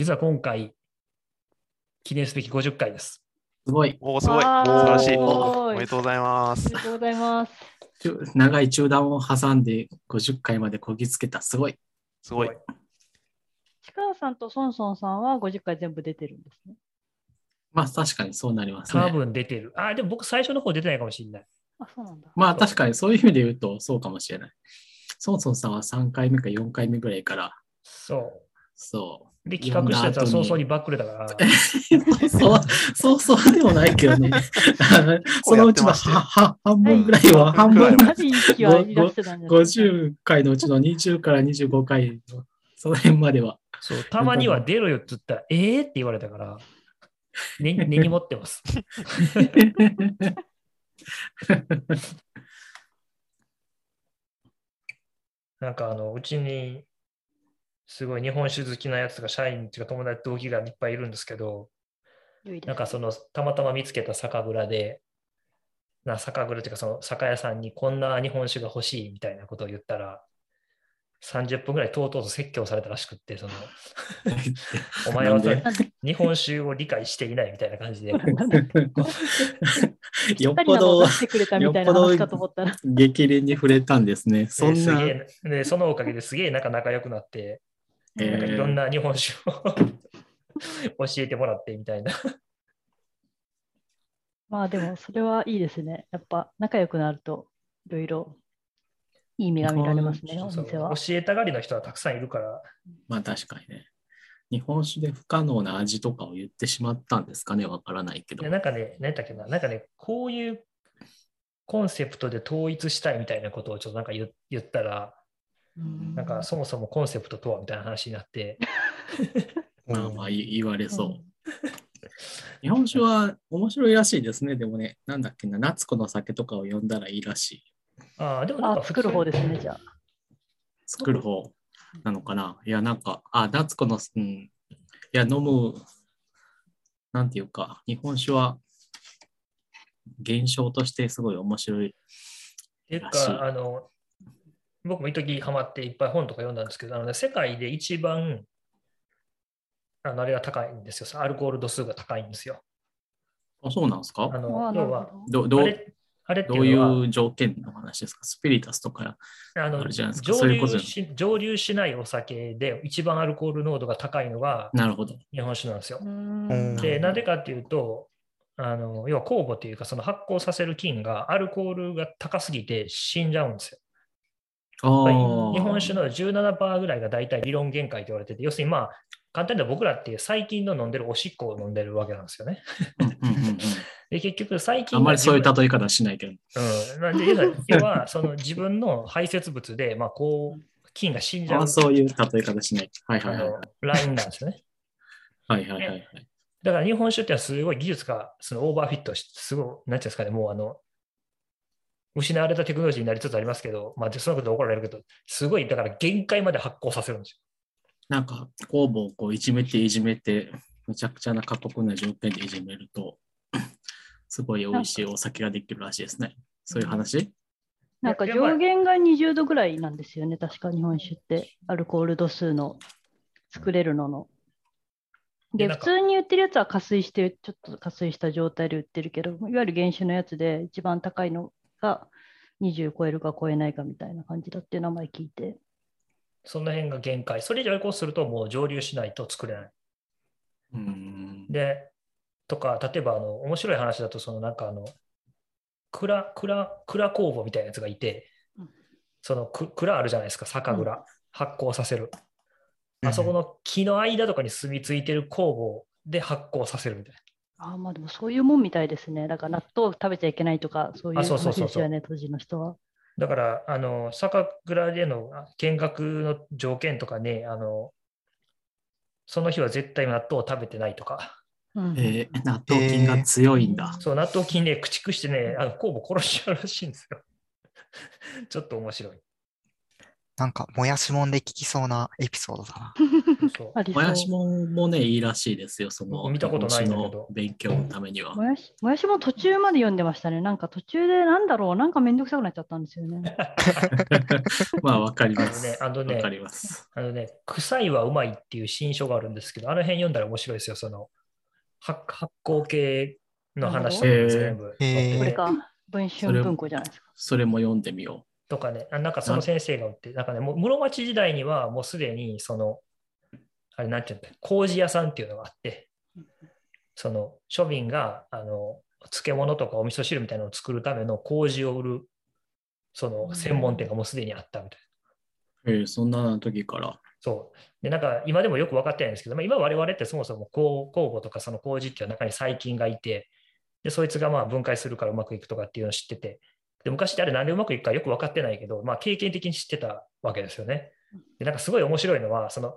実は今回、記念すべき50回です。すごい。おお、すごい。素晴らしい。すごいおめでとうございますあり。がとうございます。中長い中断を挟んで50回までこぎつけた。すごい。すごい。力さんとソンソンさんは50回全部出てるんですね。まあ確かにそうなります多ね。分出てる。あ、でも僕最初の方出てないかもしれない。あ、そうなんだ。まあ確かにそういう意味で言うとそうかもしれない。ソンソンさんは3回目か4回目ぐらいから、そ。そうで、企画したやつは早々にバックれたから。う。そう、そうそうでもないけどね。そのうちのはは半分ぐらいは、半分ぐらいかなり意識はいらしてたんじゃないですか。50回のうちの20から25回の、その辺までは。そう、たまには出ろよって言ったら、えーって言われたから、ね、根に持ってます。なんかあの、うちに、すごい日本酒好きなやつが社員っていうか友達同期がいっぱいいるんですけど、なんかそのたまたま見つけた酒蔵で、な酒蔵っていうかその酒屋さんにこんな日本酒が欲しいみたいなことを言ったら、30分ぐらいとうとうと説教されたらしくって、その お前は日本酒を理解していないみたいな感じで、よっぽどなのを出してくれたみたいな話かと思ったら。激励に触れたんですね。そんな。そのおかげですげえ仲仲良くなって、えーなんかいろんな日本酒を教えてもらってみたいな。まあでも、それはいいですね。やっぱ仲良くなると、いろいろいい目が見られますね、お店は。教えたがりの人はたくさんいるから、まあ確かにね。日本酒で不可能な味とかを言ってしまったんですかね。わからないけどで。なんかね、何だっけな、なんかね、こういうコンセプトで統一したいみたいなことをちょっとなんか言言ったら、うんなんかそもそもコンセプトとはみたいな話になって、まあまあ言言われそう。日本酒は面白いらしいですね。でもね、なんだっけな、夏子の酒とかを読んだらいいらしい。ああ、でもなんあか、作る方ですね、じゃあ。作る方なのかな。いや、なんか、あ、夏子の、うん。いや、飲む、なんていうか、日本酒は現象としてすごい面白い。っていうか、あの、僕も一時ハマっていっぱい本とか読んだんですけど、あのね、世界で一番、あのあれが高いんですよ。アルコール度数が高いんですよ。あ、そうなんですか？あの要は、どどあれどういう条件の話ですか？スピリタスとか。あるじゃないですか蒸そういうこと留し蒸留しないお酒で一番アルコール濃度が高いのがなるほど。日本酒なんですよで、なぜかっていうと、あの要は酵母というか、その発酵させる菌がアルコールが高すぎて死んじゃうんですよ。日本酒の17%ぐらいが大体理論限界と言われてて、要するにまあ、簡単に僕らって最近の飲んでるおしっこを飲んでるわけなんですよね。で、結局最近あんまりそういう例え方はしないけど。うん、なんで要はその自分の排泄物で、まあ、こう菌が死んじゃうあそういう例え方しない。はいはいあはい。のラインなんですよね。はいはいはいはい。だから日本酒ってのはすごい技術がそのオーバーフィットして、すごい、なんていうんですかね、もうあの、失われたテクノロジーになりつつありますけど、まあ、そのことで怒られるけど、すごい、だから限界まで発酵させるんですなんか、酵母をこういじめていじめて、むちゃくちゃな過酷な条件でいじめると、すごい美味しいお酒ができるらしいですね。そういう話？なんか上限が20度ぐらいなんですよね、確か日本酒って、アルコール度数の作れるのの。で、普通に売ってるやつは加水して、ちょっと加水した状態で売ってるけど、いわゆる原酒のやつで一番高いのが20超えるか超えないかみたいな感じだっていう名前聞いて。その辺が限界。それ以上アルコールするともう蒸留しないと作れない。うーん。で、とか、例えば、あの、面白い話だと、そのなんかあの、蔵、蔵、蔵工房みたいなやつがいてうん、そのく蔵あるじゃないですか、酒蔵、発酵させる。あそこの木の間とかに住み着いてる酵母で発酵させるみたいああ、まあでもそういうもんみたいですね。だから納豆食べちゃいけないとか、そういうあそうそうそうそう話ですよね、当時の人は。な。だから、あの、酒蔵でのあ見学の条件とかね、あの、その日は絶対納豆を食べてないとか、うんえー、納豆菌が強いんだ。そう、納豆菌ね、駆逐してね、あの酵母殺しちゃうらしいんですよ。ちょっと面白い。なんか、もやしもんで聞きそうなエピソードだな。そうありそうもやしもんもね、いいらしいですよ、その見たことないんだけど日本史の勉強のためには。もやしもやしも途中まで読んでましたね。なんか途中でなんだろう、なんかめんどくさくなっちゃったんですよね。まあ、わかります。あのねあのねわかります。あのね、臭いはうまいっていう新書があるんですけど、あの辺読んだら面白いですよ。その発発酵系の話とか全部これか、文春文庫じゃないですか。それも読んでみよとかね、あなんかその先生がおって、なんかね、もう室町時代にはもうすでに、その、あれなんていうんだ、麹屋さんっていうのがあって、その庶民が、あの、漬物とかお味噌汁みたいなのを作るための麹を売る、その専門店がもうすでにあったみたいな。う。えーそんな時から。そう。で、なんか今でもよく分かってないんですけど、まあ、今我々ってそもそも酵酵母とかその麹っていう中に細菌がいて、で、そいつがまあ分解するからうまくいくとかっていうのを知ってて、で、昔ってあれなんでうまくいくかよく分かってないけど、まあ経験的に知ってたわけですよね。で、なんかすごい面白いのは、その、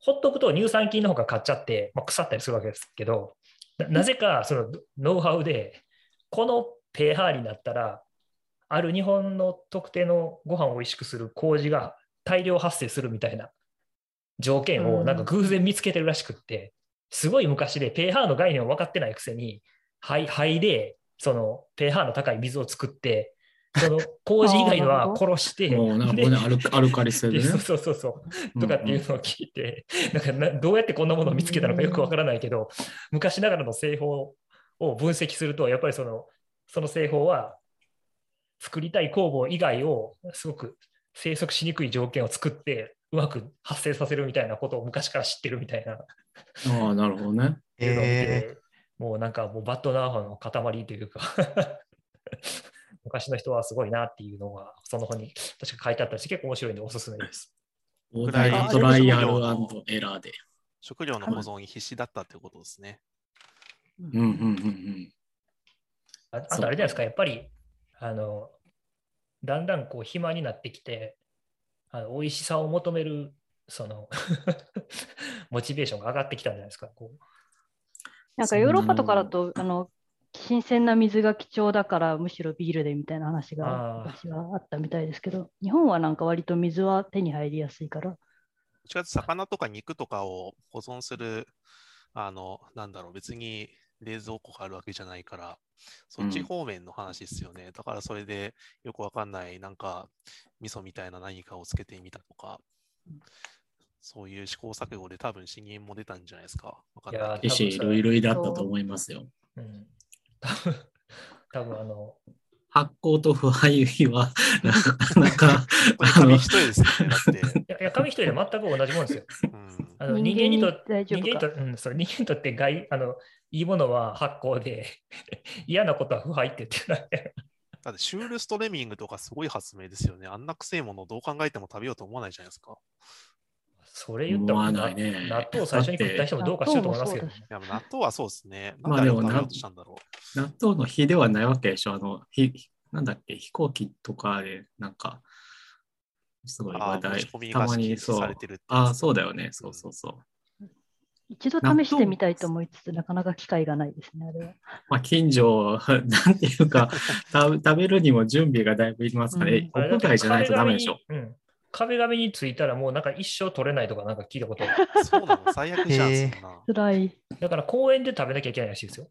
ほっとくと乳酸菌の方が買っちゃって、まあ、腐ったりするわけですけど、ななぜかそのノウハウで、この pH になったら、ある日本の特定のご飯を美味しくする麹が大量発生するみたいな条件をなんか偶然見つけてるらしくって、すごい昔で pH の概念を分かってないくせに、肺肺でその pH の高い水を作って、その麹以外のは殺して、もうなんかでこれアルアルカリ性でね。そうそうそうそう。とかっていうのを聞いて、なんかなどうやってこんなものを見つけたのかよくわからないけど、昔ながらの製法を分析すると、やっぱりそのその製法は作りたい工房以外をすごく生息しにくい条件を作って、うまく発生させるみたいなことを昔から知ってるみたいなああ、なるほどね。えて、もうなんかもうバッドナーファの塊というか 昔の人はすごいなっていうのがその本に確か書いてあったりして結構面白いんでおすすめです。オーダートライアルエラーで。食料の保存に必死だったってことですね。うんうんうんうん。ああとあれじゃないですか、やっぱり、あの、だんだんこう暇になってきて、あの美味しさを求める、その、モチベーションが上がってきたんじゃないですか。こうなんかヨーロッパとかだと、あの、新鮮な水が貴重だから、むしろビールでみたいな話が昔はあったみたいですけど、日本はなんか割と水は手に入りやすいから、どっちかというと魚とか肉とかを保存する、あの、なんだろう、別に冷蔵庫があるわけじゃないから、そっちうん方面の話ですよね。だからそれでよくわかんない、なんか、味噌みたいな何かをつけてみたとか、そういう試行錯誤で多分資源も出たんじゃないですか。わかいいやー医師類類だったと思いますよ。うん、多分あの、発酵と腐敗は、なかなか、紙一重ですよね。だって。いやいや紙一重で全く同じもんですよ。うんあの人間にとって人間にと、うん、そう人間にとって害あのいいものは発酵で、嫌なことは腐敗って言ってない。だってシュールストレミングとかすごい発明ですよね。あんな臭いものをどう考えても食べようと思わないじゃないですか。それ言ったら、思わなないね納豆を最初に食った人もどうかしてると思いますけどね。納豆はそうですね。まあでも。納豆の火ではないわけでしょ。あの、ひなんだっけ、飛行機とかで、なんか、すごい話ああ、持題たまにそうされ。てるってああ、そうだよね。そうそうそう。一度試してみたいと思いつつ、なかなか機会がないですね、あれは。まあ、近所、なんていうか、食べ食べるにも準備がだいぶいりますから、うんお屋外じゃないとダメでしょ。うん壁紙についたらもうなんか一生取れないとかなんか聞いたことある そうなの最悪じゃん、へえそんな。辛い。だから公園で食べなきゃいけないらしいですよ。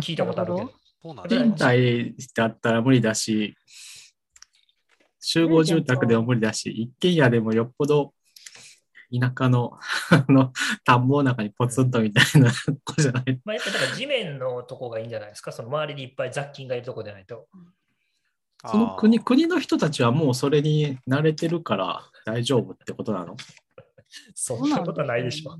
聞いたことあるけど。そうなんだ。賃貸だったら無理だし、集合住宅でも無理だし、一軒家でもよっぽど田舎の あの田んぼの中にポツンとみたいな子じゃない。まあ、やっぱだから地面のとこがいいんじゃないですか。その周りにいっぱい雑菌がいるとこでないと。その国国の人たちはもうそれに慣れてるから大丈夫ってことなの？そんなことはないでしょ。ょ。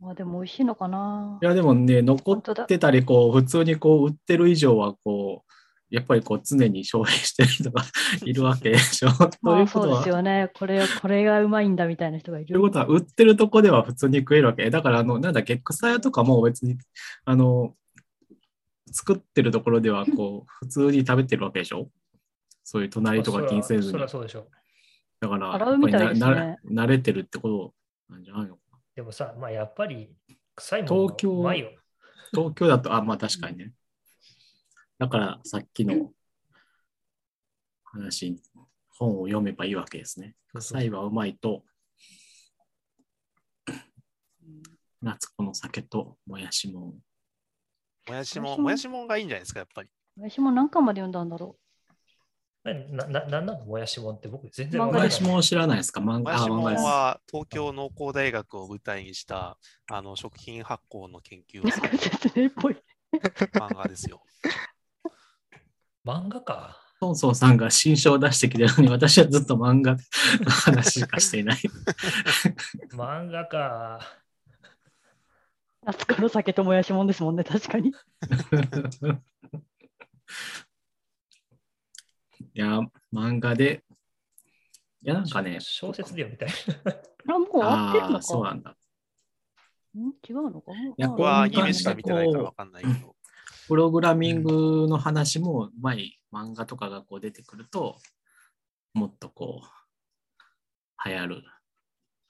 ま あでも美味しいのかな？いやでもね、残ってたり、こう、普通にこう、売ってる以上は、こう、やっぱりこう、常に消費してる人が いるわけでしょ。とまあそうでいうことは、すよね。これ、これがうまいんだみたいな人がいる。ということは、売ってるとこでは普通に食えるわけ。だから、あの、なんだっけ、草屋とかも別に、あの、作ってるところではこう 普通に食べてるわけでしょ？そういう隣とか気にせずに。だから、やっな、慣れてるってことなんじゃないの？でもさ、まあ、やっぱり臭いもん東京東京だと、あ、まあ確かにね。だからさっきの話、本を読めばいいわけですね。臭いはうまいと、夏子の酒ともやしも。もやしもん、もやしもんもやしもんがいいんじゃないですか、やっぱり。私も何巻まで読んだんだろな、な、ななんなの？もやしもんって僕全然漫画もやわかんないしもん知らないですか？漫もやしも。は東京農工大学を舞台にしたあの食品発酵の研究う。をする説明っぽい。漫画ですよ。漫画か。トンソンさんが新書を出してきてるのに、私はずっと漫画の話しかしていない。漫画か。夏子の酒ともやしもんですもんね、確かに。いや、漫画で、いや、なんかね、小説でよみたいあ、もう終わってるのか。そうなんだ。ん違うのかやあ僕はアニメしか見てないからわかんないけど。プログラミングの話も、前に漫画とかがこう出てくると、もっとこう、流行る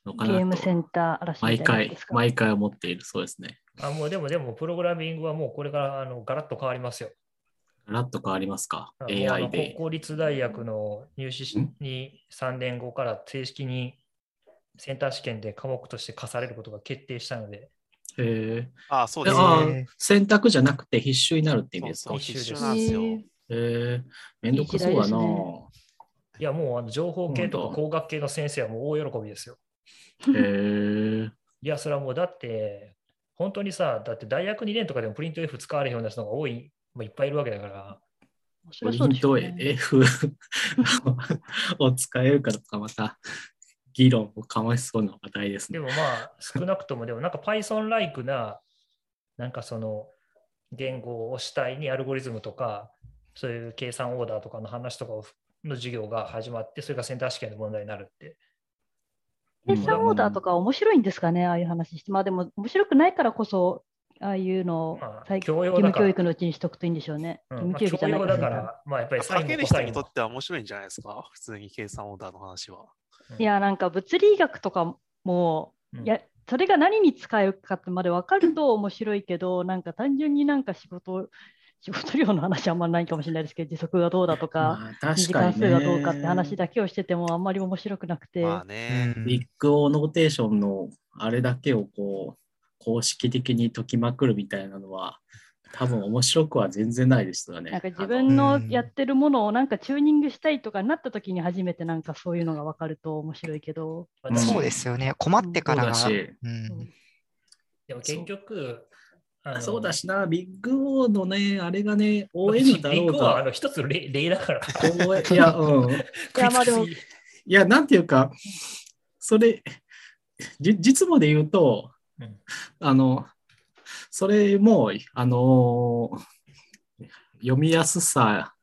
のかなと。ゲームセンター嵐み毎回。毎回思っている、そうですね。な。あ、もうでもでも、プログラミングはもうこれからあのガラッと変わりますよ。ガラッと変わりますか ?AI で。公立大学の入試に3年後から正式にセンター試験で科目として課されることが決定したので、へああ、そうえですあね。あ選択じゃなくて必修になるって意味ですか？そう必修なんですよ。へへえめんどくさそうだな。いやもうあの情報系とか工学系の先生はもう大喜びですよ。へえいや、それはもうだって、本当にさ、だって大学2年とかでもプリント F 使われへんような人が多い、まあ、いっぱいいるわけだから、そりゃそうでポイント F を使えるかとか、また議論をかましそうな話題ですね。でもまあ、少なくとも、でもなんか Python-like な、なんかその言語を主体にアルゴリズムとか、そういう計算オーダーとかの話とかをの授業が始まって、それがセンター試験の問題になるって。計算オーダーとか面白いんですかね、ああいう話して。まあでも面白くないからこそ、ああいうのを義務教育のうちにしとくといいんでしょうね。義務教育じゃないから、まあやっぱりサインも書ける人にとっては面白いんじゃないですか？普通に計算オーダーの話は。いや、なんか物理学とかも、うんいや、それが何に使えるかってまで分かると面白いけど、なんか単純になんか仕事、仕事量の話あんまないかもしれないですけど、時速がどうだとか、まあ、二確次かにね。関数がどうかって話だけをしててもあんまり面白くなくて、まあね。ビッグオーノーテーションのあれだけをこう公式的に解きまくるみたいなのは多分面白くは全然ないですよね。なんか自分のうんやってるものをなんかチューニングしたいとかなった時に初めてなんかそういうのが分かると面白いけど、そうですよね。困ってからが。でも結局、あのそうだしな、ビッグオーのね、あれがね、まあ ON だろうビッグはあが、の一つ例例だから。いや、うん。いやまあでもや、なんていうか、それ、じ実務で言うと、うんあの、それも、あの読みやすさ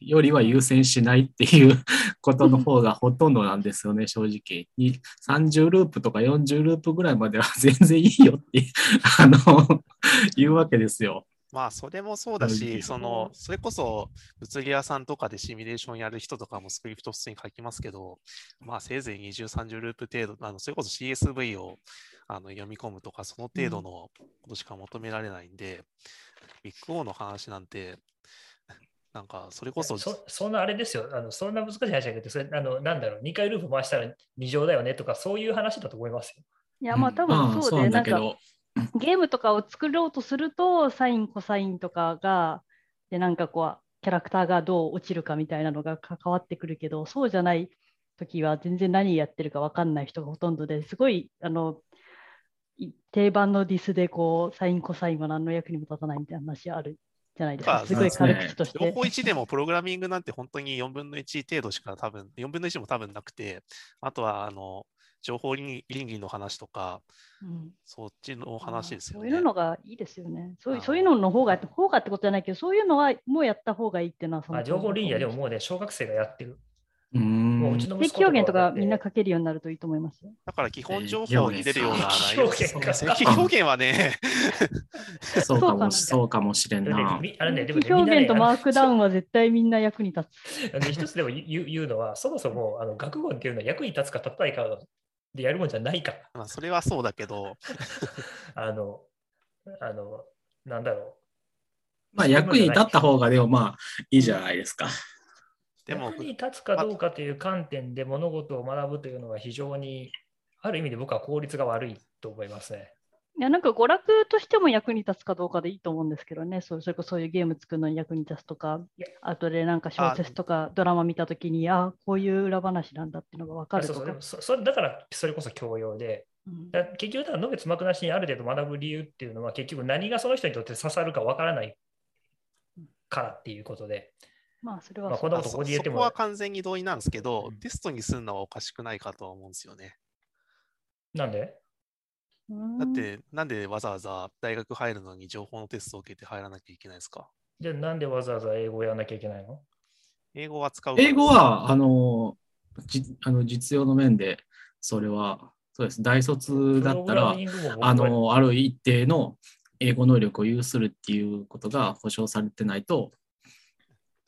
よりは優先しないっていう ことの方がほとんどなんですよね、正直。に30ループとか40ループぐらいまでは全然いいよって、あの、言うわけですよ。まあ、それもそうだし、その、それこそ物理屋さんとかでシミュレーションやる人とかもスクリプト普通に書きますけど、まあ、せいぜい20、30ループ程度、あのそれこそ CSV をあの読み込むとか、その程度のことしか求められないんで、ビッグオーの話なんて、なんか、それこそ、そそんなあれですよ。あのそんな難しい話じゃなくて、それあのなんだろう、2回ループ回したら2乗だよねとか、そういう話だと思いますよ。いやまあ多まあ分そうで、なんなんかゲームとかを作ろうとすると、サイン、コサインとかが、で、なんかこう、キャラクターがどう落ちるかみたいなのが関わってくるけど、そうじゃない時は全然何やってるか分かんない人がほとんどですごい、あの、い定番のディスで、こう、サイン、コサインは何の役にも立たないみたいな話あるじゃないですか。まあすごい軽口とし情て。報1でもプログラミングなんて本当に4分の1程度しか多分、4分の1も多分なくて、あとは、あの、情報倫倫理の話とか、うんそっちの話ですよそうね。いうのがいいですよね。そういうそういうのの方が、方がってことじゃないけど、そういうのはもうやった方がいいっていうのはそのあ情報倫理はでもうもうね、小学生がやってる。うーんもううちの息子定期表現とかみんな書けるようになるといいと思いますよ。だから基本情報に出るような内容表現か正規表現はね、そうかもしそうかもしれな。みあのね、でもね、表現とマークダウン。ンは絶対みんな役に立つ。で一つでも言う言うのは、そもそもあの学問っていうのは役に立つか立たないかでやるもんじゃないから。まあそれはそうだけど、あの、あの、なんだろまあ役に立った方がでもまあいいじゃないですか。う。でも役に立つかどうかという観点で物事を学ぶというのは非常に、ある意味で僕は効率が悪いと思いますね。いや、なんか娯楽としても役に立つかどうかでいいと思うんですけどね、そうそれこそそういうゲーム作るのに役に立つとかあとでなんか小説とかドラマ見たときに、あこういう裏話なんだっていうのが分かるとか。そうそれだからそれこそ教養で、うん。だ結局、だから、のべつ幕なしにある程度学ぶ理由っていうのは、結局何がその人にとって刺さるかわからないからっていうことで、まあ、それまあ、はそう。こんなことそこは、完全に同意なんですけど、うん。テストにするのはおかしくないかとは思うんですよね。なんで？うん。だって、なんでわざわざ大学入るのに情報のテストを受けて入らなきゃいけないですか？じゃあなんでわざわざ英語をやらなきゃいけないの？英語は使う英語は、あの、じあの実用の面で、それは、そうです。大卒だったらあの、ある一定の英語能力を有するっていうことが保証されてないと、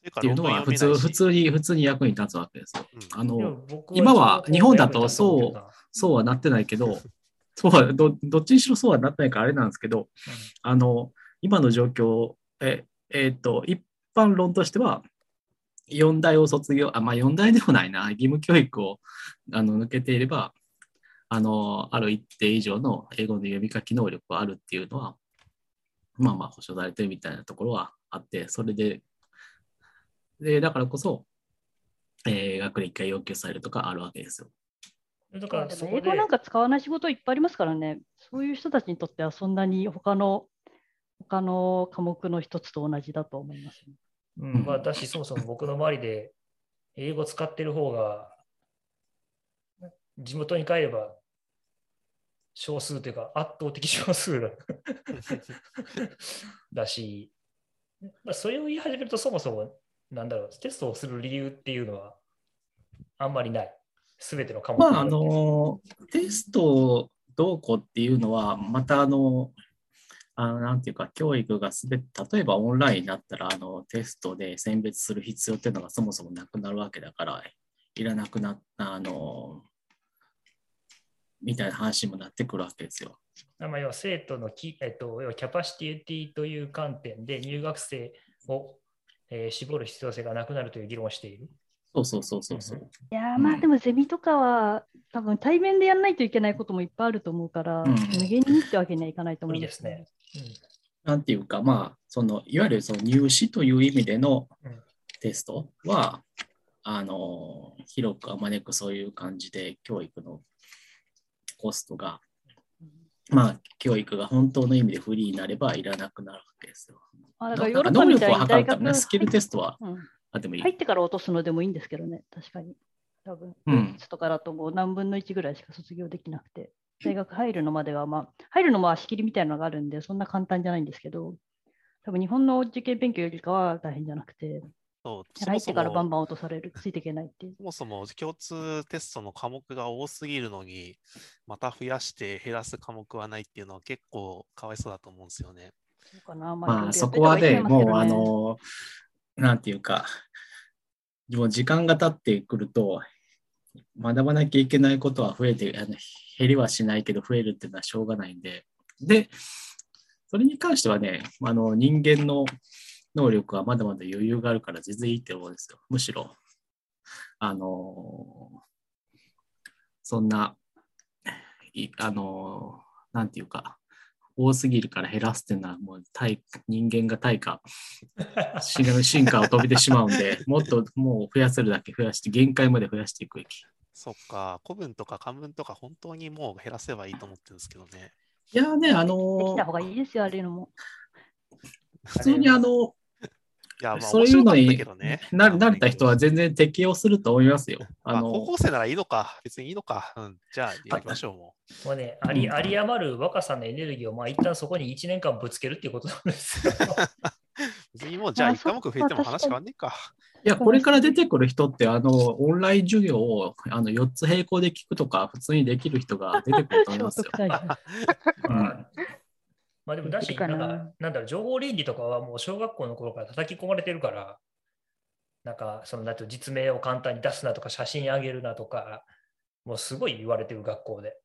っていうのは普通、普通に、普通に役に立つわけですよ。うん。あの、僕今は日本だと役に立つ思うそうはなってないけど、そうはど、どっちにしろそうはなってないからあれなんですけど、あの、今の状況、え、えーっと、一般論としては、4大を卒業、あ、まあ4大でもないな、義務教育をあの抜けていれば、あの、ある一定以上の英語の読み書き能力があるっていうのは、まあまあ保証されてるみたいなところはあって、それで、で、だからこそ、えー学歴が要求されるとかあるわけですよ。だからそこでも英語なんか使わない仕事いっぱいありますからね、そういう人たちにとってはそんなに他の他の科目の一つと同じだと思います、ね。うん、まあ、私、そもそも僕の周りで英語使ってる方が、地元に帰れば少数というか圧倒的少数だ だし、まあ、それを言い始めるとそもそも、なんだろう、テストをする理由っていうのはあんまりない。すべての科目にまあ、あの、テストどうこうっていうのは、またあの、あのなんていうか、教育がすべて、例えばオンラインになったら、あの、テストで選別する必要っていうのがそもそもなくなるわけだから、いらなくなった、あの、みたいな話にもなってくるわけですよ。まあ、要は生徒のき、えっと、要はキャパシティという観点で入学生を、えー絞る必要性がなくなるという議論をしている。そうそうそうそうそう。いやーまうんあでもゼミとかは多分対面でやらないといけないこともいっぱいあると思うから、うん無限にってわけにはいかないと思無います理ですね。なんていうか、まあ、その、いわゆるその入試という意味でのうんテストは、あの、広くあまねくそういう感じで教育のコストが、まあ、教育が本当の意味でフリーになればいらなくなるわけですよ。あだからヨなんかーロッパみたい能力を測に大学るためのスキルテストはうん。あってもいい。入ってから落とすのでもいいんですけどね、確かに。多分、うん。かだともう何分の1ぐらいしか卒業できなくて、大学入るのまでは、まあ、入るのも足切りみたいなのがあるんで、そんな簡単じゃないんですけど、多分日本の受験勉強よりかは大変じゃなくて、そう入ってからバンバン落とされる、ついていけないっていう。そもそも共通テストの科目が多すぎるのに、また増やして減らす科目はないっていうのは結構かわいそうだと思うんですよね。そうかな、まあ、そこはね、もう、あの、なんていうか、もう時間が経ってくると、学ばなきゃいけないことは増えて、あの減りはしないけど増えるっていうのはしょうがないんで、で、それに関してはね、あの人間の能力はまだまだ余裕があるから全然いいって思うんですよ。むしろ、あの、そんな、いあの、なんていうか、多すぎるから減らすっていうのはもう対人間が対価進化 進化を飛びてしまうんで、もっともう増やせるだけ増やして、限界まで増やしていくべき。そっか、古文とか漢文とか本当にもう減らせばいいと思ってるんですけどね。いやね、あでのきた方がいいですよ、あれのも。普通にあの、いや、まあそういうの面白かったにけどね。な慣れた人は全然適応すると思いますよ。ああの高校生ならいいのか。別にいいのか。うん。じゃあ、やりましょう、ももうね、ありうんあり余る若さのエネルギーを、まあ、一旦そこに1年間ぶつけるっていうことなんです。別にもう、じゃあ、あ1科目増えても話変わんねえか。いや、これから出てくる人って、あの、オンライン授業をあの4つ並行で聞くとか、普通にできる人が出てくると思いますよ。まあまあでもだし、ななんか、なんだろう、情報倫理とかはもう小学校の頃から叩き込まれてるから、なんか、その、なんていうの実名を簡単に出すなとか、写真あげるなとか、もうすごい言われてる学校で。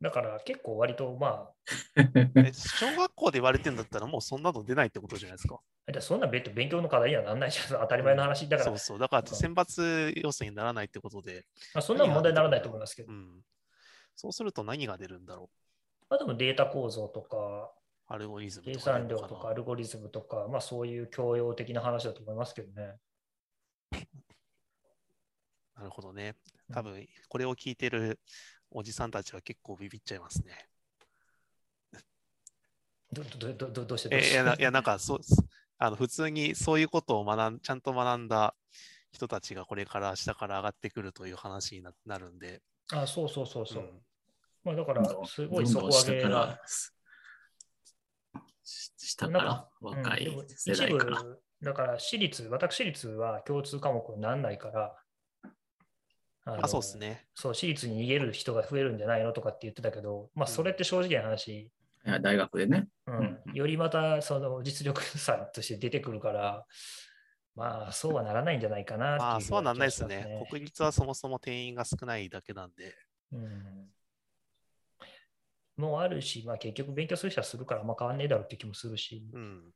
だから結構割とま え 小学校で言われてんだったら、もうそんなの出ないってことじゃないですか。あ、だってそんな別途勉強の課題にはならないじゃん、当たり前の話だから、そうそう。だから、選抜要素にならないってことで、まあ、そんなの問題にならないと思いますけどう。ん。そうすると何が出るんだろあでもデータ構造とか、アルゴリズム計算量とかアルゴリズムとか、まあそういう教養的な話だと思いますけどね。なるほどね。多分、これを聞いてるおじさんたちは結構ビビっちゃいますね。どどどどどうしてどうしてえいやないや、なんかそう、あの普通にそういうことを学ん、ちゃんと学んだ人たちがこれから下から上がってくるという話にななるんで、あ、そうそうそうそう。うんまあだから、すごい底上げが下から、し下から若い世代から。一部、だから私立、私立は共通科目にならないから、あそうですね。そう、私立に逃げる人が増えるんじゃないのとかって言ってたけど、まあそれって正直な話、いや大学でね。うんよりまたその実力差として出てくるから、まあそうはならないんじゃないかなっていうまあ、そうはなんないですね。国立はそもそも定員が少ないだけなんで、うんもうあるし、まあ結局勉強する人はするからあんま変わんねえだろうって気もするし、うん。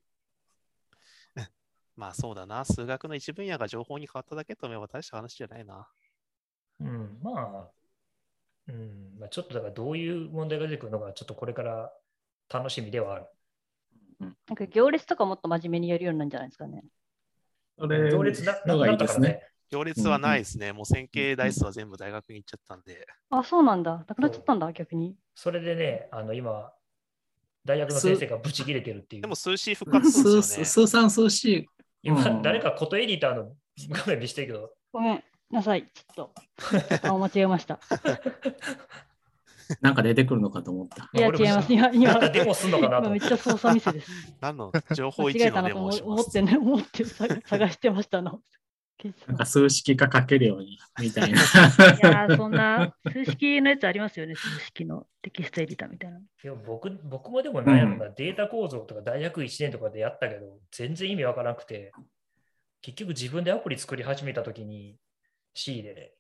まあそうだな、数学の一分野が情報に変わっただけと思えば大した話じゃないな。うん、まあ、うん、まあ、ちょっとだからどういう問題が出てくるのか、ちょっとこれから楽しみではある。なんか行列とかもっと真面目にやるようになるんじゃないですかね。行列ななのがないったからねいですね。。行列はないですね。もう線形代数は全部大学に行っちゃったんで。あ、そうなんだ。なくなっちゃったんだ、逆に。それでね、あの今、大学の先生がブチ切れてるっていうでも。数 C 復活するんですよね。数数三数四。今、うん誰かことエディターの画面見してるけど、ごめんなさい。ちょっと。あ、間違えました。なんか出てくるのかと思った。いや、違います。今、今なんかデモすんのかなと思って今めっちゃ操作ミスです。何の情報間一違えたなと思のデモをします。思ってね、思ってさ探してましたの。いなんか数式が書けるようにみたいな。やー、そんな数式のやつありますよね、数式のテキストエディターみたいな。いや僕僕もでもなんやろな、データ構造とか大学1年とかでやったけど、全然意味わからなくて、結局自分でアプリ作り始めたときに C で、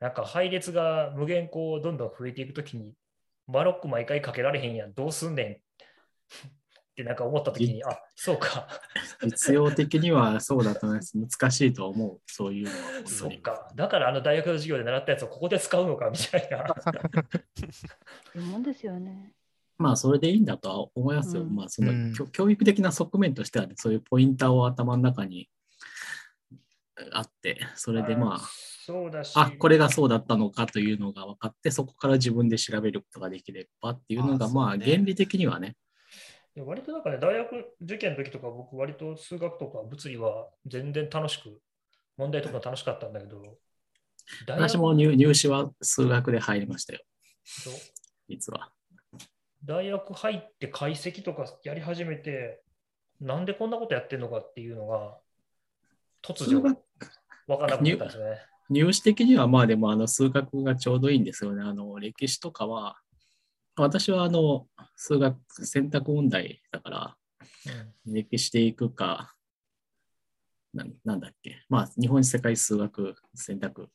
なんか配列が無限こうどんどん増えていくときに、マロック毎回かけられへんやん、どうすんねんってなんか思ったときに、あそうか、実用的にはそうだと思います。難しいと思う。そういうのは。そっか、だからあの大学の授業で習ったやつをここで使うのかみたいな。そういうもんですよね。まあ、それでいいんだとは思いますよ。うんまあ、その、うん教教育的な側面としてはね、そういうポインターを頭の中にあって、それでまあ、そうだし、あ、これがそうだったのかというのが分かって、そこから自分で調べることができればっていうのが、あまあ、そうね原理的にはね、いや割となんかね、大学受験の時とか、僕、割と数学とか物理は全然楽しく、問題とか楽しかったんだけど、大学私も入入試は数学で入りましたよ、実は。大学入って解析とかやり始めて、なんでこんなことやってんのかっていうのが、突如分からなくなったんですよね。入試的にはまあでもあの数学がちょうどいいんですよね。あの歴史とかは、私はあの数学選択問題だから、歴史でいくか、ななんだっけ、まあ日本史世界数学選択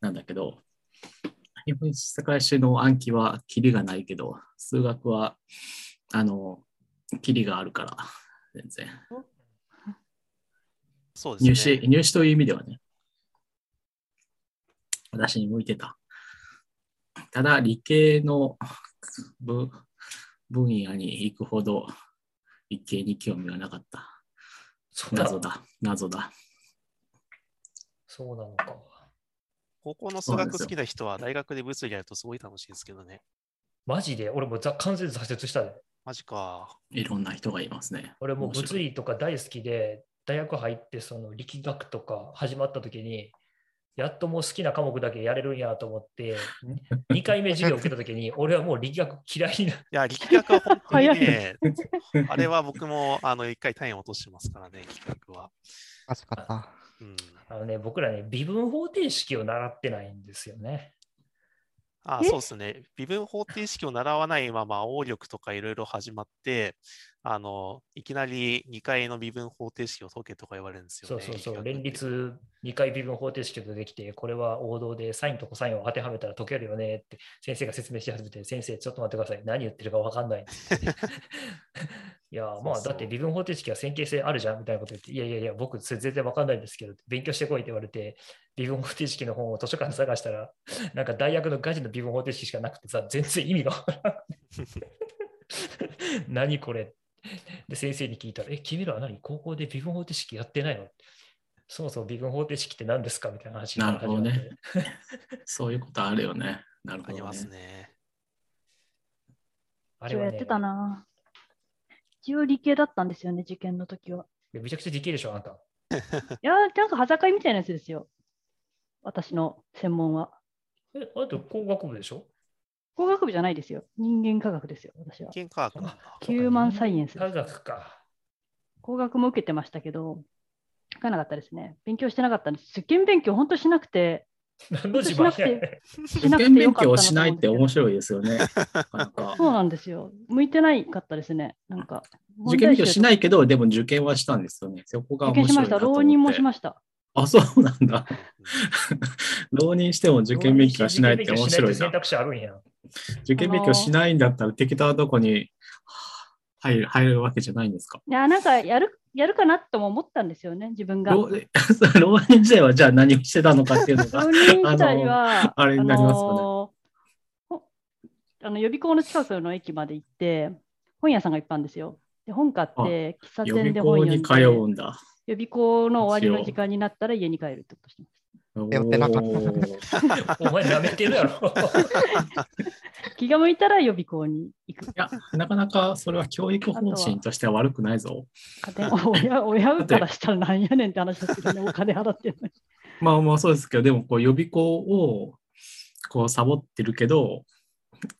なんだけど、日本史世界史の暗記はキリがないけど、数学はあのキリがあるから、全然。そうですね。入試、入試という意味ではね、私に向いてた。ただ、理系の分分野に行くほど、理系に興味はなかった。そうなの謎だ、謎だ。そうなのか。高校の数学好きな人は大学で物理やるとすごい楽しいですけどね。マジで、俺も完全に挫折したで。マジか。いろんな人がいますね。俺も物理とか大好きで、大学入ってその力学とか始まった時に、やっともう好きな科目だけやれるんやと思って、2回目授業受けた時に、俺はもう力学嫌いになっいや、力学は本当に早ね、あれは僕もあの一回単位落としてますからね、力学は。あそかった。うん。あのね、僕らね、微分方程式を習ってないんですよね。あそうですね。微分方程式を習わないまま、応力とかいろいろ始まって、あの、いきなり2回の微分方程式を解けとか言われるんですよね。そうそうそう、連立2回微分方程式ができて、これは王道でサインとコサインを当てはめたら解けるよねって先生が説明し始めて、先生、ちょっと待ってください。何言ってるか分かんない。いや、まあ、だって微分方程式は線形性あるじゃんみたいなこと言って、いやいやいや、僕、それ全然分かんないんですけど、勉強してこいって言われて、微分方程式の本を図書館で探したら、なんか大学のガチの微分方程式しかなくてさ、全然意味が分からなくて。何これで、先生に聞いたら、え、君らは何？高校で微分方程式やってないの？そもそも微分方程式って何ですか？みたいな話から始まってなるそういうことあるよね。なるほど、ね。ありますね。あれはね一応やってたな。一応理系だったんですよね、受験の時は。いやめちゃくちゃできるでしょ、あんた。いやー、なんか端境みたいなやつですよ。私の専門は。え、あと工学部でしょ？工学部じゃないですよ。人間科学ですよ、私は。研究科学。ヒューマンサイエンスです科学か。工学も受けてましたけど、書かなかったですね。勉強してなかったんです。受験勉強、本当しなくて、何の自慢やねしなく受験勉強しないって面い。白いですよね。そうなんですよ。向いてないかったですね。なんか。受験勉強しないい。けど、でも受験はしたんですよね。そこが受験しました。浪人もしました。あ、そうなんだ。うん浪人しても受験勉強しないって面白いな。受験勉強しないって選択肢あるんや。受験勉強しないんだったら適当なとこに入る入るわけじゃないんですか？いや、なんかやる、やるかなとも思ったんですよね、自分が。浪浪 人時代はじゃあ何をしてたのかっていうのが浪。人時代は、あれになりますよねあのほあの予備校の近くの駅まで行って、本屋さんがいっぱいあるんですよ。で本買って、喫茶店で本校に通読んで、うんだ。予備校の終わりの時間になったら家に帰るってことしてます。やってなかったお前舐めてるやろ。気が向いたら予備校に行く。いや、なかなかそれは教育方針としては悪くないぞ。親親からしたらなんやねんって話ですけどね、お金払ってるのに。まあまあそうですけど、でもこう予備校をこうサボってるけど、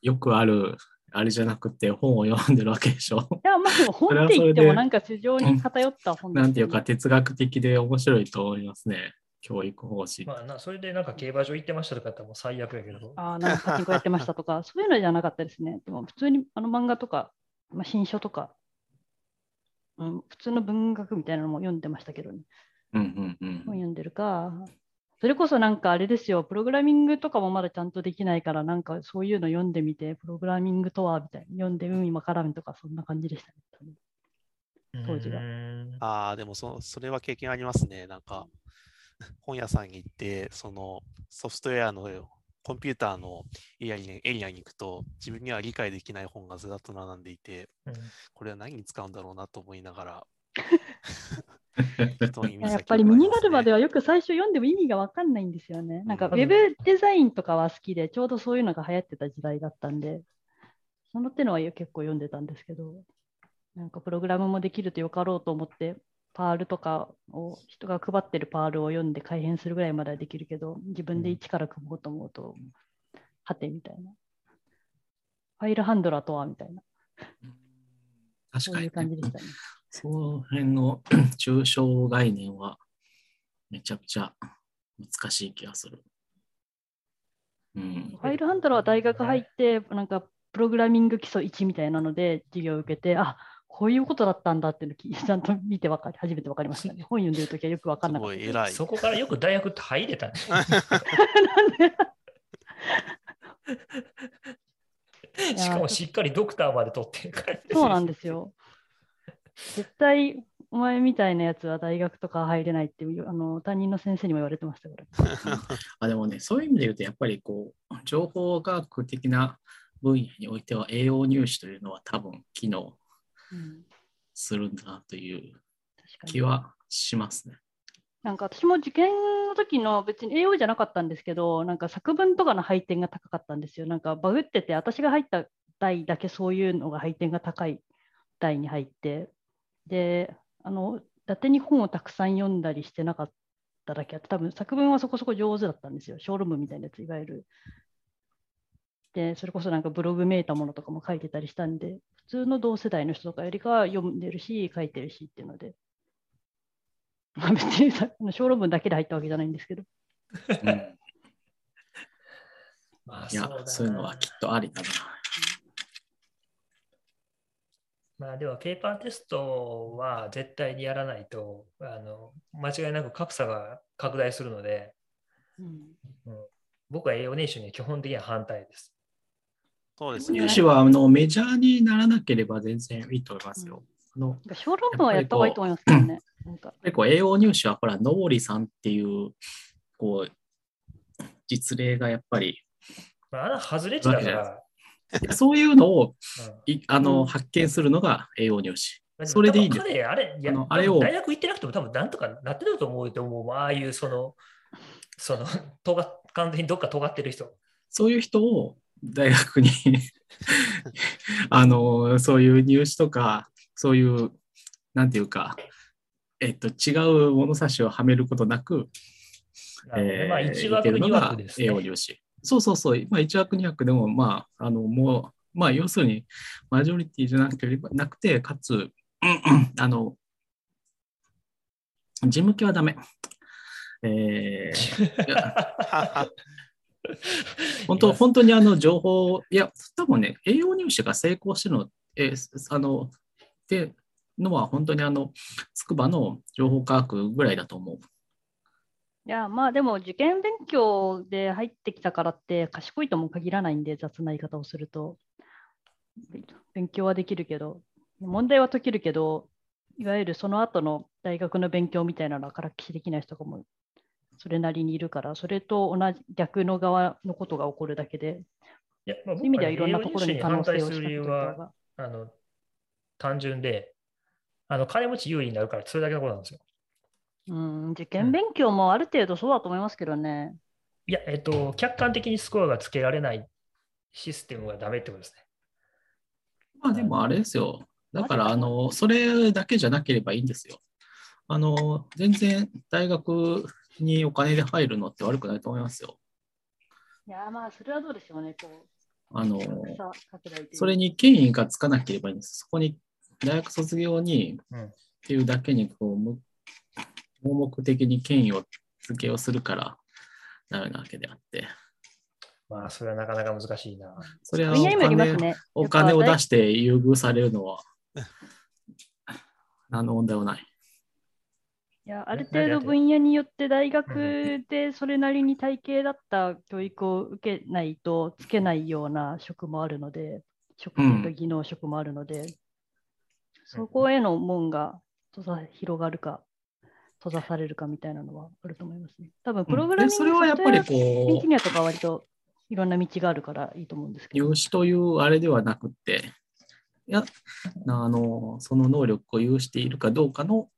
よくある、あれじゃなくて本を読んでるわけでしょ。いや、まあでも本って言ってもなんか市場に偏った本ねなんていうか哲学的で面白いと思いますね。教育方針。まあな、それでなんか競馬場行ってましたとかだったらもう最悪やけど。ああ、なんかパチンコやってましたとか、そういうのじゃなかったですね。でも普通にあの漫画とか、まあ、新書とか、うん、普通の文学みたいなのも読んでましたけどね。うんうんうん本読んでるか。それこそなんかあれですよ、プログラミングとかもまだちゃんとできないから、なんかそういうの読んでみて、プログラミングとはみたいに読んで、うん、今からみとか、そんな感じでしたね。当時はああ、でもそそれは経験ありますね。なんか、本屋さんに行って、そのソフトウェアのコンピューターのエリアにエリアに行くと、自分には理解できない本がずらっと並んでいて、うん。これは何に使うんだろうなと思いながら、やっぱり身になるまではよく最初読んでも意味が分かんないんですよね。なんかウェブデザインとかは好きで、ちょうどそういうのが流行ってた時代だったんで、その手のは結構読んでたんですけど、なんかプログラムもできるとよかろうと思って、パールとかを人が配ってるパールを読んで改変するぐらいまではできるけど、自分で一から組もうと思うと、はてみたいな。ファイルハンドラーとはみたいな、確かにそういう、感じでしたね。その辺の 抽象概念はめちゃくちゃ難しい気がする。うん。ファイルハンドラーは大学入って、なんかプログラミング基礎1みたいなので授業を受けて、あこういうことだったんだっていうのちゃんと見てわかり初めて分かりましたね。本読んでるときはよく分かんすなかった。そこからよく大学って入れたね。なんでやしかもしっかりドクターまで取ってるから。そうなんですよ。絶対お前みたいなやつは大学とか入れないっていうあの担任の先生にも言われてましたから。あでもね、そういう意味で言うと、やっぱりこう、情報学的な分野においては栄養入試というのは多分機能うん、するんだなという気はしますね。なんか私も受験の時の別に栄養じゃなかったんですけど、なんか作文とかの配点が高かったんですよ。なんかバグってて、私が入った代だけそういうのが配点が高い代に入って、で、あの、伊達に本をたくさん読んだりしてなかっただけあって、多分作文はそこそこ上手だったんですよ。小論文みたいなやつ、いわゆる。で、それこそなんかブログめいたものとかも書いてたりしたんで、普通の同世代の人とかよりかは読んでるし、書いてるしっていうので、まあ別にさあの小論文だけで入ったわけじゃないんですけど。うん、まあいやそういうのはきっとありだな。まあでもペーパーテストは絶対にやらないとあの間違いなく格差が拡大するので、うん僕は栄養年収には基本的には反対です。そうですね入。試はあのメジャーにならなければ全然いいと思いますよ。あのなんか小論文はやった方がいいと思いますけどね。なんか結構栄養入試はほら、のぼりさんっていう、こう、実例がやっぱり、まあ、あの外れ値だかわけじゃらそういうのをうんいあの、うん発見するのが栄養入試。まあそれでいいんです彼、あれ、あのあれを大学行ってなくても多分なんとかなってると思うと思う。ああいうその、その、尖っ完全にどっか尖ってる人。そういう人を大学にあの、そういう入試とか、そういう、なんていうか、えっと、違う物差しをはめることなく、なえーまあ一い枠二けるのが枠ですね。入試。そうそうそう、まあ、1枠2枠でも、まあ、あの、もう、まあ、要するに、マジョリティじゃなくて、なくて、かつ、うんうんあの、事務系はダメ。えー 本当、本当にあの情報、いや、多分ね、栄養入試が成功してるの、えーあの、ってのは本当にあの、筑波の情報科学ぐらいだと思う。いや、まあでも受験勉強で入ってきたからって賢いとも限らないんで、雑な言い方をすると。勉強はできるけど、問題は解けるけど、いわゆるその後の大学の勉強みたいなのはからっきしできない人がもそれなりにいるから、それと同じ逆の側のことが起こるだけで、いやまあそういう意味ではいろんなところに可能性をる理由はが。あの単純で、あの金持ち優位になるから、それだけのことなんですよ。うん、受験勉強もある程度そうだと思いますけどね。いや、えっと、客観的にスコアがつけられないシステムがダメってことですね。まあでもあれですよ。だから、あの、それだけじゃなければいいんですよ。あの、全然大学にお金で入るのって悪くないと思いますよ。いや、まあ、それはどうでしょうね。こう、あの、それに権威がつかなければいいんです。そこに大学卒業にうんっていうだけにこう、む盲目的に権威を付けをするからダメなわけであって、まあ、それはなかなか難しいな。それはお金ね。お金を出しして優遇されるのは何の問題もない。いや、ある程度分野によって大学でそれなりに体系だった教育を受けないとつけないような職もあるので、職と技能職もあるので、そこへの門が閉ざ広がるか、閉ざされるかみたいなのはあると思いますね。多分プログラミング、でそれはやっぱりソフトウェアエンこジニアとか割といろんな道があるからいいと思うんですう、けど。入試というあれではなくって、いや、あの、その能力を有しているかどうかの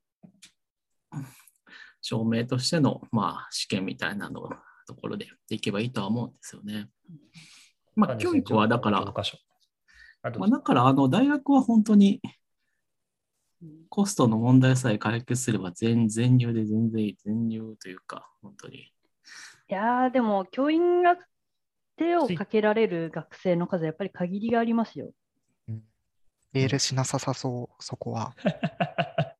証明としての、まあ、試験みたいなのところでやっていけばいいとは思うんですよね。まあ、教育はだから、まあ、だから、あの、大学は本当にうんコストの問題さえ解決すれば全全入で全然いい。全入というか、本当に。いやー、でも教員が手をかけられる学生の数、やっぱり限りがありますよ。メールしなささそう、そこは。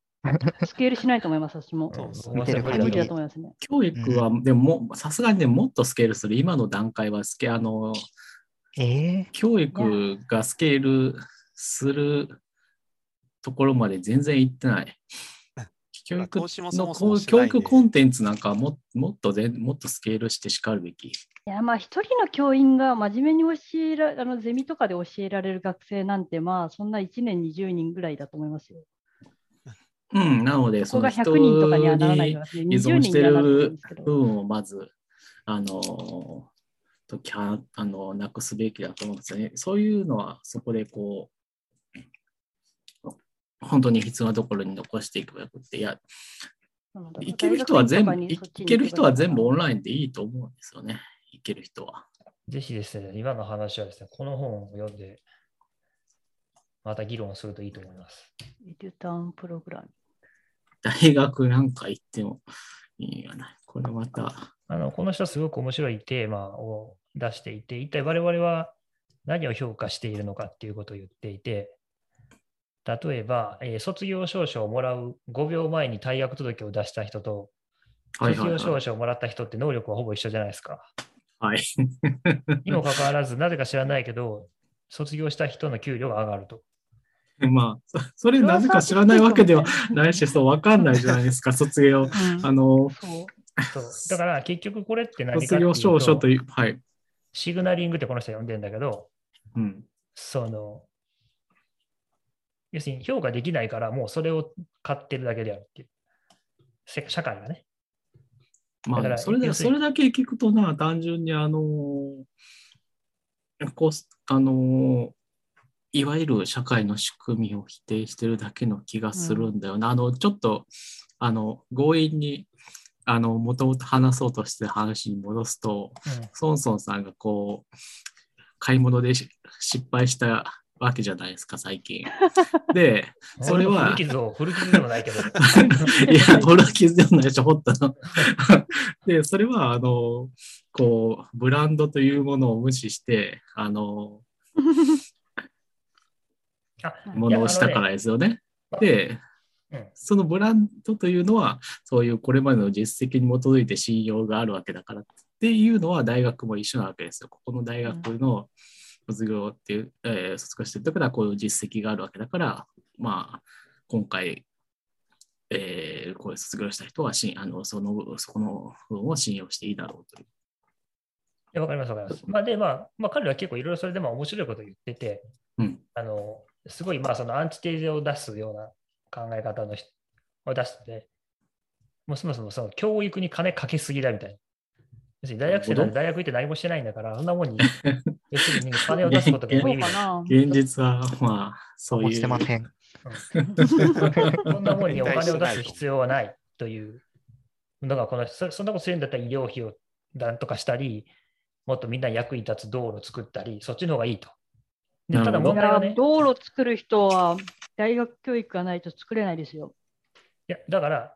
スケールしないと思います、私も。うんそう見てる僕は無理だ限りと思いますね。教育は、でもさすがにね、もっとスケールする。今の段階はスケ、あの、ええ教育がスケールするところまで全然行ってない。教育の教育コンテンツなんかはももっとぜもっとスケールしてしかるべき。いや、まあ、一人の教員が真面目に教えらあのゼミとかで教えられる学生なんて、まあ、そんな1年20人ぐらいだと思いますよ。うん、なので、そこがその人100人とかにはならないにから、依20存してる。部分をまず、あの、ときゃあのなくすべきだと思うんですよね。そういうのは、そこでこう、本当に必要なところに残していけばよくて、いや、なので行ける人は全部、いける人は全部オンイラインでいいと思うんですよね。行ける人は。ぜひですね、今の話はですね、この本を読んで、また議論するといいと思います。ン。エデュターンプログラム。大学なんか行ってもいいよな。これまた、あのこの人はすごく面白いテーマを出していて、一体我々は何を評価しているのかっていうことを言っていて、例えば、えー卒業証書をもらう5秒前に退学届を出した人と、卒業証。書をもらった人って能力はほぼ一緒じゃないですか。はい。にもかかわらず、なぜか知らないけど、卒業した人の給料が上がると。まあ、そそれなぜか知らないわけではないし、そう、わかんないじゃないですか、卒業。うんあの、そうそうだから結局これって何かっていう卒業証書とと、いう、はい。シグナリングってこの人は呼んでんだけど、うん。その、要するに評価できないから、もうそれを買ってるだけであるっていう。せ社会がね。だからまあ、それだそれだけ聞くとな、単純にあの、こうあのいわゆる社会の仕組みを否定してるだけの気がするんだよな。あのちょっとあの強引にあのもともと話そうとしてる話に戻すと、うんソンソンさんがこう買い物でし失敗したわけじゃないですか最近。でそれは古傷を、古傷でもないけど。いや、俺は傷でもないし、掘ったの。で、それは、あの、こう、ブランドというものを無視して、あの、あものをしたからですよね。で、うんそのブランドというのは、そういうこれまでの実績に基づいて信用があるわけだからっていうのは大学も一緒なわけですよ。ここの大学の卒業っていう、えー卒業してる時はこういう実績があるわけだから、まあ、今回、えーこれ卒業した人はしあのそのそこの部分を信用していいだろうという。わかります、わかります。まあ、で、まあ、まあ、彼らは結構いろいろそれでも面白いことを言ってて、うんあの、すごい、まあ、そのアンチテーゼを出すような考え方の人を出して、もうそもそもその教育に金かけすぎだみたいな。に大学生なん？で大学行って何もしてないんだから、そんなもんに、要するに金を出すことが無意味だ。そうかな。現実は、まあ、そういう。してません。そんなもんにお金を出す必要はないというのがこのそ、そんなことするんだったら医療費をなんとかしたり、もっとみんな役に立つ道路を作ったり、そっちの方がいいと。でただ問題はね、い道路作る人は大学教育がないと作れないですよ。やだから、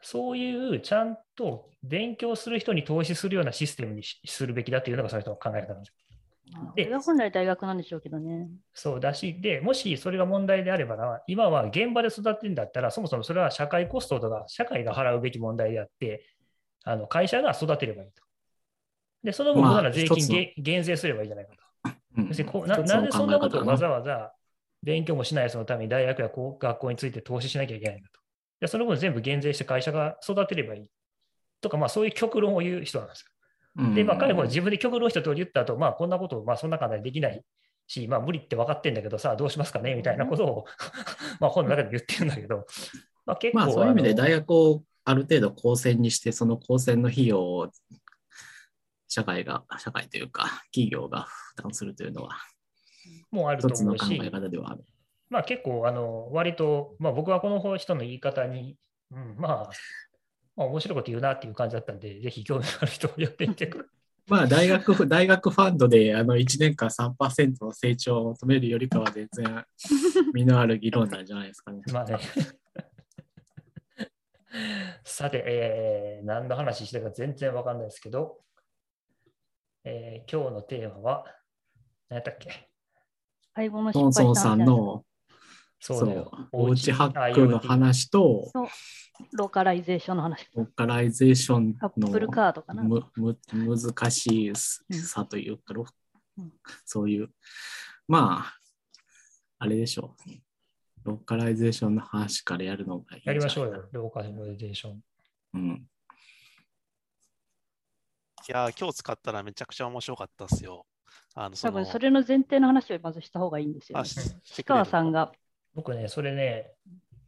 そういうちゃんと勉強する人に投資するようなシステムにしするべきだというのがその人の考え方なんです。でそれが本来大学なんでしょうけどね。そうだし、でもしそれが問題であればな、今は現場で育ってるんだったら、そもそもそれは社会コストとか、社会が払うべき問題であって、あの会社が育てればいいと。で、その分まあなら税金減税すればいいじゃないかと。うん要するにこうななんでそんなことをわざわざ勉強もしないそのために大学やこう学校について投資しなきゃいけないんだと。でその分全部減税して会社が育てればいい。とか、まあそういう極論を言う人なんですよ。うんで、まあ、彼も自分で極論一通り言った後、まあ、こんなことを、まあ、そんな簡単にできないし、まあ、無理って分かってんだけど、さあ、どうしますかね？みたいなことを、まあ、本の中で言ってるんだけど、まあ、結構、まあそういう意味で大学をある程度公選にして、その公選の費用を社会が、社会というか企業が負担するというのはもうあると思うし。まあ、結構、あの割と、まあ、僕はこの人の言い方に、うん、まあ、まあ、面白いこと言うなっていう感じだったんで、ぜひ興味ある人を呼んでみてくださ まあ大学、大学ファンドであの1年間3%の成長を求めるよりかは全然身のある議論なんじゃないですかね。い。まあね。さて、えー何の話してるか全然わかんないですけど、えー今日のテーマは、何やったっけ？買い物失ソンソンさんのそう。おうちハックの話と、ローカライゼーションの話。ローカライゼーションアップルのカードかな。むむ難しさというか、ロうんそういう、まあ、あれでしょう。ローカライゼーションの話からやるのがいいやりましょうよ、ローカライゼーション。うん。いやー、今日使ったらめちゃくちゃ面白かったっすよ。あの、その多分それの前提の話をまずした方がいいんですよ、ね。あしして石くれる川さんが、僕ね、それね、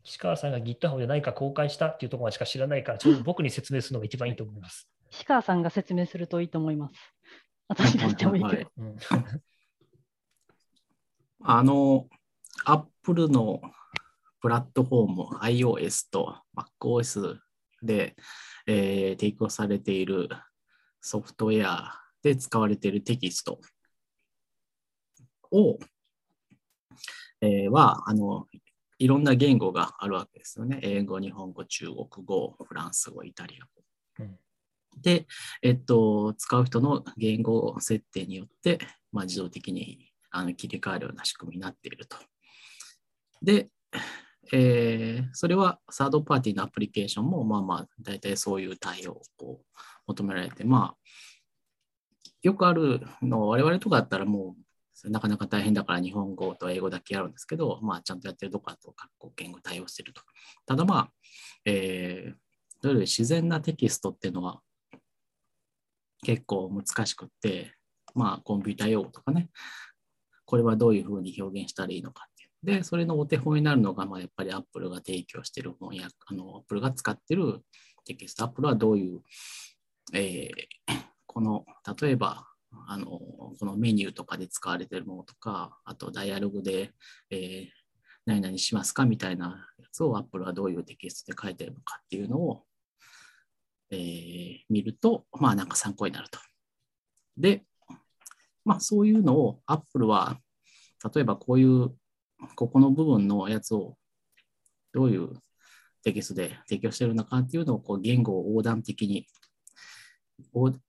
岸川さんが GitHub で何か公開したっていうところしか知らないから、ちょっと僕に説明するのが一番いいと思います。石川さんが説明するといいと思います。私がしてもいいけど。うん、あの、Apple のプラットフォーム iOS と MacOS で、えー提供されているソフトウェアで使われているテキストを、えーは、あの、いろんな言語があるわけですよね。英語、日本語、中国語、フランス語、イタリア語。うんで、えっと、使う人の言語設定によって、まあ、自動的にあの切り替えるような仕組みになっていると。で、えーそれはサードパーティーのアプリケーションも、まあまあ、大体そういう対応を求められて、まあ、よくあるの、我々とかだったらもう、なかなか大変だから日本語と英語だけやるんですけど、まあ、ちゃんとやってるとこだと各国言語対応してると。ただまあ、えー、それより自然なテキストっていうのは結構難しくって、まあ、コンピュータ用語とかね、これはどういうふうに表現したらいいのかっていう。で、それのお手本になるのが、まあ、やっぱり Apple が提供している翻訳、あの、Apple が使ってるテキスト。Apple はどういう、えーこの、例えば、あの、このメニューとかで使われてるものとか、あとダイアログで、えー何々しますかみたいなやつを Apple はどういうテキストで書いてるのかっていうのを、えー見ると、まあなんか参考になると。で、まあそういうのを Apple は、例えばこういう、ここの部分のやつをどういうテキストで提供してるのかっていうのをこう言語を横断的に、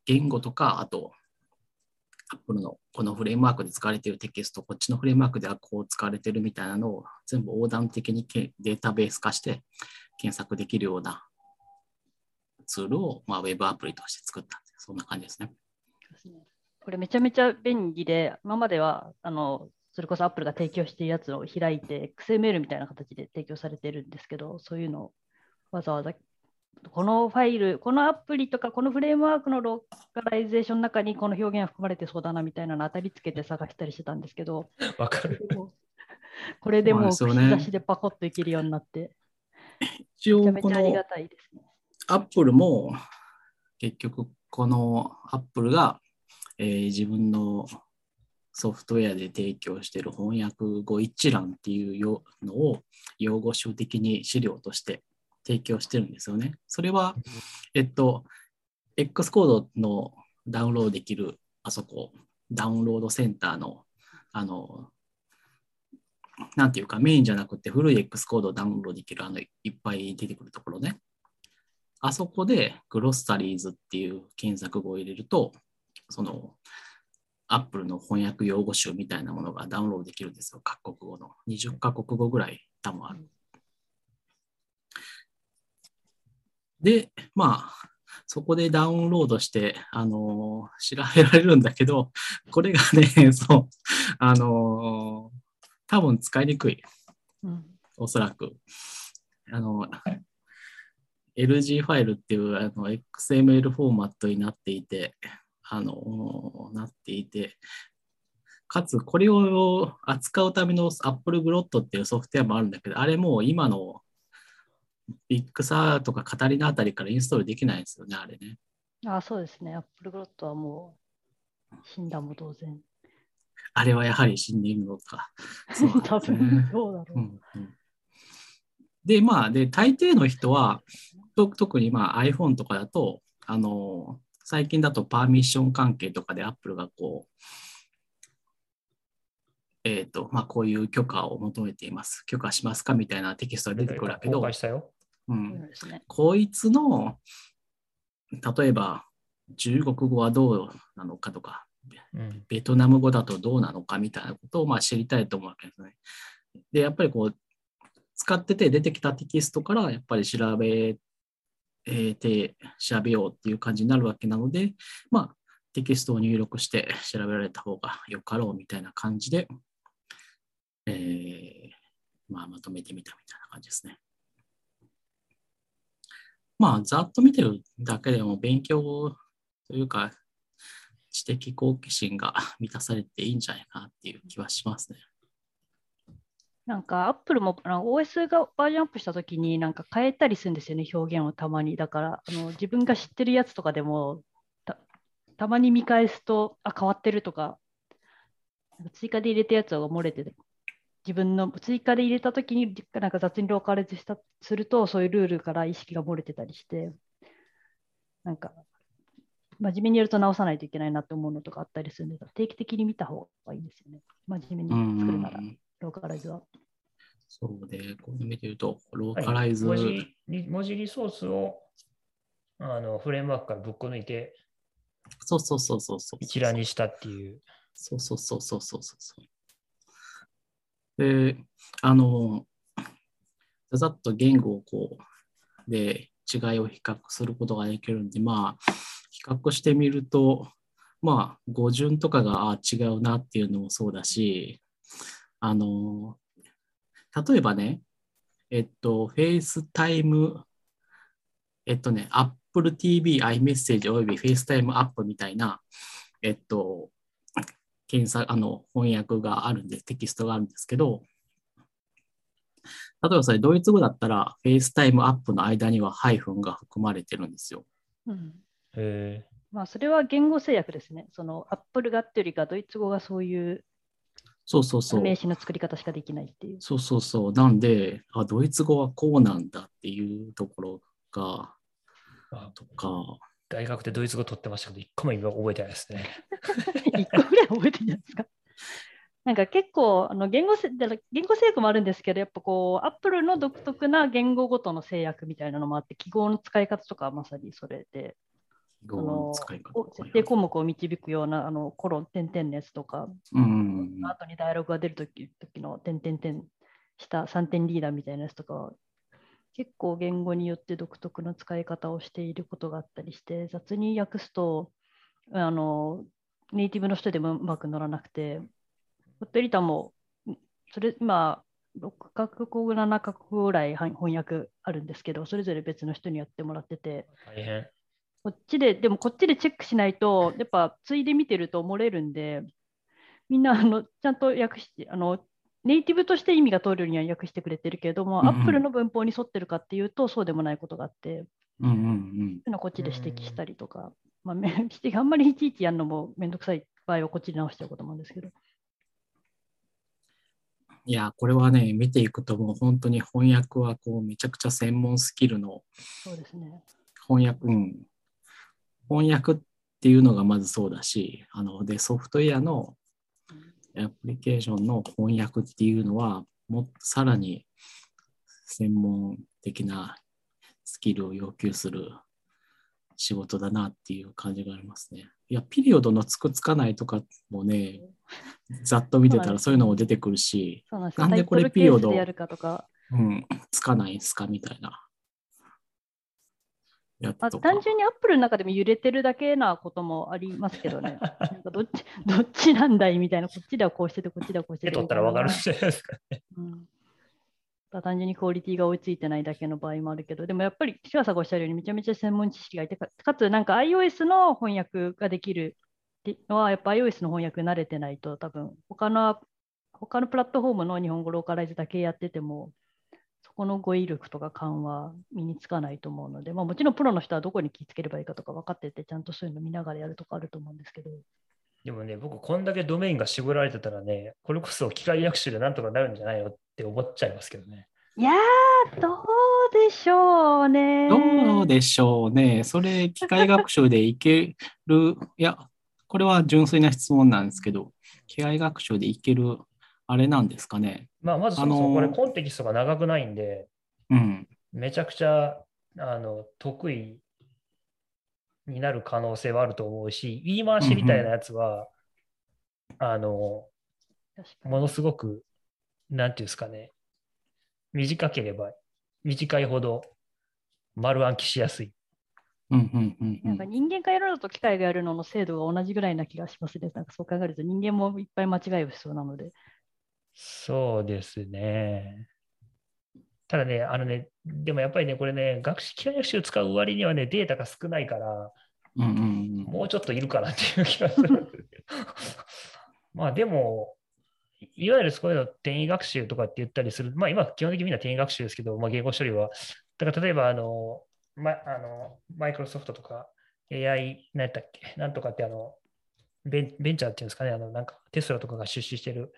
言語とか、あと Apple のこのフレームワークで使われているテキスト、こっちのフレームワークではこう使われているみたいなのを全部横断的にデータベース化して検索できるようなツールを、まあ、ウェブアプリとして作った。そんな感じですね。これめちゃめちゃ便利で、今まではあのそれこそ Apple が提供しているやつを開いて、XML みたいな形で提供されているんですけど、そういうのをわざわざこのファイル、このアプリとか、このフレームワークのローカライゼーションの中にこの表現が含まれてそうだなみたいなの当たりつけて探したりしてたんですけど、わかる。これでもう口出しでパコッといけるようになって、一応こめちゃめちゃありのがたいですね。Apple も結局この Apple が、えー自分のソフトウェアで提供している翻訳語一覧っていうよのを用語集的に資料として提供してるんですよね。それは、えっと、X コードのダウンロードできるあそこ、ダウンロードセンターの、あの、なんていうかメインじゃなくて古い X コードをダウンロードできるあのいっぱい出てくるところね。あそこでグロッサリーズっていう検索語を入れると、その Apple の翻訳用語集みたいなものがダウンロードできるんですよ。各国語の。20カ国語ぐらい多分ある。で、まあ、そこでダウンロードして、あのー調べられるんだけど、これがね、そう、あのー多分使いにくい。うんおそらく。あの、LG ファイルっていうあの XML フォーマットになっていて、あの、なっていて、かつこれを扱うための Apple Grot っていうソフトウェアもあるんだけど、あれもう今のビッグサーとかカタリナあたりからインストールできないんですよね、あれね。あそうですね。 AppleGlot はもう死んだも同然。あれはやはり死んでいるのか。そう 多分どうだろう。うんうんで、まあ、で、大抵の人は、と特にまあ iPhone とかだと、あの、最近だとパーミッション関係とかで Apple がこう、えっ、と、まあ、こういう許可を求めています。許可しますかみたいなテキストが出てくるわけど公開、したよ。う、ん。こいつの、例えば、中国語はどうなのかとか、うん。ベトナム語だとどうなのかみたいなことをまあ知りたいと思うわけですね。で、やっぱりこう、使ってて出てきたテキストからやっぱり調べえーて、調べようっていう感じになるわけなので、まあ、テキストを入力して調べられた方がよかろうみたいな感じで、えーまあ、まとめてみたみたいな感じですね。まあ、ざっと見てるだけでも勉強というか、知的好奇心が 満たされていいんじゃないかなっていう気はしますね。なんか Apple もあの OS がバージョンアップしたときになんか変えたりするんですよね、表現をたまに。だからあの自分が知ってるやつとかでもたたまに見返すと、あ、変わってるとか、なんか追加で入れたやつが漏れてて、自分の追加で入れたときになんか雑にローカライズしたすると、そういうルールから意識が漏れてたりして、なんか真面目にやると直さないといけないなって思うのとかあったりするので、定期的に見た方がいいですよね。真面目に作るなら、ローカライズは。そうで、こう見てると、ロはいーカライズ、文字リ文字リソースをあのフレームワークからぶっこ抜いてそうそうそうそうそう。一覧にしたっていう。そうそうそうそうそうそう。で、あの、ざざっと言語をこう、で、違いを比較することができるんで、まあ、比較してみると、まあ、語順とかがあ違うなっていうのもそうだし、あの、例えばね、えっと、FaceTime、えっとね、Apple TV、iMessage および FaceTime アップみたいな、えっと、検索、あの、翻訳があるんです、テキストがあるんですけど、例えばそれ、ドイツ語だったら、FaceTime アップの間にはハイフンが含まれてるんですよ。うんへまあ、それは言語制約ですね。その、アップルがっていうよりか、ドイツ語がそういうそうそうそう。名詞の作り方しかできないっていう。そうそうそう。なんで、あ、ドイツ語はこうなんだっていうところが、あとか、大学でドイツ語取ってましたけど、一個も今覚えてないですね。一個ぐらい覚えてないですか？なんか結構あの言語せ言語制約もあるんですけど、やっぱこう、アップルの独特な言語ごとの制約みたいなのもあって、記号の使い方とかはまさにそれで、語の設定項目を導くようなあのコロン、点々のやつとか、うん。後にダイアログが出るとき時の点々点した3点リーダーみたいなやつとかは、結構言語によって独特の使い方をしていることがあったりして、雑に訳すと、あのネイティブの人でもうまく乗らなくて、ホットリタも、んそれ今、6カ国語、7カ国語ぐらいは翻訳あるんですけど、それぞれ別の人にやってもらってて、大変。こっちで、でもこっちでチェックしないと、やっぱついで見てると漏れるんで、みんなあのちゃんと訳して、あのネイティブとして意味が通るようには訳してくれてるけれども、うんうんアップルの文法に沿ってるかっていうと、そうでもないことがあって、そううんうんいうのをこっちで指摘したりとか、まあ、め 指摘あんまりいちいちやるのもめんどくさい場合はこっちで直しちゃうこともあるんですけど。いや、これはね、見ていくともう本当に翻訳はこうめちゃくちゃ専門スキルのそうですね。翻訳、うん。翻訳っていうのがまずそうだし、あの、で、ソフトウェアのアプリケーションの翻訳っていうのは、もっとさらに専門的なスキルを要求する仕事だなっていう感じがありますね。いや、ピリオドのつくつかないとかもね、ざっと見てたらそういうのも出てくるし、なんでこれピリオドケースでやるかとか、うん、つかないんすかみたいな。やとか。単純にアップルの中でも揺れてるだけなこともありますけどね。なんかどっちどっちなんだいみたいな、こっちではこうしてて、こっちではこうしてて。手取ったらわかるんじゃないですかね。うんまあ単純にクオリティが追いついてないだけの場合もあるけど、でもやっぱり、シュワさんがおっしゃるように、めちゃめちゃ専門知識がいて、かかつ、なんか iOS の翻訳ができるのは、やっぱ iOS の翻訳慣れてないと、多分他の、他のプラットフォームの日本語ローカライズだけやってても、そこの語彙力とか感は身につかないと思うので、まあ、もちろんプロの人はどこに気をつければいいかとか分かってて、ちゃんとそういうの見ながらやるとかあると思うんですけど、でもね、僕、こんだけドメインが絞られてたらね、これこそ機械学習でなんとかなるんじゃないのって思っちゃいますけどね。いやー、どうでしょうね。どうでしょうね。それ、機械学習でいける、いや、これは純粋な質問なんですけど、機械学習でいける、あれなんですかね。まあ、まずそもそもこれあのーコンテキストが長くないんで、うん。めちゃくちゃあの得意になる可能性はあると思うし、言い回しみたいなやつは、あの、ものすごく、なんていうんですかね、短ければ短いほど丸暗記しやすい。うん、うん、うんうなんかん。人間がやるのと機械がやるのの精度が同じぐらいな気がしますね。なんかそう考えると人間もいっぱい間違いをしそうなので。そうですね。ただね、あのね、でもやっぱりね、これね、学習、機械学習使う割にはね、データが少ないから、うん、うんうん。もうちょっといるかなっていう気がする。まあでも、いわゆるそういうの転移学習とかって言ったりする、まあ今基本的にみんな転移学習ですけど、まあ言語処理は。だから例えばあの、ま、あのマイクロソフトとか AI、何やったっけ？なんとかってあのベン、ベンチャーっていうんですかね、あのなんかテスラとかが出資してる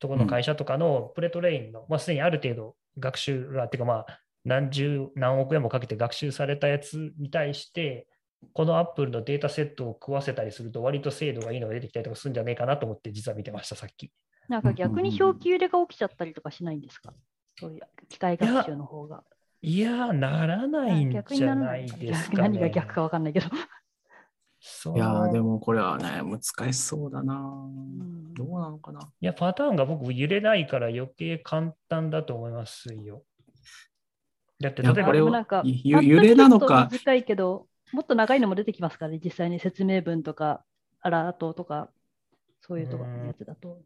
ところの会社とかのプレトレインの、まあすでにある程度学習が、っていうかまあ何十何億円もかけて学習されたやつに対して、このアップルのデータセットを食わせたりすると、割と精度がいいのが出てきたりとかするんじゃねえかなと思って、実は見てました、さっき。なんか逆に表記揺れが起きちゃったりとかしないんですか？そういう機械学習の方が。いやー、ならないん逆にならじゃなないですか、ね。何が逆かわかんないけど。いやーでもこれはね、難しそうだな。んどうなのかな。いや、パターンが僕揺れないから余計簡単だと思いますよ。だって、例えばこれをなんかゆ揺れなのか短いけど、もっと長いのも出てきますからね、実際に説明文とか、アラートとか、そういうところのやつだと。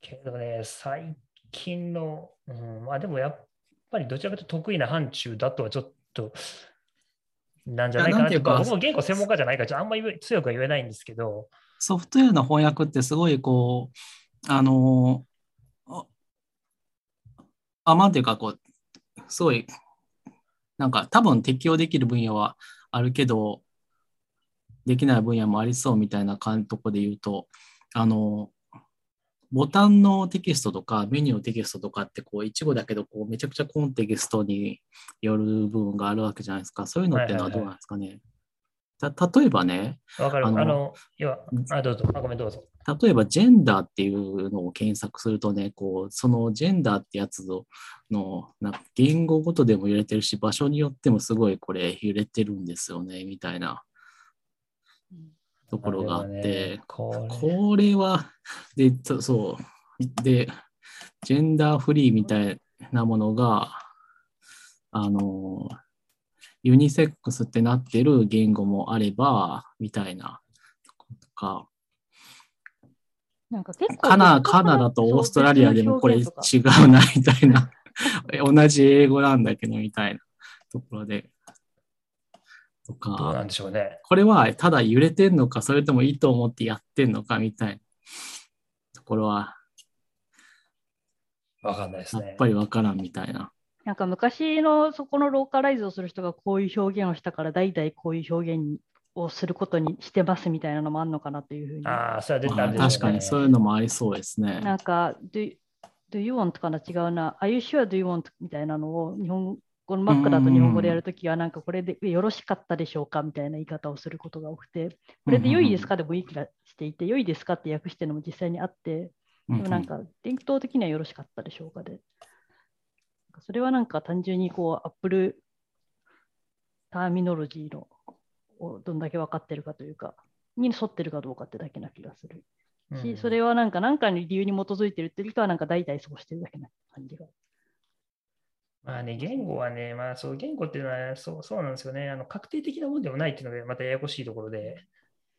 けどね、最近の、うん、まあでもやっぱりどちらかというと得意な範疇だとはちょっと、なんじゃないかな？といやなんていうか僕も言語専門家じゃないから、あんまり強くは言えないんですけど、ソフトウェアの翻訳ってすごいこう、あのーあ、あまんていうかこう、すごい、なんか多分適用できる分野はあるけど、できない分野もありそうみたいな感とこで言うと、あの、ボタンのテキストとかメニューのテキストとかってこう一語だけどこうめちゃくちゃコンテキストによる部分があるわけじゃないですか。そういうのってのはどうなんですかね。た例えばね、わかる。ああのの、要は、あ、どうぞ。あ、ごめん、どうぞ。例えばジェンダーっていうのを検索するとね、こう、そのジェンダーってやつの、のなんか言語ごとでも揺れてるし、場所によってもすごいこれ揺れてるんですよね、みたいなところがあってね、これは、で、そそう、で、ジェンダーフリーみたいなものが、あの、ユニセックスってなってる言語もあれば、みたいな、とか、なんか結構カナカナダとオーストラリアでもこれ違うな、みたいな。同じ英語なんだけど、みたいなところで。とどうなんか、でしょうね。これはただ揺れてんのか、それとも意図を持ってやってんのか、みたいなところは、わかんないですねやっ。ぱりわからんみたいな。なんか昔のそこのローカライズをする人がこういう表現をしたから代々こういう表現をすることにしてますみたいなのもあるのかなというふうに。ああ、それは絶対まああるでね確かにそういうのもありそうですね。なんか、do, do you want かな違うな。Are you sure do you want みたいなのを日本語の Mac だと日本語でやるときは、なんかこれでよろしかったでしょうかみたいな言い方をすることが多くて、これで良いですかでもいい気がしていて、良いですかって訳してるのも実際にあって、うんでもなんか伝統的にはよろしかったでしょうかで。それはなんか単純にこう、Apple ターミノロジーのをどんだけ分かってるかというか、に沿ってるかどうかってだけな気がする。し、うんそれはなんか何かの理由に基づいてるっていうよりかは、なんか代々過ごしてるだけな感じが。まあね、言語はね、まあそう、言語っていうのはそうそうなんですよね。あの確定的なものでもないっていうのがまたややこしいところで。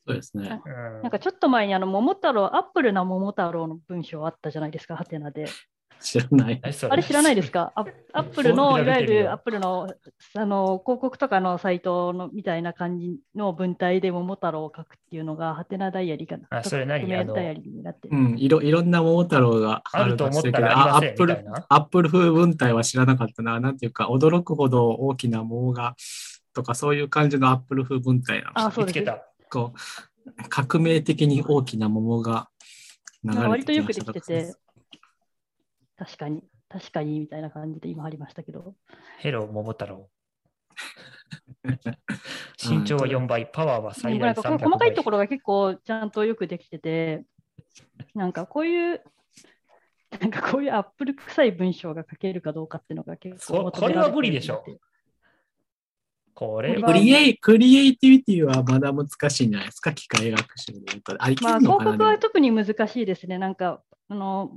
そうですね。うんなんかちょっと前にあの桃太郎、アップルな桃太郎の文章あったじゃないですか、ハテナで。知らない。あれ知らないですか？アッアップルの、いわゆるアップルのあの広告とかのサイトのみたいな感じの文体で桃太郎を書くっていうのが、ハテナダイアリーかな？あそれ何？ダイアリーになってる。うん、いろいろんな桃太郎があると思ったけどらアップルみたいな、アップル風文体は知らなかったな。なんていうか、驚くほど大きな桃が、とか、そういう感じのアップル風文体なの。あ、そうです。こう、革命的に大きな桃が流なんかれ割とよくてきましたできてて、確かに、確かにみたいな感じで今ありましたけど。ヘロ桃太郎。身長は4倍、パワーはで最大もなんかこう300細かいと倍。ころが結構ちゃんとよくできてて、なんかこういう、なんかこういうアップル臭い文章が書けるかどうかっていうのが結構これは無理でしょ。これクリエイクリエイティビティはまだ難しいんじゃないですか、機械学習で。まあ広告は特に難しいですね。なんか、あの、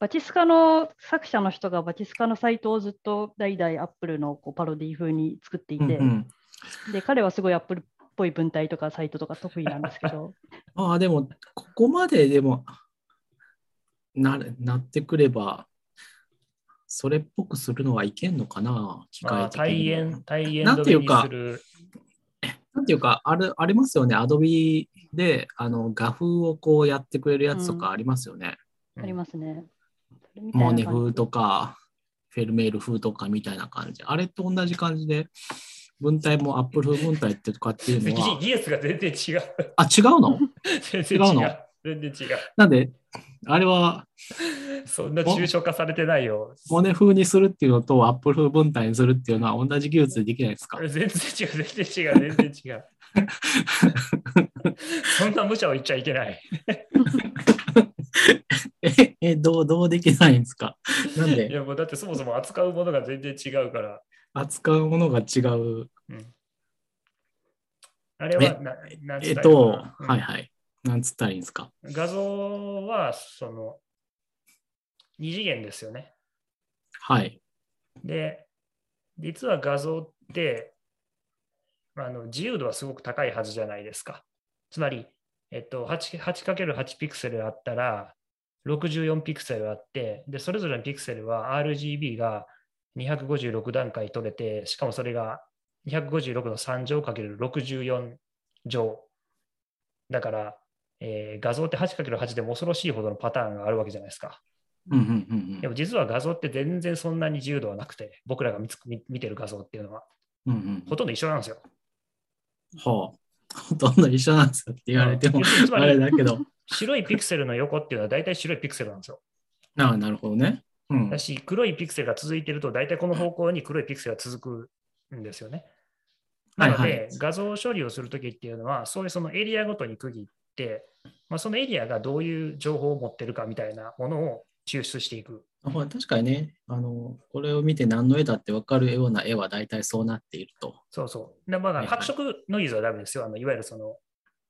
バチスカの作者の人がバチスカのサイトをずっと代々アップルのこうパロディ風に作っていて、うんうんで、彼はすごいアップルっぽい文体とかサイトとか得意なんですけど、ああ、でも、ここまででも、なるなってくれば、それっぽくするのはいけんのかな、機まあ、械的に対も。円、対円なんていうか。なんていうか、あるありますよね、アドビであの画風をこうやってくれるやつとかありますよね。うんありますね。モネ感じ風とか、フェルメール風とかみたいな感じ。あれと同じ感じで、文体もアップル風文体ってとかっていうの技は、技術が全然違う。あ、違うの？全然違うの？全然違う。なんで、あれは、そんな抽象化されてないよ。モネ風にするっていうのと、アップル風文体にするっていうのは同じ技術でできないですか？全然違う、全然違う、全然違う。そんな無茶を言っちゃいけない。え、え、どう、どうできないんですか？なんいでやもうだってそもそも扱うものが全然違うから。扱うものが違う。うん、あれはな、なんつえったっらいいのと、かなはいはい。なんつったらいいんですか？うん画像は、その、二次元ですよね。はい。で、実は画像って、あの自由度はすごく高いはずじゃないですか。つまり、えっと、8 8×8 ピクセルあったら、64ピクセルあって、で、それぞれのピクセルは RGB が256段階取れて、しかもそれが256の3乗かける64乗。だから、えー画像って 8×8 でも恐ろしいほどのパターンがあるわけじゃないですか。うんうんうんでも実は画像って全然そんなに自由度はなくて、僕らが見つ見見てる画像っていうのはうん。うんうんほとんど一緒なんですよ。は ほとんど一緒なんですよって言われてもあれりだけど。白いピクセルの横っていうのは大体白いピクセルなんですよ。ああ、なるほどね。うんだ。し、黒いピクセルが続いてると、大体この方向に黒いピクセルが続くんですよね。なので、はいはい画像処理をするときっていうのは、そういうそのエリアごとに区切って、まあ、そのエリアがどういう情報を持ってるかみたいなものを抽出していく。あほら確かにね、あの、これを見て何の絵だって分かるような絵は大体そうなっていると。そうそう。でまあ、白色ノイズはダメですよ。あのいわゆるその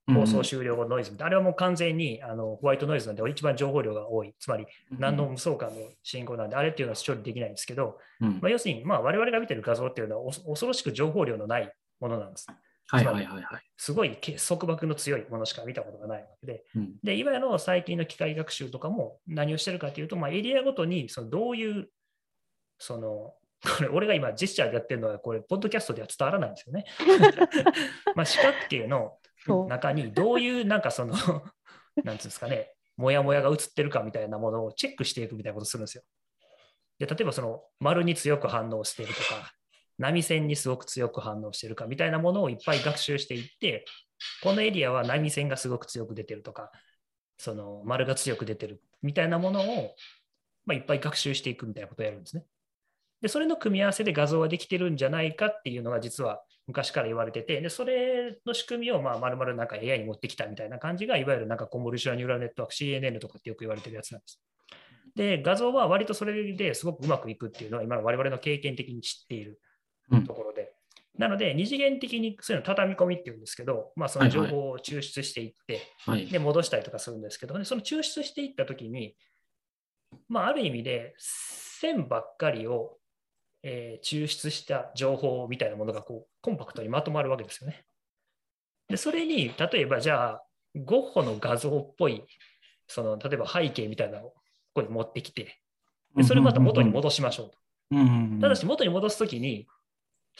うん放送終了後ノイズみたいな、あれはもう完全にあのホワイトノイズなんで、一番情報量が多い。つまり、何の無双感の進行なんで、あれっていうのは処理できないんですけど、うんまあ、要するに、まあ、我々が見てる画像っていうのはお恐ろしく情報量のないものなんです。はいはいはいはい。すごいけ束縛の強いものしか見たことがないわけで、うんで、いわゆる最近の機械学習とかも何をしてるかというと、まあ、エリアごとにそのどういう、その、これ、俺が今ジェスチャーでやってるのは、これ、ポッドキャストでは伝わらないんですよね。まあ、四角形の中にどういう、なんかその、なんていうんですかね、もやもやが映ってるかみたいなものをチェックしていくみたいなことをするんですよ。で、例えばその、丸に強く反応しているとか、波線にすごく強く反応してるかみたいなものをいっぱい学習していって、このエリアは波線がすごく強く出てるとか、その丸が強く出てるみたいなものを、まあ、いっぱい学習していくみたいなことをやるんですね。で、それの組み合わせで画像ができてるんじゃないかっていうのが実は昔から言われてて、で、それの仕組みをまあ丸々なんか AI に持ってきたみたいな感じが、いわゆるなんかコンボリューションニューラルネットワーク CNN とかってよく言われてるやつなんです。で、画像は割とそれですごくうまくいくっていうのは今の我々の経験的に知っているところで。なので、二次元的にそういうの畳み込みっていうんですけど、まあ、その情報を抽出していって、はい。で、戻したりとかするんですけど、ね、その抽出していったときに、まあ、ある意味で線ばっかりを、えー抽出した情報みたいなものがこうコンパクトにまとまるわけですよね。で、それに、例えばじゃあ、ゴッホの画像っぽい、その例えば背景みたいなのをここに持ってきて、でそれをまた元に戻しましょうと。うんうんうん。ただし、元に戻すときに、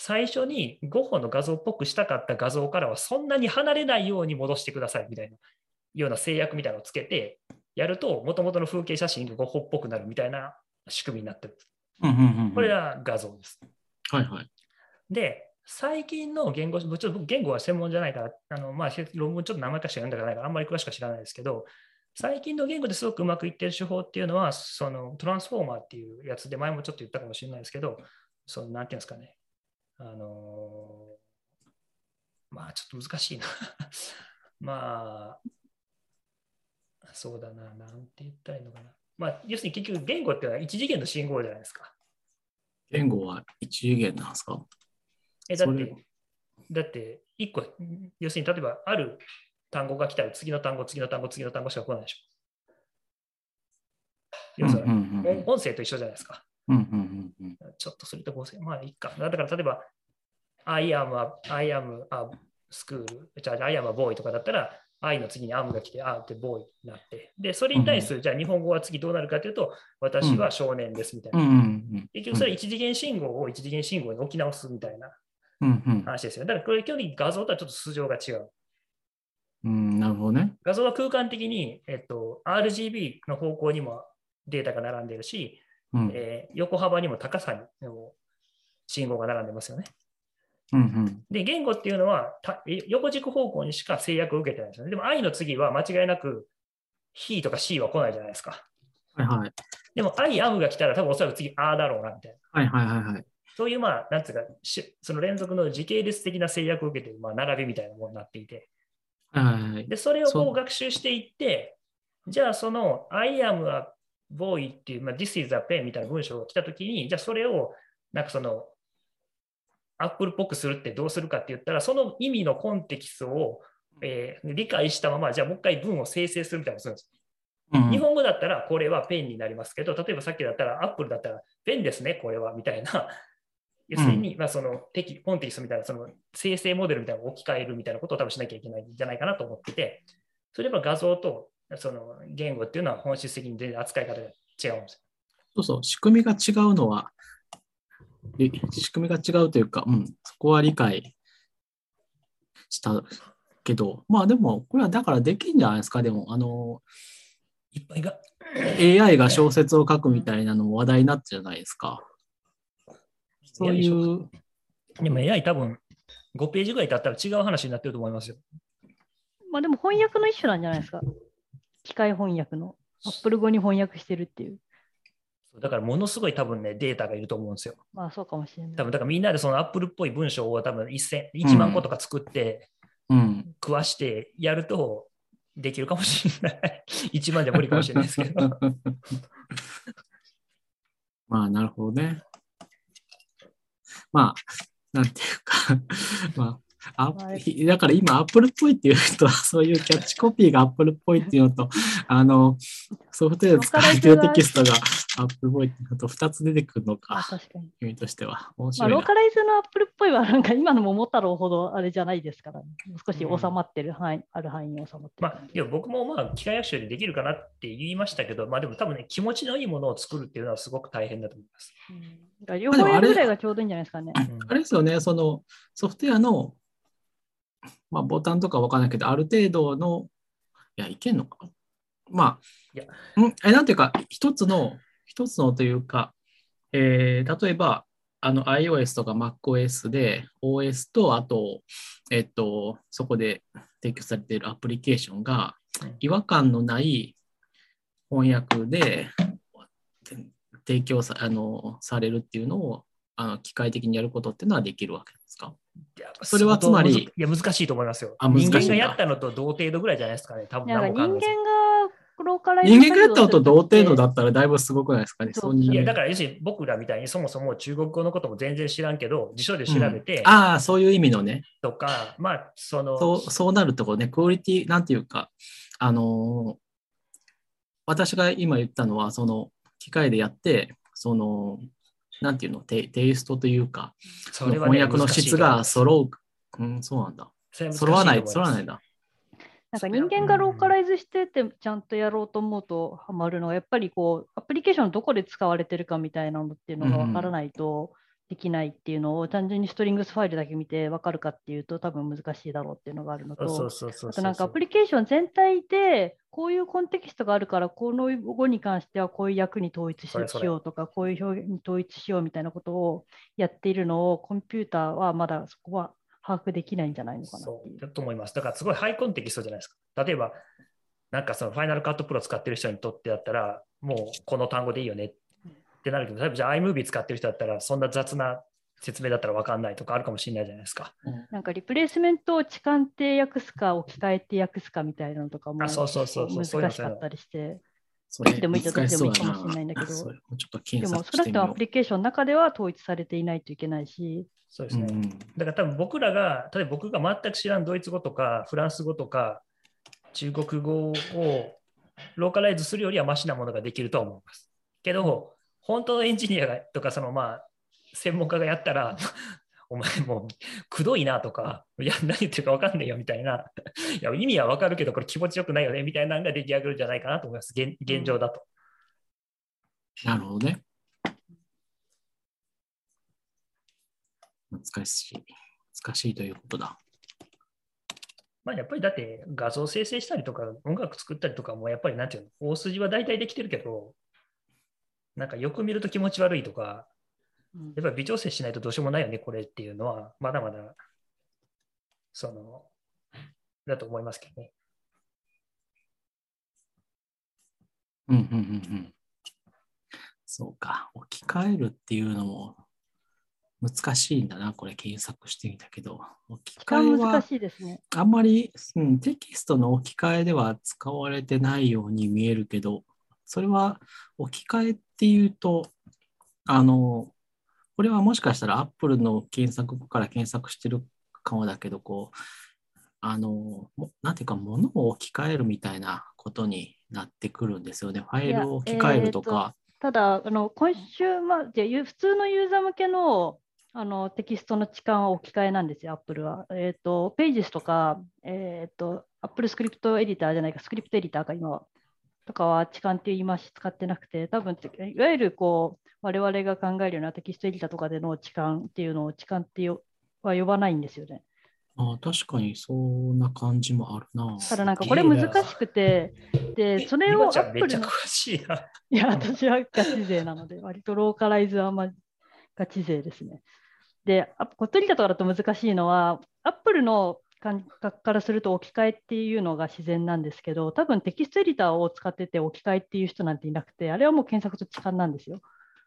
最初にゴッホの画像っぽくしたかった画像からはそんなに離れないように戻してくださいみたいなような制約みたいなのをつけてやると、もともとの風景写真がゴッホっぽくなるみたいな仕組みになってる。うんうんうんうんこれが画像です。はいはい。で、最近の言語、ちょっと僕言語は専門じゃないから、あのまあ、論文ちょっと名前かしか読んだからないから、あんまり詳しくは知らないですけど、最近の言語ですごくうまくいってる手法っていうのは、そのトランスフォーマーっていうやつで、前もちょっと言ったかもしれないですけど、そのなんていうんですかね、あのーまあちょっと難しいな。まあ、そうだな、なんて言ったらいいのかな。まあ、要するに結局言語ってのは一次元の信号じゃないですか。言語は一次元なんですか？え、だって、だって、一個、要するに例えばある単語が来たら次の単語、次の単語、次の単語しか来ないでしょ。要するに、音音声と一緒じゃないですか。うんうんうんうんちょっとそれと合成、まあいいか。だから例えば、I am a, I am a school, じゃあ I am a boy とかだったら、I の次に am が来て、あって boy になって。で、それに対する、じゃあ日本語は次どうなるかというと、私は少年ですみたいな。結局それ一次元信号を一次元信号に置き直すみたいな話ですよ。だからこれ距離画像とはちょっと素性が違う。うんなるほどね。画像は空間的に、えっと、RGB の方向にもデータが並んでるし、うんえー横幅にも高さにも信号が並んでますよね。うんうんで、言語っていうのは横軸方向にしか制約を受けてないんですよね。でも I の次は間違いなく He とか C は来ないじゃないですか。はいはい。でも I am が来たら多分おそらく次 A だろうなみたいな。はいはいはいはい。そういうまあ、なんつうか、しその連続の時系列的な制約を受けている、まあ、並びみたいなものになっていて、はいはいはい。で、それをこう学習していって、じゃあその I am a boy っていう、まあ、This is a pen みたいな文章が来たときに、じゃあそれをなんかその Apple っぽくするってどうするかって言ったら、その意味のコンテキストを、えー理解したまま、じゃあもう一回文を生成するみたいなことするんです。うんうん日本語だったらこれはペンになりますけど、例えばさっきだったら Apple だったらペンですね、これはみたいな。要するに、まあ、そのテキコンテキストみたいな、その生成モデルみたいなのを置き換えるみたいなことを多分しなきゃいけないんじゃないかなと思ってて、それは画像とその言語っていうのは本質的に全然扱い方が違うんですよ。そうそう、仕組みが違うのは、え仕組みが違うというか、うん、そこは理解したけど、まあでも、これはだからできんじゃないですか、でも、あの、いっぱいが。AI が小説を書くみたいなのも話題になったじゃないですか。そういう、でも AI 多分5ページぐらい経ったら違う話になってると思いますよ。まあでも翻訳の一種なんじゃないですか。機械翻訳の。Apple 語に翻訳してるっていう。だからものすごい多分ね、データがいると思うんですよ。まあそうかもしれない。多分だからみんなでその Apple っぽい文章を多分1000 1万個とか作って、うん。食わしてやるとできるかもしれない。1万じゃ無理かもしれないですけど。まあ、なるほどね。まあ、なんていうか、まあ、あはい だから今、アップルっぽいっていうと、そういうキャッチコピーがアップルっぽいっていうのと、あの、ソフトウェアで使われてるテキストがアップルっぽいっていうのと、2つ出てくるのあか、確かに。意味としては。面まあ、白いな。ローカライズのアップルっぽいは、なんか今の桃太郎ほどあれじゃないですから、ね、もう少し収まってる範囲、ある範囲に収まってるまあ、いや僕もまあ機械学習でできるかなって言いましたけど、まあでも多分ね、気持ちのいいものを作るっていうのはすごく大変だと思います。うんだから両方やるぐらいがちょうどいいんじゃないですかね。うんあれですよね、そのソフトウェアの、まあ、ボタンとかわかんないけど、ある程度の、いや、いけんのか？なまいや。あ、ん？え、なんていうか、一つの、一つのというか、えー例えば、あの iOS とか MacOS で OS と、あと、えっと、そこで提供されているアプリケーションがうん。違和感のない翻訳で提供さあのされるっていうのをあの機械的にやることっていうのはできるわけですか？それはつまりいや、難しいと思いますよ。あ難しいんだ人間がやったのと同程度ぐらいじゃないですかね。多分なんか人間がローカライズ人間がやったのと同程度だっったらだいぶすごくないですかね。そういや、だから要するに僕らみたいにそもそも中国語のことも全然知らんけど、辞書で調べてああ、そういう意味のね。とか、まあ、その、そうそうなるとこね、クオリティ、なんていうか、あのー私が今言ったのは、その機械でやって、その、なんていうの、テテイストというか、それはね翻訳の質が揃う。うん、そうなんだ。揃わない、揃わないんだ。なんか人間がローカライズしててちゃんとやろうと思うとハマるのはやっぱりこうアプリケーションどこで使われてるかみたいなのっていうのが分からないとできないっていうのを単純にストリングスファイルだけ見て分かるかっていうと多分難しいだろうっていうのがあるのとそうそうそうそうあとなんかアプリケーション全体でこういうコンテキストがあるからこの語に関してはこういう役に統一しようとかこういう表現に統一しようみたいなことをやっているのをコンピューターはまだそこは把握できないんじゃないのかな。そうだと思います。だからすごいハイコンテキストじゃないですか。例えば、なんかそのファイナルカットプロ使ってる人にとってだったら、もうこの単語でいいよねってなるけど、例えばじゃあ iMovie 使ってる人だったら、そんな雑な説明だったら分かんないとかあるかもしれないじゃないですか。なんかリプレイスメントを置換って訳すか置き換えて訳すかみたいなのとかもあそうそうそうそうそういうの難しかったりして、それどっちでもいいとどっちでもいいかも難しそうだしれないんだけどで検も索してみよ少なくともアプリケーションの中では統一されていないといけないし、そうですね。う。うんだから多分僕らが、例えば僕が全く知らんドイツ語とかフランス語とか中国語をローカライズするよりはマシなものができるとは思います。けど、本当のエンジニアがとか、そのまあ、専門家がやったら、お前もうくどいなとか、いや、何言ってるか分かんないよみたいな、いや、意味は分かるけど、これ気持ちよくないよねみたいなのが出来上がるんじゃないかなと思います、現現状だと。なるほどね。難しい。難しいということだ。まあ、やっぱりだって画像生成したりとか音楽作ったりとかもやっぱりなんていうの大筋は大体できてるけどなんかよく見ると気持ち悪いとかうんやっぱり微調整しないとどうしようもないよねこれっていうのはまだまだそのだと思いますけどね。うんうんうんうん。そうか。置き換えるっていうのも難しいんだな。これ検索してみたけど。置き換えは難しいですね。あんまり、うん、テキストの置き換えでは使われてないように見えるけど、それは置き換えっていうと、あの、これはもしかしたら Apple の検索から検索してるかもだけど、こう、あの、もなんていうか、物を置き換えるみたいなことになってくるんですよね。ファイルを置き換えるとか。ただ、あの今週、まあ、じゃ普通のユーザー向けのあのテキストの置換は置き換えなんですよ、Apple は。えっ、と、Pages とか、えっ、と、Apple スクリプトエディターじゃないか、スクリプトエディターか、今は。とかは置換っていう言い回し使ってなくて、多分いわゆるこう、我々が考えるようなテキストエディターとかでの置換っていうのを置換ってよは呼ばないんですよね。あ確かにそんな感じもあるな。ただなんかこれ難しくて、で、それを今ちゃんめっ Apple のいな。いや、私はガチ勢なので、割とローカライズはあんまガチ勢ですね。で、あコットリータとかだと難しいのは、アップルの感覚からすると置き換えっていうのが自然なんですけど、多分テキストエディターを使ってて置き換えっていう人なんていなくて、あれはもう検索と痴漢なんですよ。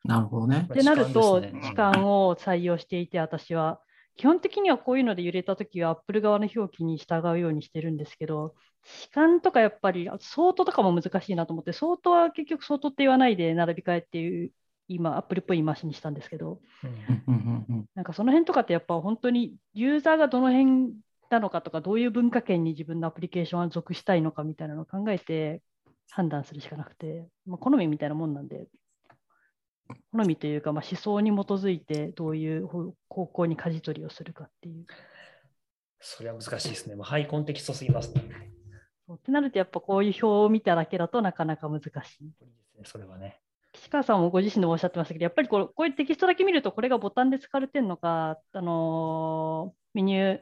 なるほどね。ってなると、ね痴漢を採用していて、私は。基本的にはこういうので揺れたときは、アップル側の表記に従うようにしてるんですけど、痴漢とかやっぱり、相当とかも難しいなと思って、相当は結局相当って言わないで並び替えっていう、今、アップルっぽい言い回しにしたんですけど、うんうんうんうんなんかその辺とかってやっぱ本当にユーザーがどの辺なのかとか、どういう文化圏に自分のアプリケーションは属したいのかみたいなのを考えて判断するしかなくて、まあ、好みみたいなもんなんで、好みというか、まあ、思想に基づいてどういう方方向に舵取りをするかっていう。それは難しいですね。もうハイコンテキストすぎますね。そうってなると、やっぱこういう表を見ただけだとなかなか難しい。いいですね、それはね。岸川さんもご自身でもおっしゃってましたけど、やっぱりこうこういうテキストだけ見ると、これがボタンで使われてるのか、あのーメニュー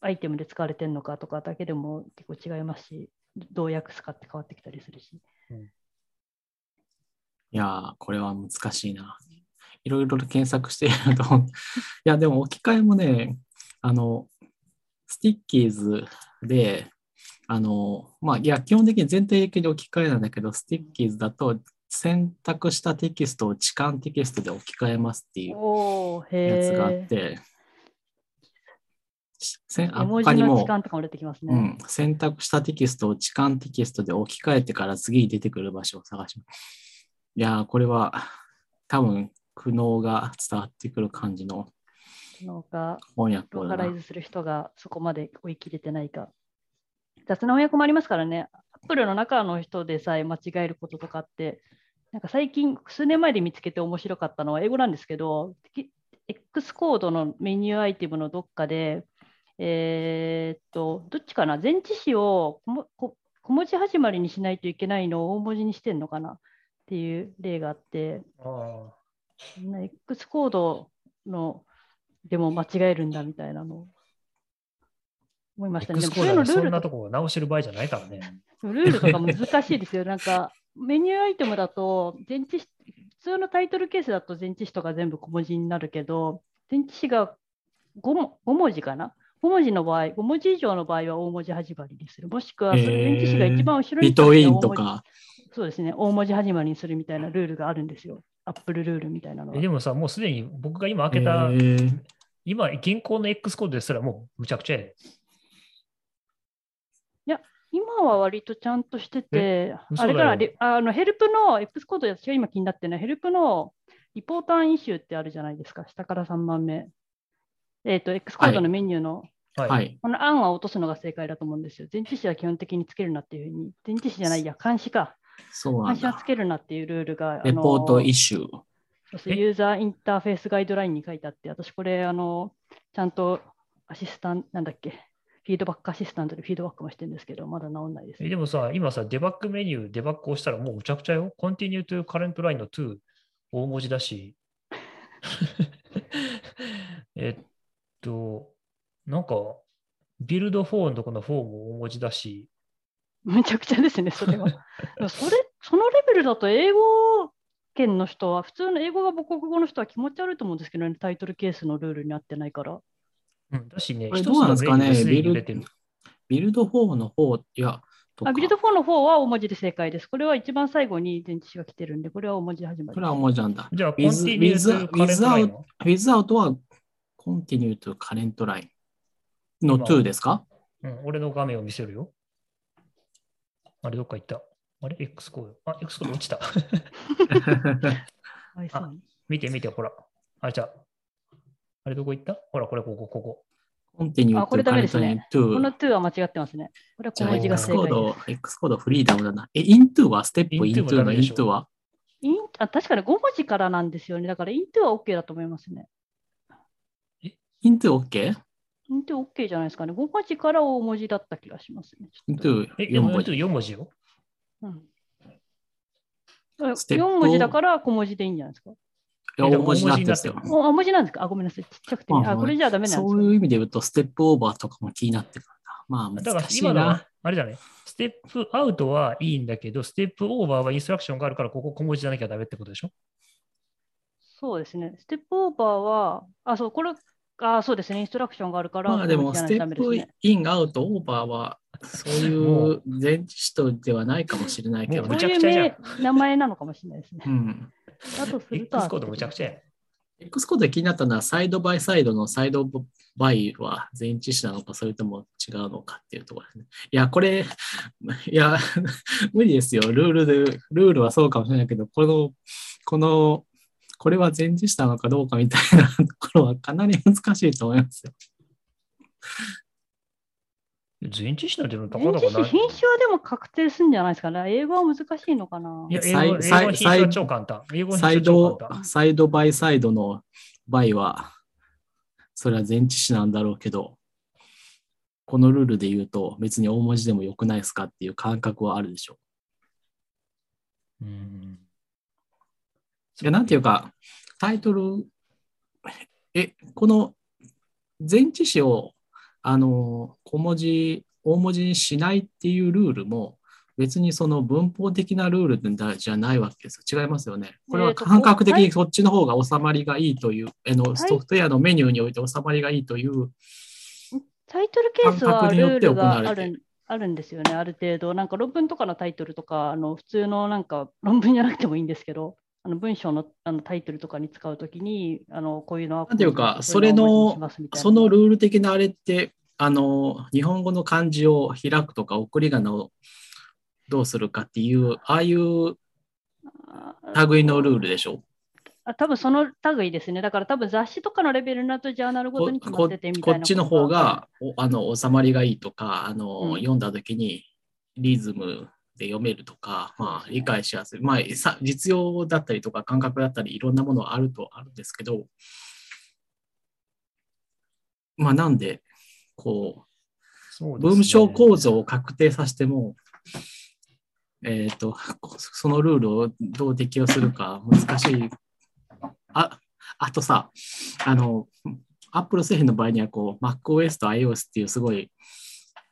アイテムで使われてるのかとかだけでも結構違いますし、どう訳すかって変わってきたりするし。いやー、これは難しいな。いろいろと検索していると、いや、でも置き換えもね、あの、 Stickies で、あの、まあ、いや、基本的に全体的に置き換えなんだけど、 Stickies だと選択したテキストを置換テキストで置き換えますっていうやつがあっへて。あ他にも字の時、間とかも出てきますね。うん、選択したテキストを置換テキストで置き換えてから次に出てくる場所を探します。いやー、これは多分苦悩が伝わってくる感じの翻訳ロー。カライズする人がそこまで追い切れてないか。雑な翻訳もありますからね、アップルの中の人でさえ間違えることとかって、なんか最近、数年前で見つけて面白かったのは英語なんですけど、き X コードのメニューアイテムのどっかで、えーっと、どっちかな、前置詞を小もこ小文字始まりにしないといけないのを大文字にしてんのかな？っていう例があって、あな X コードのでも間違えるんだみたいなのを思いまあ。したね。で X コードでそんルールとなとこ直してる場合じゃないからね。ルールとか難しいですよ。なんかメニューアイテムだと前置詞、普通のタイトルケースだと前置詞とか全部小文字になるけど、前置詞が 5, も5文字かな？?5 文字の場合、5文字以上の場合は大文字始まりにする。もしくはそれ前置詞が一番後ろに between とか、そうですね、大文字始まりにするみたいなルールがあるんですよ。アップルルールみたいなのはえで。もさ、もうすでに僕が今え開けた、ー今、現行の X コードですらもうむちゃくちゃやで。今は割とちゃんとしてて、嘘あれかな、だよレあのヘルプの X コードで私が今気になってるのは、ヘルプの Report an Issue ってあるじゃないですか、下から3番目。えっ、と、X コードのメニューの、はい。はい。この案は落とすのが正解だと思うんですよ。前置詞は基本的につけるなっていうふうに、前置詞じゃないや、監視か。そうなんだ監視はつ。けるなっていうルールが、レポートイッシュー。そうユーザーインターフェースガイドラインに書いてあって、私これ、あの、ちゃんとアシスタント、なんだっけ、フィードバックアシスタントでフィードバックもしてるんですけど、まだ治んないですえ。でもさ、今さ、デバッグメニュー、デバッグをしたらもうむちゃくちゃよ。Continue to current line の2、大文字だし。えっと、なんか、 Build For のとこの For も大文字だし、めちゃくちゃですね、それは。で もそれ、そのレベルだと英語圏の人は、普通の英語が母国語の人は気持ち悪いと思うんですけどね、タイトルケースのルールになってないから。うん、だしね、どうなんですかねビル揺れてる。 Build For の方、いや、あ Build For の方は大文字で正解です。これは一番最後に前置詞が来てるんで、これは大文字で始まりこれは文字なんだ。じゃあ、with- Continue to with- current line の without は continue to current line の2ですか？うん、俺の画面を見せるよ。あれ、どっか行った。あれ ?X コード。あ、X コード落ちた。はいそうに見て見て、ほら。あ、じゃあ。あれ、どこ行った？ほら、これ、ここ、ここ。continue あこ to れダメですねこの2。2は間違ってますね。これはじゃあ小文字が X 正解コードです。、X コードフリーダムだな。え、into は？ステップ into も into のダメでしょ into はインあ確かに5文字からなんですよね。だからイントゥは OK だと思いますね。Into OK? イントゥ OK じゃないですかね。5文字から大文字だった気がしますね。ちょっと into え、4文4字。4文字よ。うんステップを4文字だから小文字でいいんじゃないですか。大文字になんですよ大文字。おあ文字なんですか？あ、ごめんなさい。ちっちゃくて。ああ、これじゃダメなんですかそういう意味で言うと、ステップオーバーとかも気になってくるな。まあ、だから難しい今のはな。、あれだね。ステップアウトはいいんだけど、ステップオーバーはインストラクションがあるから、ここ小文字じゃなきゃダメってことでしょ？そうですね。ステップオーバーは、あ、そう、これ、あ、そうですね。インストラクションがあるから、まあでも、ステップイン、アウト、オーバーは、そういう前置詞とではないかもしれないけどむね。ちゃくちゃ名名前なのかもしれないですねう。ん。だとすると、X コードむちゃくちゃやん。X コードで気になったのは、サイドバイサイドのサイドバイは前置詞なのか、それとも違うのかっていうところですね。いや、これ、いや、無理ですよ。ルールで、ルールはそうかもしれないけど、この、この、これは前置詞なのかどうかみたいなところはかなり難しいと思いますよ。前置詞なんていうの高々ない。品種はでも確定するんじゃないですかね。英語は難しいのかな。いや、英語英語サイの品種は超簡単。英語のサイド簡単。、サイドバイサイドのバイは、それは前置詞なんだろうけど、このルールで言うと別に大文字でもよくないですかっていう感覚はあるでしょう。うんいや、なんていうか、タイトル、え、この前置詞を、あの、小文字、大文字にしないっていうルールも、別にその文法的なルールじゃないわけですよ。違いますよね。これは感覚的はいにそっちの方が収まりがいいという、あのいソフトウェアのメニューにおいて収まりがいいという、タイトルケースはルールがあるあるんですよね、ある程度。なんか論文とかのタイトルとか、あの普通のなんか論文じゃなくてもいいんですけど、あの文章のあのタイトルとかに使うときに、あのこういうのはなんていうかこそれのそのルール的なあれって、あの、日本語の漢字を開くとか、送り仮名をどうするかっていう、ああいうあ類のルールでしょ？あ多分その類ですね。だから多分雑誌とかのレベルになるとジャーナルごとに決まこっててみたいなこっちの方がおあの収まりがいいとか、あのうん。読んだ時にリズムで読めるとか、まあ、理解しやすい、まあ、さ実用だったりとか感覚だったりいろんなものはあるとあるんですけど、まあ、なんでこうね文章構造を確定させても、えっ、と、こそのルールをどう適用するか難しい。あ、あとさ、あの、Apple 製品の場合には、こう、MacOS と iOS っていうすごい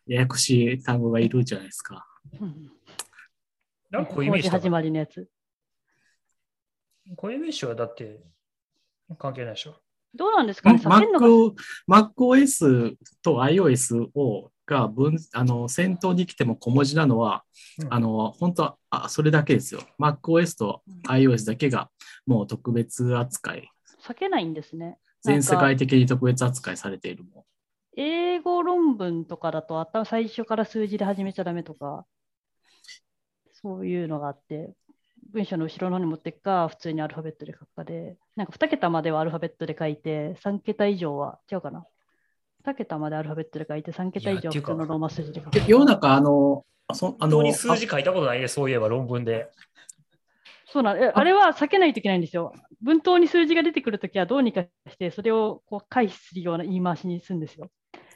ややこしい単語がいるじゃないですか。うんなんか始まりのやつ。こういうイメージはだって関係ないでしょ。どうなんですかね？Mac MacOS と iOS をが分あの先頭に来ても小文字なのは、うんあの本当はあそれだけですよ。MacOS と iOS だけがもう特別扱い、避けないんですね。全世界的に特別扱いされているも英語論文とかだと、頭最初から数字で始めちゃダメとか、そういうのがあって、文章の後ろの方に持っていくか、普通にアルファベットで書くかで、なんか2桁まではアルファベットで書いて、3桁以上は、違うかな ?2 桁までアルファベットで書いて、3桁以上は普通のローマ数字で書くで。世の中、あの、そあの本当に数字書いたことないね、そういえば論文で。そうなんえあれは避けないといけないんですよ。文頭に数字が出てくるときはどうにかして、それをこう回避するような言い回しにするんですよ。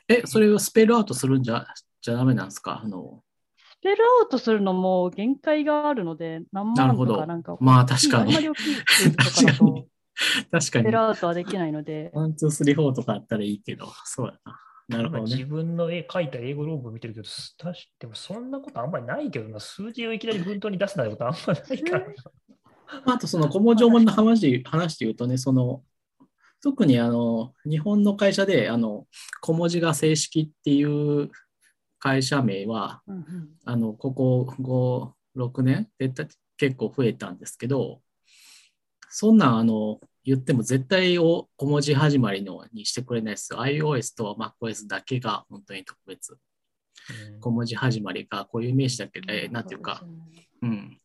え、それをスペルアウトするんじゃじゃダメなんですか？あのスペルアウトするのも限界があるので、何万なるほどとかなんか、まあ確かにあんまり大きい数字とかだ 確かとに、確かにスペル。アウトはできないので、ワン、 two、three、four とかあったらいいけど、そうだな。なるほどね。分の絵描いた英語論文見てるけど、す確かでもそんなことあんまりないけどな、数字をいきなり文頭に出すなんてことあんまりないから。あと、その古文条文の話で話で言うとね、その、特にあの、日本の会社で、あの、小文字が正式っていう会社名は、うんうん。あの、ここ5、6年？で結構増えたんですけど、そんなん、あの、言っても絶対を小文字始まりのにしてくれないですよ。iOS と MacOS だけが本当に特別。小文字始まりがこういうイメージだけで、なんていうか、うん。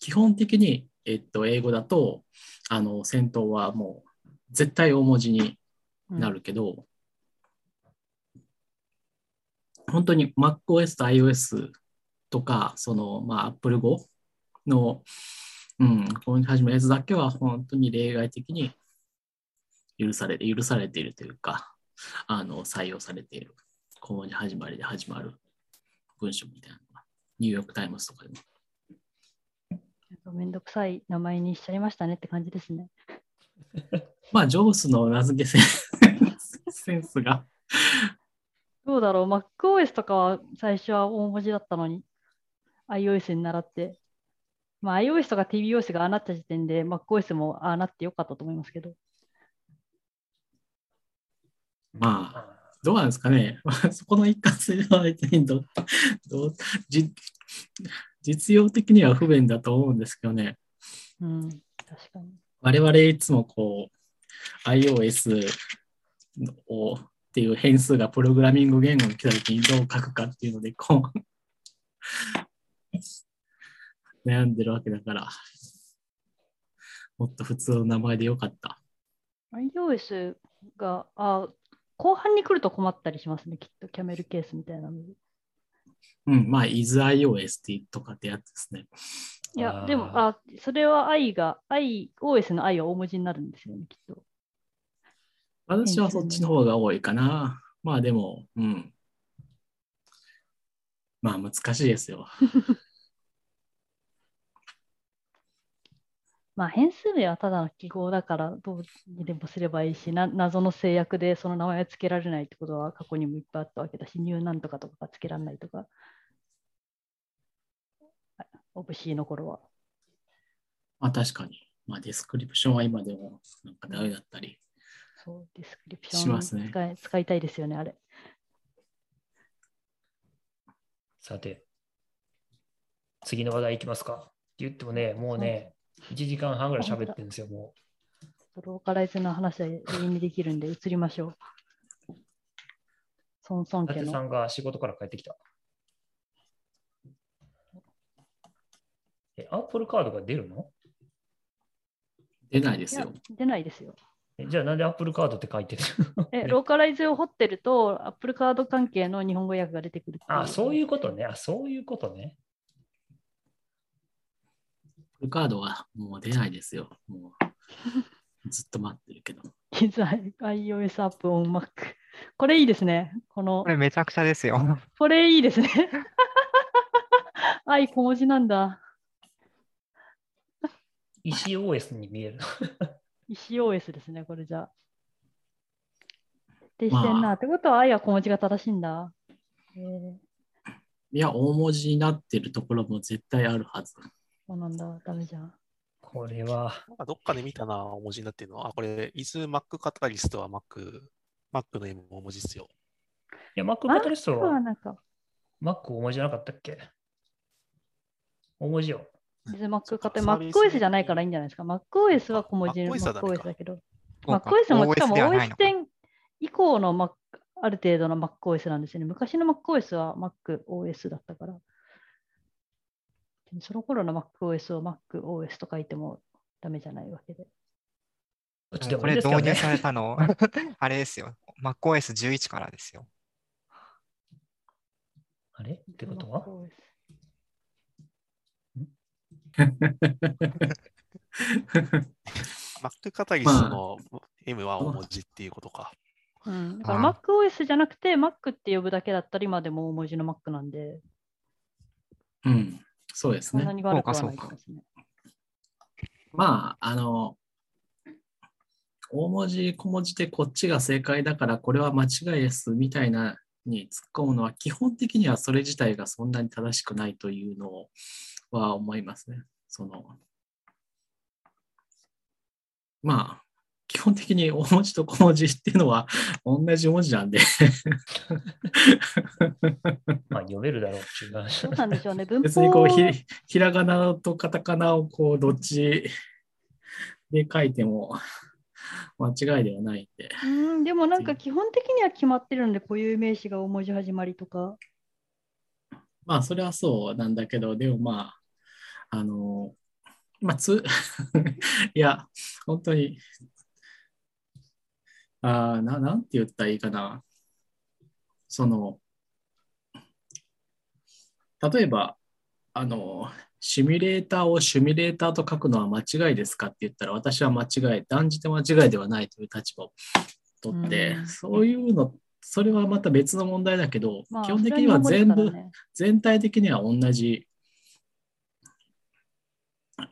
基本的に、えっと、英語だと、あの、先頭はもう絶対大文字になるけど、本当に MacOS と iOS とか、その、まあ、Apple 語の、うん、こう始めるやつだけは本当に例外的に許されて、許されているというか、あの、採用されている。小文字始まりで始まる文章みたいなのが、ニューヨークタイムズとかでも。めんどくさい名前にしちゃいましたねって感じですね。まあ、ジョブスの名付け センスが、どうだろう、MacOS とかは最初は大文字だったのに、iOS に習って。まあ、iOS とか tvOS がああなった時点で MacOS もああなってよかったと思いますけど。まあ、どうなんですかね。そこの一貫性は別にどどうじ実用的には不便だと思うんですけどね。うん、確かに。我々いつもこう iOS をっていう変数がプログラミング言語に来た時にどう書くかっていうのでこう 悩んでるわけだからもっと普通の名前でよかった。iOS が、あ、後半に来ると困ったりしますね、きっと。キャメルケースみたいなので。うん、まあ isiOS とかってやつですね。いや、でも、あ、それは i が、i、OS の i は大文字になるんですよね、きっと。私はそっちの方が多いかな。まあでも、うん。まあ難しいですよ。まあ、変数名はただの記号だから、どうにでもすればいいし、な謎の制約でその名前を付けられないってことは過去にもいっぱいあったわけだし、 new なんとかとかが付けられないとか、 Obj-C の頃は。まあ確かに。まあ description は今でもなんかダメだったり。そう、ディスクリプシしますねョン使い,、使いたいですよね、あれ。さて、次の話題いきますか。って言ってもね、もうね、1時間半ぐらい喋ってるんですよ、もローカライズの話は永遠にできるんで、移りましょう。ソンソンう。伊家の。達さんが仕事から帰ってきた。え、アップルカードが出るの？出ないですよ。、出ないですよ。えじゃあなんでアップルカードって書いてる？え、ね ローカライズを掘ってると、アップルカード関係の日本語訳が出てくるあ、そういいうことね。あ、そういうことね。フルカードはもう出ないですよ。もう ずっと待ってるけど。iOS アップ on Mac。これいいですね。このこ、れめちゃくちゃですよ。これいいですね。愛小文字なんだ。石 OS に見える。石 OS ですね、これじゃあ。でしてんな。まあってことは愛は小文字が正しいんだ。えー、いや、大文字になってるところも絶対あるはず。そうなんだ。ダメじゃん。これは、なんかどっかで見たな、大文字になってるのは。あ、これ、イズ Mac カタリストは Mac、Mac の M 大文字ですよ。いや、Mac カタリストはなんか、Mac 大文字じゃなかったっけ？大文字よ。水 Mac カタサービスね MacOS じゃないからいいんじゃないですか。MacOS は小文字の MacOS だけど。MacOS もしかも OS ではないのか OS10 以降の Mac、ある程度の MacOS なんですよね。昔の MacOS は MacOS だったから。その頃の MacOS を MacOS と書いてもダメじゃないわけで。どっちでこれ導入。されたの、あれですよ。MacOS11 からですよ。あれ？ってことは？MacOS Mac カタリストの M は大文字っていうことか。うん、だからあ MacOS じゃなくて Mac って呼ぶだけだったら今でも大文字の Mac なんで、うん、そうですそんなね。そうかないですね。まあ、あの、大文字、小文字でこっちが正解だからこれは間違いですみたいなに突っ込むのは基本的にはそれ自体がそんなに正しくないというのは思いますね。そのまあ、基本的に大文字と小文字っていうのは 同じ文字なんでまあ読めるだろうっていう話どうなんでしょうね。文別にこう法ひひらがなとカタカナをこうどっちで書いても 間違いではないんで。うん、でもなんか基本的には決まってるので、固有名詞が大文字始まりとか。まあ、それはそうなんだけど、でもまあ、あの、まあ、つ、いや、本当に、あーななんて言ったらいいかな。その、例えば、あの、シミュレーターをシミュレーターと書くのは間違いですかって言ったら、私は間違い、断じて間違いではないという立場を取ってう、んそういうの、それはまた別の問題だけど、まあ、基本的には全部、ね全体的には同じ、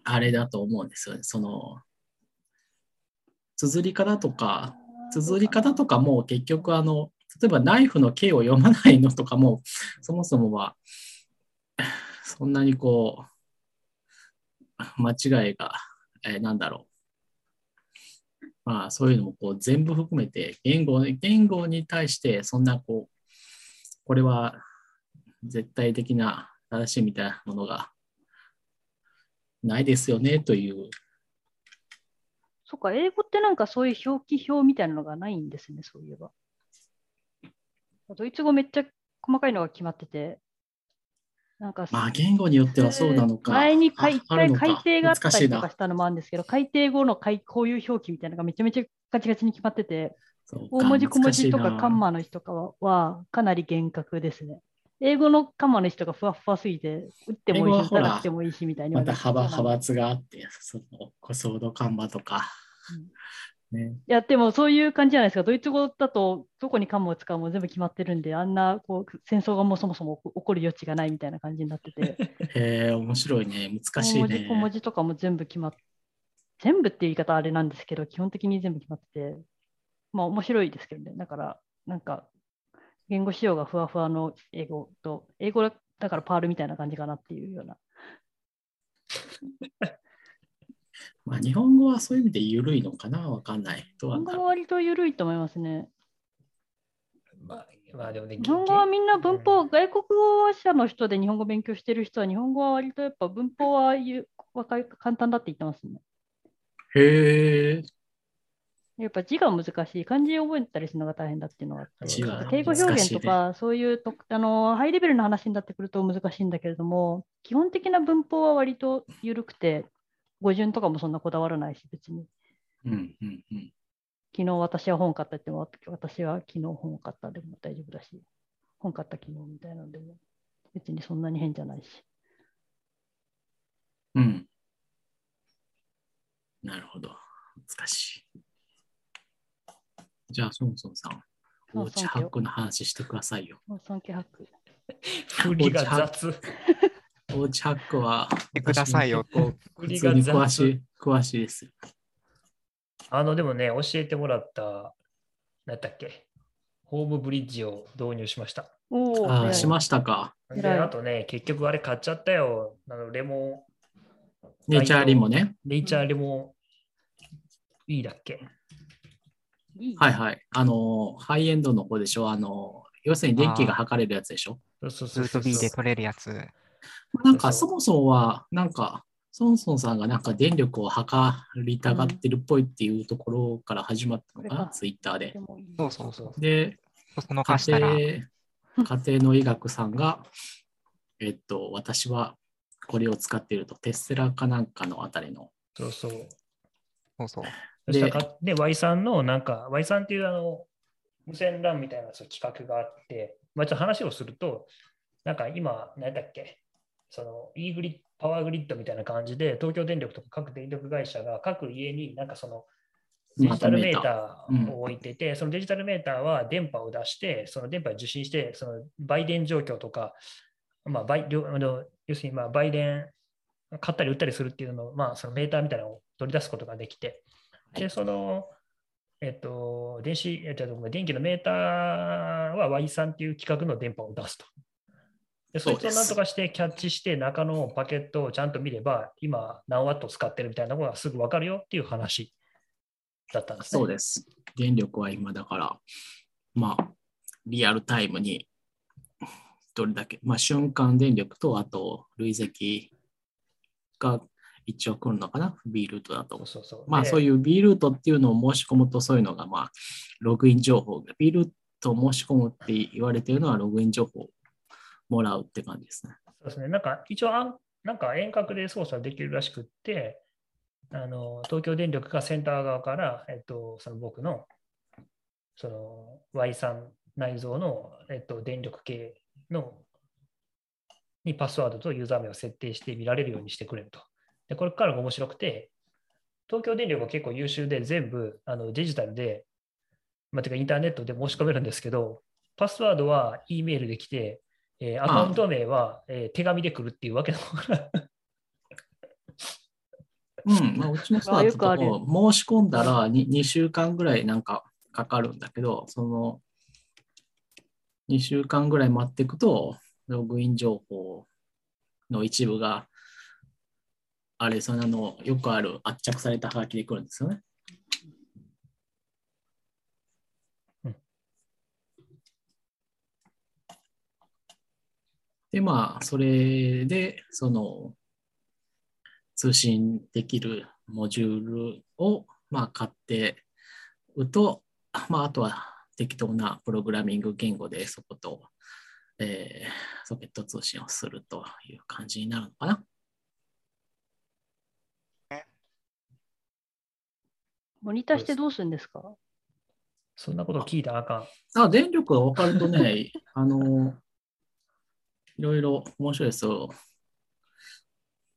あれだと思うんですよね。その、綴り方とか、綴り方とかも結局あの、例えばナイフの K を読まないのとかも、そもそもは、そんなにこう、間違いが、えーなんだろう。まあ、そういうのもこう全部含めて、言語言語に対して、そんなこう、これは絶対的な正しいみたいなものがないですよねという、そっか、英語ってなんかそういう表記表みたいなのがないんですね、そういえば。ドイツ語めっちゃ細かいのが決まってて、なんか、まあ、言語によってはそうなのか。前にか一回改定があったりとかしたのもあるんですけど、改定後の改こういう表記みたいなのがめちゃめちゃガチガチに決まってて、大文字小文字とかカンマの人とかははかなり厳格ですね。英語のカンマの人がふわふわすぎて、打ってもいいし、打たなくてもいいしみたいにまた幅派閥があって、そのコソードカンバとか、ね、いや、でもそういう感じじゃないですか。ドイツ語だと、どこにカンマを使うも全部決まってるんで、あんなこう戦争がもうそもそも起こる余地がないみたいな感じになってて、へえ、面白いね。難しい大文字、小文ね。字とかも全部決まっ全部っていう言い方はあれなんですけど、基本的に全部決まってて、まあ面白いですけどね。だから、なんか、言語仕様がふわふわの英語と、英語だからパールみたいな感じかなっていうような。まあ、日本語はそういう意味で緩いのかな？わかんない。日本語は割と緩いと思いますね。まあ、まあでもね、日本語はみんな文法、外国語者の人で日本語勉強してる人は、日本語は割とやっぱ文法はゆわかり簡単だって言ってますね。へえ、やっぱ字が難しい、漢字を覚えたりするのが大変だっていうのがあって、敬語表現と難か、そういうとあのハイレベルな話になってくると難しいんだけれども、基本的な文法は割と緩くて、語順とかもそんなこだわらないし、別に。うんうんうん。昨日私は本買ったって言っても、私は昨日本を買ったでも大丈夫だし、本買った昨日みたいなのでも、別にそんなに変じゃないし。うん。なるほど。難しい。じゃあ、ソンソンさん、そうおうちハックの話してくださいよ。尊敬ハック。振りが雑。おうちハックは、てくださいよ振りが普通に詳雑しい、詳しいですよ。あの、でもね、教えてもらった、何だっけ、ホームブリッジを導入しました。おお、あしましたか。で、あとね、結局あれ買っちゃったよ。あのレモネイチャーリもね。ン、ネイチャーレモン、いいだっけ？はいはい。あの、ハイエンドの方でしょ？あの、要するに電気が測れるやつでしょ？そうそうそうで取れるやつ。なんかそもそもは、なんか、ソンソンさんがなんか電力を測りたがってるっぽいっていうところから始まったのかな、これかツイッターでそうそうそう。で、その家庭家庭の医学さんが、えっと、私はこれを使っていると、テスラかなんかのあたりの。そうそう。そうそう。そしたらかで、Y さんの、なんか、Y さんっていうあの、無線 LAN みたいな企画があって、まあ、ちょっと話をすると、なんか今、何だっけ、その e グリッパワーグリッドみたいな感じで、東京電力とか各電力会社が各家になんかそのデジタルメーターを置いてて、そのデジタルメーターは電波を出して、その電波を受信して、その売電状況とか、まあ、要するにまあ売電、買ったり売ったりするっていうのを、まあ、そのメーターみたいなのを取り出すことができて、で、その、えっと、電子、えっと、電気のメーターは Y3 っていう規格の電波を出すと。で、そいつをなんとかしてキャッチして、中のパケットをちゃんと見れば、今何ワット使ってるみたいなことがすぐ分かるよっていう話だったんですね。そうです。電力は今だから、まあ、リアルタイムにどれだけ、まあ、瞬間電力と、あと累積が一応来るのかな、B ルートだとそう。そう。まあ、そういうう B ルートっていうのを申し込むと、そういうのが、まあ、ログイン情報、B ルートを申し込むって言われているのは、ログイン情報をもらうって感じですね。そうですね。なんか一応あん、なんか遠隔で操作できるらしくって、あの東京電力がセンター側から、えっと、その僕のその Y3 内蔵の、えっと、電力系のにパスワードとユーザー名を設定して見られるようにしてくれると。で、これからが面白くて、東京電力は結構優秀で全部あのデジタルで、まあ、てかインターネットで申し込めるんですけど、パスワードは E メールで来て、えーアカウント名は、えー手紙で来るっていうわけのうん、まあ、うちもそうだったあよくある。とこ申し込んだら 2, 2週間ぐらいなんかかかるんだけど、その2週間ぐらい待っていくと、ログイン情報の一部があれ、そのあの、よくある圧着されたハガキで来るんですよね。うんで、まあ、それで、その、通信できるモジュールを、まあ、買ってうと、まあ、あとは適当なプログラミング言語でそこと、えーソケット通信をするという感じになるのかな。モニターしてどうするんですか？そんなこと聞いたらあかん。あ、電力が分かるとね、あの、いろいろ面白いですよ。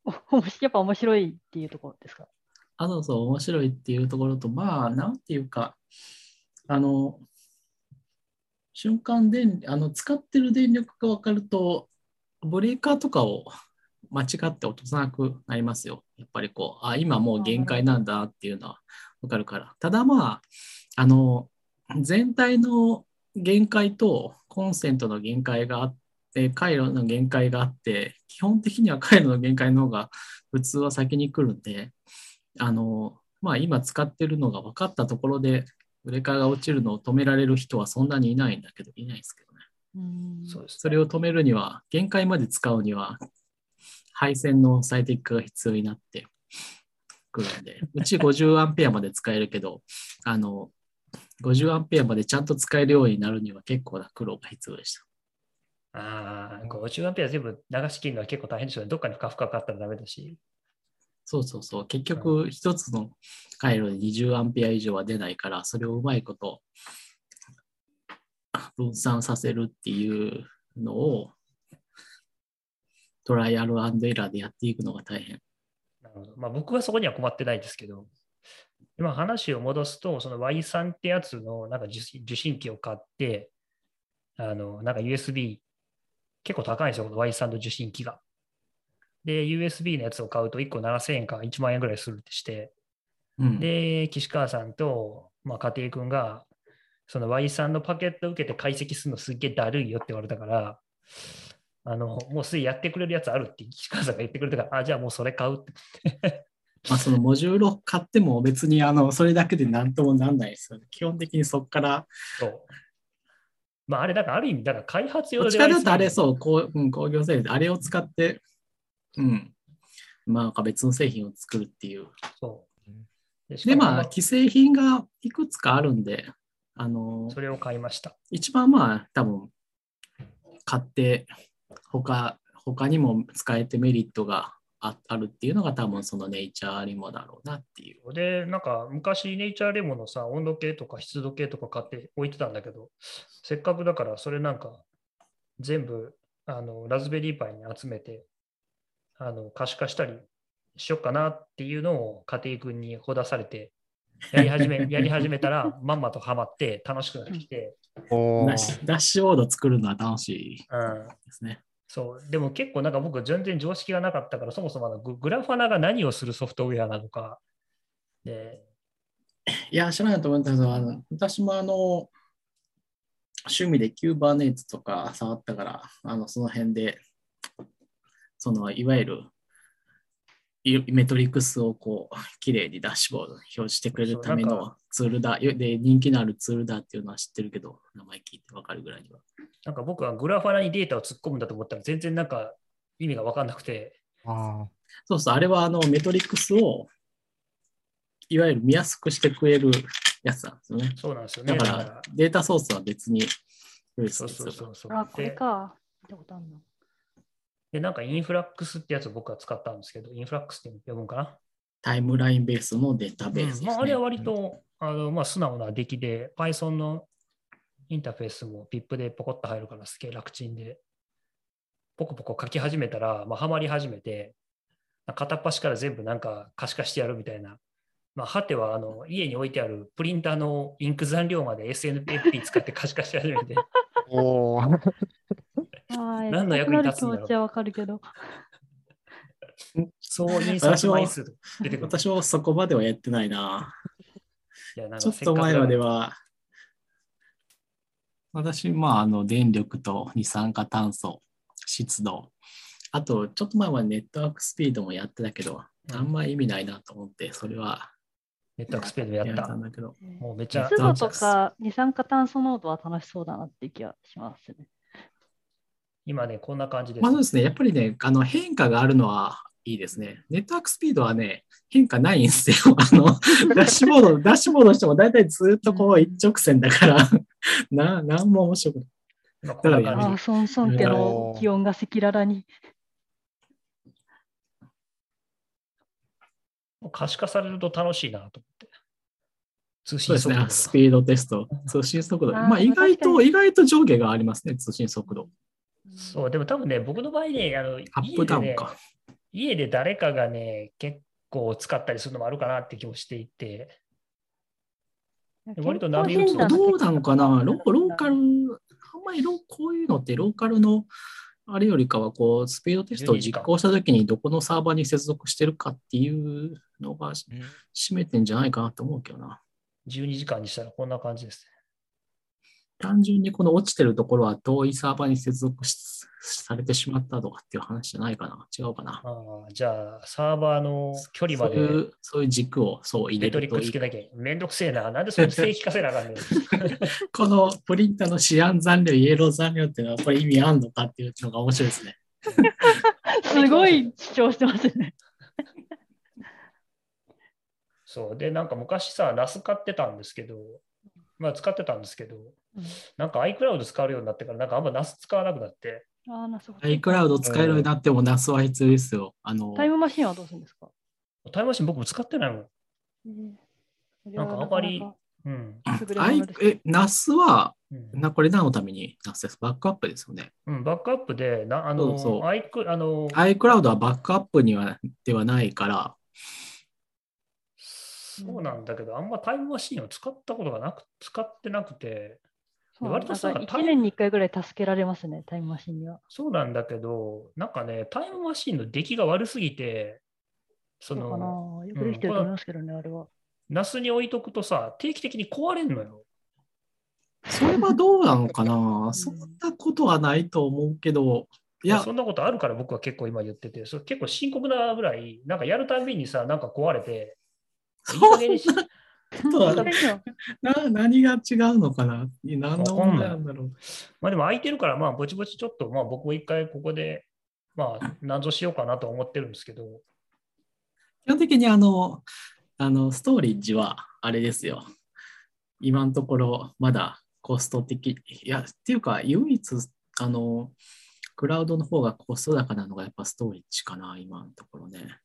おやっぱ面白いっていうところですか？あ、そうそう、面白いっていうところと、まあ、なんていうか、あの、瞬間電、あの、使ってる電力が分かると、ブレーカーとかを 間違って落とさなくなりますよ。やっぱりこう、あ、今もう限界なんだっていうのは分かるから。ただまあ、あの、全体の限界とコンセントの限界があって、回路の限界があって、基本的には回路の限界の方が普通は先に来るんで、あの、まあ今使ってるのが分かったところで、ブレーカーが落ちるのを止められる人はそんなにいないんだけど、いないですけどね。うんそうです。それを止めるには、限界まで使うには、配線の最適化が必要になってくるんで、うち50アンペアまで使えるけど、あの、50アンペアまでちゃんと使えるようになるには結構な苦労が必要でした。ああ、50アンペア全部流し切るのは結構大変ですよね。どっかに負荷かかったらダメだし。そうそうそう。結局、一つの回路で20アンペア以上は出ないから、それをうまいこと分散させるっていうのを、トライアルエラーでやっていくのが大変。まあ僕はそこには困ってないですけど、今話を戻すと、その Y さんってやつのなんか受信受信機を買って、あの、なんか USB、結構高いんですよ、この Y さんの受信機が。で、USB のやつを買うと1個7000円か1万円ぐらいするってして、うん、で、岸川さんと、まあ、家庭君が、その Y さんのパケットを受けて解析するのすっげえだるいよって言われたから、あの、もうすでにやってくれるやつあるって岸川さんが言ってくれたから、あ、じゃあもうそれ買うって。まあ、そのモジュールを買っても別にあのそれだけで何ともなんないですよね。基本的にそこから、そう。まあ、あれ、だからある意味、だから開発用どっちかというとあれう。そう、こううん、工業製品、あれを使って、うん、まあ別の製品を作るっていう。そう。で、しで、まあ、既製品がいくつかあるんで、あの、それを買いました。一番まあ、多分、買って、他、他にも使えてメリットがああるっていうのが多分そのネイチャーリモだろうなっていう。で、なんか昔ネイチャーレモンのさ、温度計とか湿度計とか買って置いてたんだけど、せっかくだからそれなんか全部あのラズベリーパイに集めてあの可視化したりしよっかなっていうのを家庭君にほだされて、やり始め やり始めたらまんまとハマって楽しくなってきて、ダッシュボード作るのは楽しいうん、ですね。そう、でも結構なんか僕全然常識がなかったから、そもそもあのググラファナが何をするソフトウェアなのか、でいや、知らないと思うんだけど、あの私もあの、趣味でキューバーネイツとか触ったから、あのその辺で、そのいわゆるいメトリックスをこう、きれいにダッシュボードに表示してくれるためのツールだ。よで、人気のあるツールだっていうのは知ってるけど、名前聞いてわかるぐらいには。なんか僕はグラファナにデータを突っ込むんだと思ったら全然なんか意味が分かんなくて、あそうそう、あれはあのメトリックスをいわゆる見やすくしてくれるやつなんですよね。そうなんですよね。だからデータソースは別に用意すそうそうそうそう。あ、これでか。見たことあるの。で、なんかインフラックスってやつを僕は使ったんですけど、インフラックスって呼ぶんかな？タイムラインベースのデータベースです、ねうんまあ、あれは割と、あのまあ、素直な出来で、Python のインターフェースも PIP でポコッと入るからすげえ楽ちんで、ポコポコ書き始めたら、まあ、はまり始めて、片っ端から全部なんか可視化してやるみたいな。まあ、はてはあの家に置いてあるプリンターのインク残量まで SNFP 使って可視化し始めて、お。何の役に立つんだろう気持ちはわかるけど。そう印刷枚数出てくる。私もそこまではやってないな。いやなんかちょっと前までは、私、まあ、あの、電力と二酸化炭素、湿度、あと、ちょっと前はネットワークスピードもやってたけど、うんあんま意味ないなと思って、それはネットワークスピードややったった。んだけど。もうめっちゃ湿度とか二酸化炭素濃度は楽しそうだなって気がしますね。今ね、こんな感じです。まあそうですね、やっぱりね、あの変化があるのはいいですね。ネットワークスピードはね、変化ないんですよ。あの、ダッシュボード、ダッシュボードしても大体ずっとこう一直線だから、な、なんも面白くない。今こんなだから感じ。ああ、ソンソン家の気温が赤裸々に。可視化されると楽しいなと思って。通そうですね、信速度がスピードテスト、通信速度。まあ意外と、意外と上下がありますね、通信速度。そう、でも多分ね、僕の場合ね、あのアップダウ家でねンか。家で誰かがね、結構使ったりするのもあるかなって気もしていて、割と波打つのどうなのかな？ロローカル、あんまりロこういうのってローカルのあれよりかは、こう、スピードテストを実行したときにどこのサーバーに接続してるかっていうのが占めてんじゃないかなと思うけどな。12時間にしたらこんな感じです単純にこの落ちてるところは遠いサーバーに接続しされてしまったとかっていう話じゃないかな。違うかな。ああじゃあ、サーバーの距離までそういう、そういう軸をそう入メトリッれるといいクつけなきゃ。めんどくせえな。なんでそれ正規化せなあかんねん。このプリンターのシアン残量、イエロー残量っていうのはこれ意味あんのかっていうのが面白いですね。すごい主張してますね。そう。で、なんか昔さ、NAS 買ってたんですけど、まあ使ってたんですけど、なんか iCloud 使うようになってから、なんかあんま NAS 使わなくなって、iCloud 使えるようになっても NAS は必要ですよ。あの、タイムマシンはどうするんですか？タイムマシン僕も使ってないもん。なんかあまりうん。え、NAS は、うん。なこれ何のために？NAS ですバックアップですよね。うん、バックアップで、なあの、そうそう。iCloud あの、iCloud はバックアップにはではないから、そうなんだけど、あんまタイムマシンを使ったことがなく、使ってなくて、割とさなんかタイ1年に1回ぐらい助けられますね、タイムマシンには。そうなんだけど、なんかね、タイムマシンの出来が悪すぎて、そそうかなの、。よくできてると思いますけどね、あれは。ナスに置いとくとさ、定期的に壊れんのよ。それはどうなのかな？そんなことはないと思うけど、いやそ、んなことあるから僕は結構今言ってて、それ結構深刻なぐらい、なんかやるたびにさ、なんか壊れて、いい加減にしな何が違うのかな？何の問題なんだろう？まあでも空いてるから、まあぼちぼちちょっと、まあ僕も一回ここで、まあ何ぞしようかなと思ってるんですけど、基本的にあの、あの、ストーリッジはあれですよ。今のところまだコスト的、いや、っていうか、唯一、あの、クラウドの方がコスト高なのがやっぱストーリッジかな、今のところね。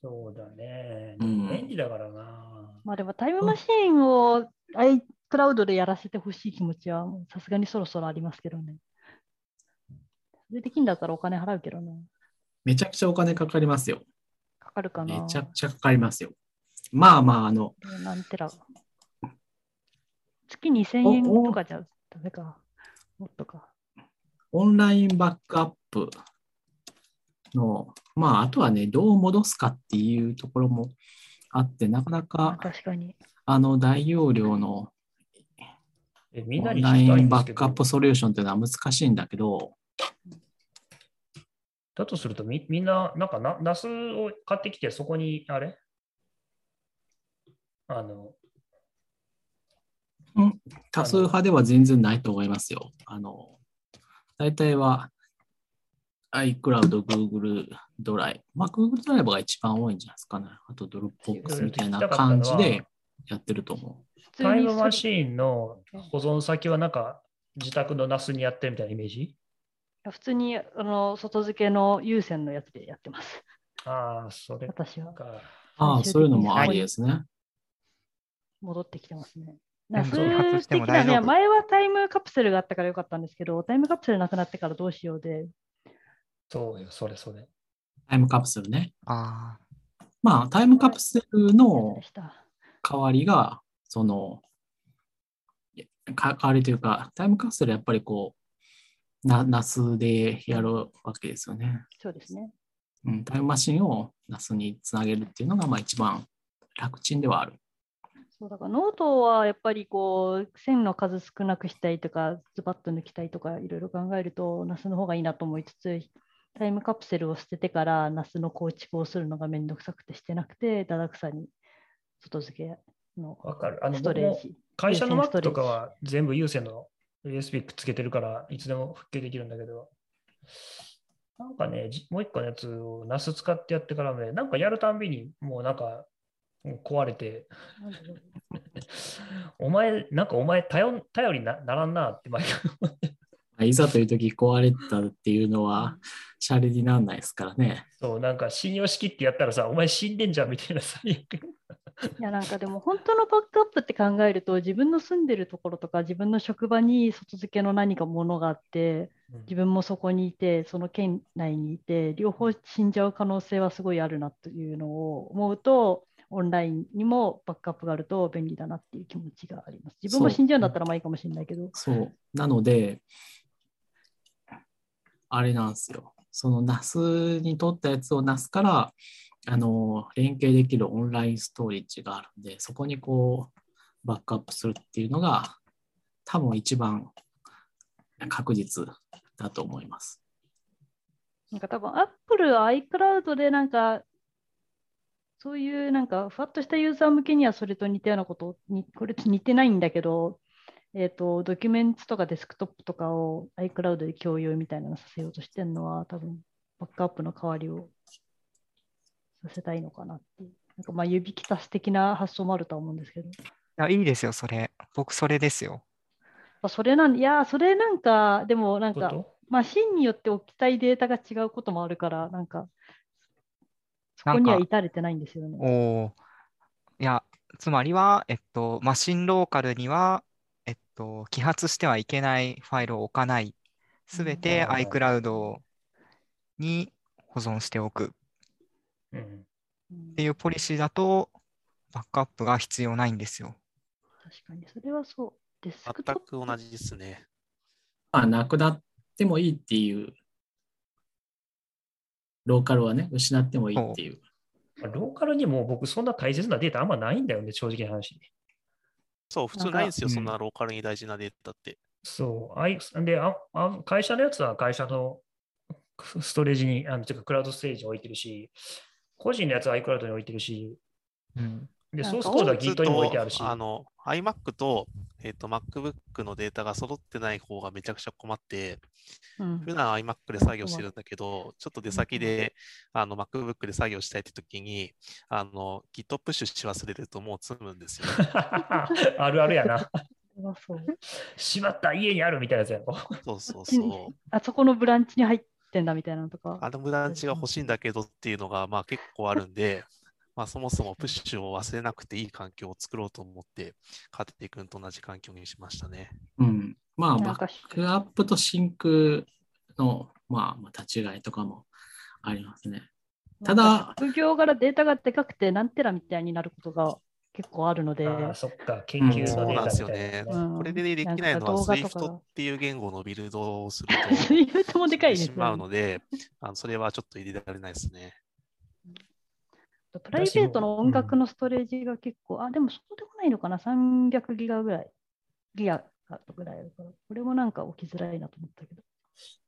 そうだね。うん便利だからな。まあでもタイムマシンを iCloud でやらせてほしい気持ちはさすがにそろそろありますけどね。それできんだったらお金払うけどな。めちゃくちゃお金かかりますよ。かかるかな。めちゃくちゃかかりますよ。まあまあ、あの、えーなんてら。月2000円とかじゃダメか。もっとか。オンラインバックアップの、まあ、あとはね、どう戻すかっていうところもあって、なかなまあか、確かに。あの、大容量のえみんなオンラにバックアップソリューションっていうのは難しいんだけど、だとするとみみんな、なんかな、ナスを買ってきて、そこに、あれ？あの、多数派では全然ないと思いますよ。あの、大体は iCloud、Google ドライブ。まあ、Google ドライブが一番多いんじゃないですかね。あと Dropbox みたいな感じでやってると思う。普通タイムマシーンの保存先はなんか、自宅のナスにやってるみたいなイメージ？普通にあの外付けの有線のやつでやってます。ああ、それ私は。か。ああ、そういうのもありですね。戻ってきてますね。でも数自発しても的なね、前はタイムカプセルがあったからよかったんですけど、タイムカプセルなくなってからどうしようで、そうよ、それそれ。タイムカプセルね。あまあ、タイムカプセルの。代わりが、その、いやか代わりというか、タイムカプセルやっぱりこう、な、ナスでやるわけですよね。そうですね。うん、タイムマシンをナスにつなげるっていうのが、まあ一番楽ちんではある。そうだからノートはやっぱりこう線の数少なくしたいとか、ズバッと抜きたいとかいろいろ考えると、 NAS の方がいいなと思いつつ、タイムカプセルを捨ててから NAS の構築をするのがめんどくさくてしてなくて、だだくさに外付けのわかる。あの、ストレージ。会社の Mac とかは全部有線の USB くっつけてるから、いつでも復旧できるんだけど、なんかね、じもう一個のやつを NAS 使ってやってからね、なんかやるたんびにもうなんか壊れて、お前、なんかお前頼頼りなならんなって毎回いざという時壊れたっていうのは、シャレにならないですからね。そう、なんか信用しきってやったらさ、お前死んでんじゃんみたいな最悪。いやなんかでも本当のバックアップって考えると自分の住んでるところとか自分の職場に外付けの何かものがあって自分もそこにいてその県内にいて両方死んじゃう可能性はすごいあるなというのを思うとオンラインにもバックアップがあると便利だなっていう気持ちがあります。自分も死んじゃうんだったらまあいいかもしれないけど。そう。なので、あれなんですよ。その NAS に取ったやつを NAS から、あの、連携できるオンラインストレージがあるんで、そこにこう、バックアップするっていうのが、多分一番確実だと思います。なんか多分 Apple は iCloud でなんかそういうなんかふわっとしたユーザー向けにはそれと似たようなことにこれと似てないんだけど、えっ、と、ドキュメンツとかデスクトップとかを iCloud で共有みたいなのさせようとしてるのは多分バックアップの代わりをさせたいのかなっていう。なんかまあ指揮たす的な発想もあるとは思うんですけど。いや、いいですよ、それ。僕、それですよ。まあ、それなんいや、それなんか、でもなんか、こと？まあ、芯によって置きたいデータが違うこともあるから、なんか、そこには至れてないんですよね。おーいや、つまりは、えっと、マシンローカルには、と、揮発してはいけないファイルを置かない。すべてうん iCloud に保存しておくっていうポリシーだと、バックアップが必要ないんですよ。確かに、それはそう。デスクトップ全く同じですね。まあ、なくなってもいいっていう、ローカルはね、失ってもいいっていう。まあローカルにも僕そんな大切なデータあんまないんだよね、正直な話。そう、普通ないんですよ、うんそんなローカルに大事なデータって。そう。あいでああ会社のやつは会社の ストレージに、あのてかクラウドストレージに置いてるし、個人のやつは iCloud に置いてるし、うん。で、ソースコードは Git にも置いてあるし。あの iMac と,、えっと MacBook のデータが揃ってない方がめちゃくちゃ困って、うん普段 iMac で作業してるんだけど、ちょっと出先であの MacBook で作業したいって時に、あの Git プッシュし忘れるともう積むんですよ、ね。あるあるやな。しまった、家にあるみたいなやつやろ。そうそうちそう。あそこのブランチに入ってんだみたいなのとか。あのブランチが欲しいんだけどっていうのがまあ結構あるんで、まあ、そもそもプッシュを忘れなくていい環境を作ろうと思って、カテテ君と同じ環境にしましたね。うん。まあ、なんかバックアップとシンクの、まあ、まあ立ち違いとかもありますね。ただなんか職業柄データがでかくて何テラみたいになることが結構あるので、ああ、そっか、研究そうなんですのデータみたいなよね。ね。うんこれでできないのは Swift っていう言語のビルドをすると もでかいですとしまうよ、ので、あのそれはちょっと入れられないですね。プライベートの音楽のストレージが結構、あ、でもそうでもないのかな、300ギガぐらい、ギガぐらいあるから、これもなんか置きづらいなと思ったけど、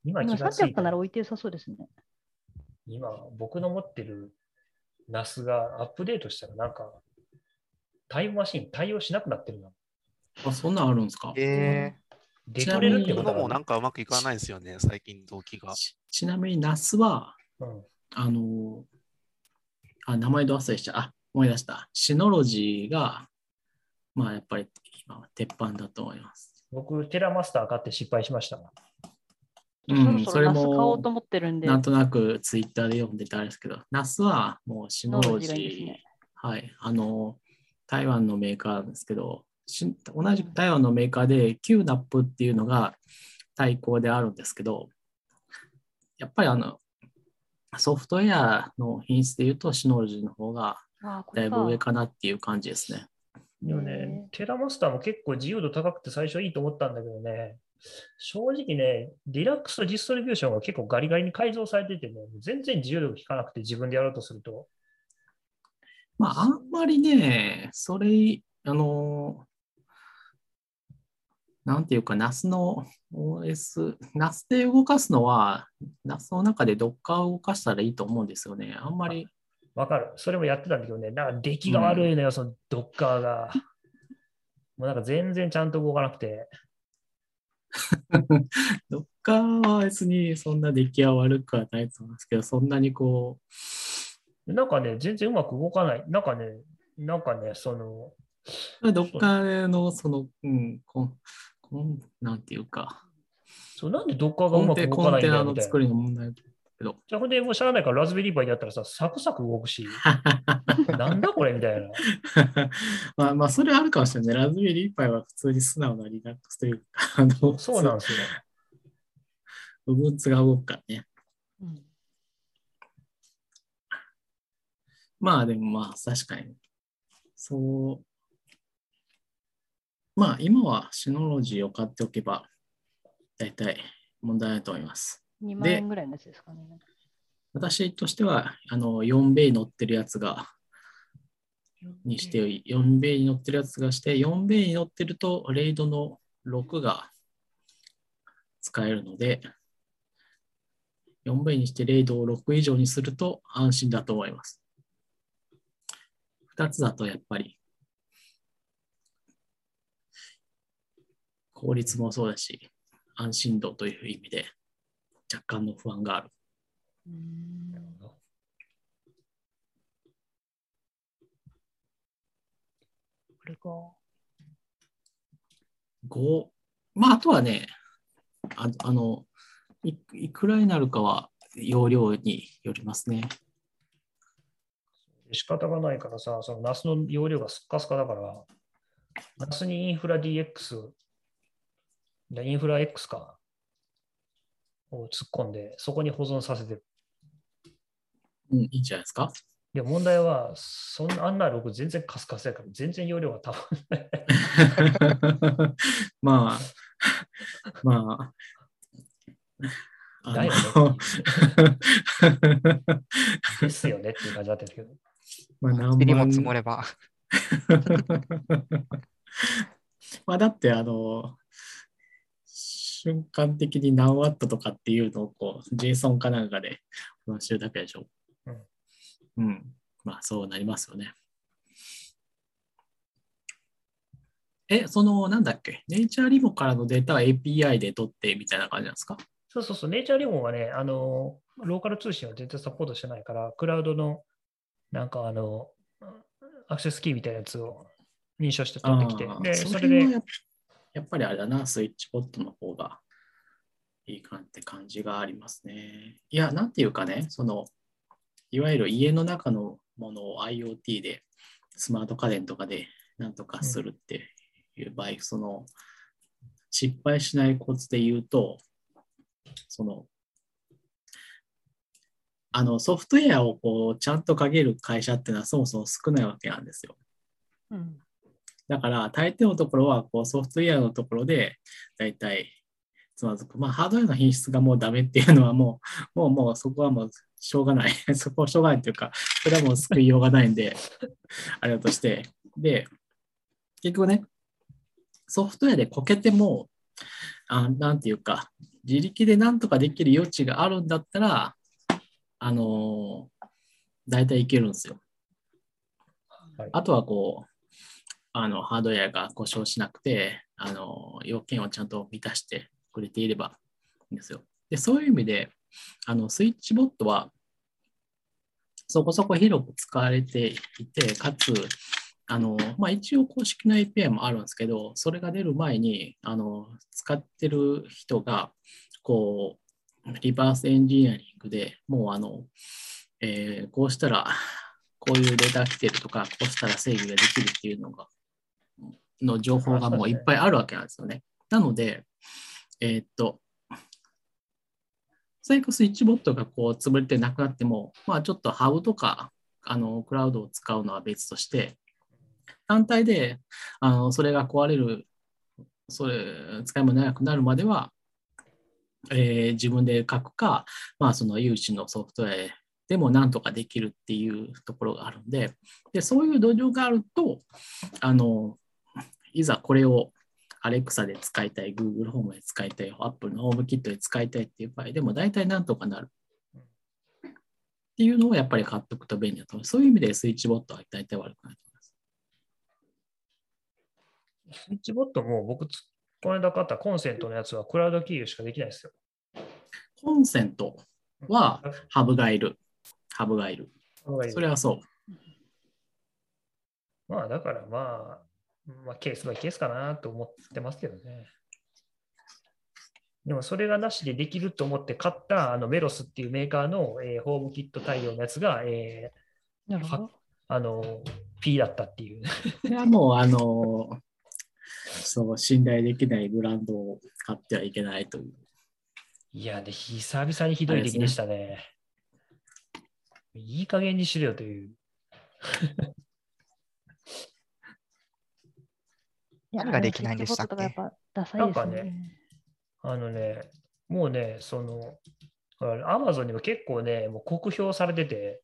今今気がつい300たなら置いて良さそうですね。今、僕の持ってる NAS がアップデートしたら、なんか、タイムマシン対応しなくなってるな。あ、そんなんあるんですか？えデトれるってことだ。もなんかうまくいかないですよね、最近同期が。ちちなみに NAS は、うん。あの、あ、名前ど忘れしちゃう。あ、思い出した。 Synology が、まあ、やっぱり今は鉄板だと思います。僕、 TerraMaster 買って失敗しました。うん、そろそろナス買おもうと思ってるんで、なんとなくツイッターで読んでたあれですけど、NAS はもう Synology がいいですーね、はい、あの、台湾のメーカーなんですけど、し同じく台湾のメーカーで QNAP っていうのが対抗であるんですけど、やっぱりあの、ソフトウェアの品質で言うと Synology の方がだいぶ上かなっていう感じですね。でもね、 TerraMaster も結構自由度高くて最初いいと思ったんだけどね、正直ね、 Linux のディストリビューションが結構ガリガリに改造されててね、全然自由度が効かなくて自分でやろうとすると。まあ、あんまりね、それ、あの、なんていうか、NAS の OS、NAS で動かすのは、NAS の中で Docker を動かしたらいいと思うんですよね。あんまり、わかる。それもやってたんだけどね、なんか出来が悪いのよ、そのドッカーが。もうなんか全然ちゃんと動かなくて。Docker は別にそんな出来は悪くはないと思いますけど、そんなにこなんかね、全然うまく動かない。なんかね、なんかね、その、う、Docker のその、うん、こん、こんなんていうか、そうなんでドッカーがうコンテまく動コンテナかないんだよみたいな。の作りの問題。じゃあほんで、もうしゃあないからラズベリーパイでやったらさ、サクサク動くし、なんだこれみたいな。まあまあ、それあるかもしれない。ラズベリーパイは普通に素直な Linux というか、あの、そうなんですよ。部分が動くからね。うんまあでもまあ確かに。そう。まあ今はシノロジーを買っておけば大体問題ないと思います。2万円ぐらいのやつですかね。私としてはあの4ベイ乗ってるやつがにして4ベイに乗ってるやつがして4ベイに乗ってるとレイドの6が使えるので4ベイにしてレイドを6以上にすると安心だと思います。2つだとやっぱり効率もそうだし安心度という意味で若干の不安がある。うんこれか。5、まあ、あとはね、ああのい、いくらになるかは容量によりますね。仕方がないからさ、その NAS の容量がスッカスカだから、NAS にインフラ DX、インフラ X か、を突っ込んで、そこに保存させてる。うん、いいんじゃないですか？で、問題は、そんなあんな6全然カスカスやから、全然容量が多分 まあ、まあ。あだよのね ですよねっていう感じだったんですけど。まあ、何塵も万積もれば。まあだって、あの、瞬間的に何ワットとかっていうのをこう、JSON かなんかで保存してるだけでしょ。うん。うん。まあそうなりますよね。え、その、なんだっけ、ネイチャーリモからのデータは API で取ってみたいな感じなんですか？そうそうそう、ネイチャーリボンはね、あの、ローカル通信は全然サポートしてないから、クラウドの、なんかあの、アクセスキーみたいなやつを認証して取ってきてで、そそれで、やっぱりあれだな、スイッチポットの方がいいかなって感じがありますね。いや、なんていうかね、その、いわゆる家の中のものを IoT で、スマート家電とかでなんとかするっていう場合、その、失敗しないコツで言うと、その、あのソフトウェアをこうちゃんとかける会社っていうのはそもそも少ないわけなんですよ。うん。だから、大抵のところはこうソフトウェアのところで、だいたいつまずく。まあ、ハードウェアの品質がもうダメっていうのはもう、もう、もうそこはもうしょうがない。そこはしょうがないというか、それはもう救いようがないんで、あれだとして。で、結局ね、ソフトウェアでこけても、あなんていうか、自力でなんとかできる余地があるんだったら、あのー、大体いけるんですよ。はいあとはこう、あのハードウェアが故障しなくて、あの要件をちゃんと満たしてくれていればいいんですよ。でそういう意味で、あのスイッチボットはそこそこ広く使われていて、かつ、あのまあ、一応公式の API もあるんですけど、それが出る前にあの使ってる人がこうリバースエンジニアリングでもうあの、えーこうしたらこういうデータが来てるとか、こうしたら制御ができるっていうのが、の情報がもういっぱいあるわけなんですよね。なので、えーっと、最悪スイッチボットがこう潰れてなくなっても、まあちょっとハブとか、あの、クラウドを使うのは別として、単体で、あの、それが壊れる、それ、使いも長くなるまでは、えー自分で書くか、まあその有志のソフトウェアでもなんとかできるっていうところがあるんで、でそういう土壌があると、あの、いざこれを Alexa で使いたい、Google ホームで使いたい、Apple のホームキットで使いたいっていう場合でも大体なんとかなる。っていうのをやっぱり買っておくと便利だと思う。そういう意味でスイッチボットは大体悪くないと思います。スイッチボットも僕つ、この間買ったコンセントのやつはクラウド経由しかできないですよ。コンセントはハブがいる。ハブがいる。そそれはそう。まあだからまあ、まあ、ケースバイケースかなと思ってますけどね。でもそれがなしでできると思って買ったあのメロスっていうメーカーの、えーホームキット対応のやつが、えーなるほど。あの P だったっていう。これはもう、あの、そう、信頼できないブランドを買ってはいけないという。いや、で、久々にひどい出来でしたね。いい加減にしろよという。何ができないんでしたっけ？スイッチボットとかやっぱダサいですなんかね。あのね、もうね、その、アマゾンにも結構ね、もう酷評されてて、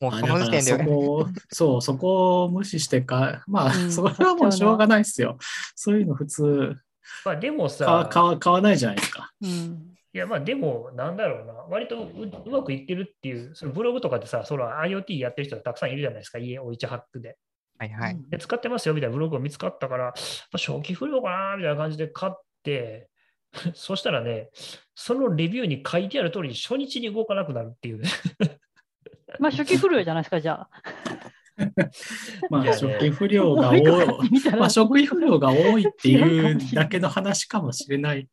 もうその時点で、そこを、そう、そこを無視してか、まあ、うんそれはもうしょうがないですよ。そういうの普通まあでもさ、買わ買わないじゃないですか。うん。いやまあでも、なんだろうな、割とううまくいってるっていう、そのブログとかでさ、その IoT やってる人がたくさんいるじゃないですか、家を1ハックで。はいはい。で使ってますよみたいなブログが見つかったから、まあ、初期不良かなみたいな感じで買って、そしたらね、そのレビューに書いてある通りに初日に動かなくなるっていうね。まあ初期不良じゃないですか、じゃあ。まあ、初期不良が多いまあ、初期不良が多いっていうだけの話かもしれない。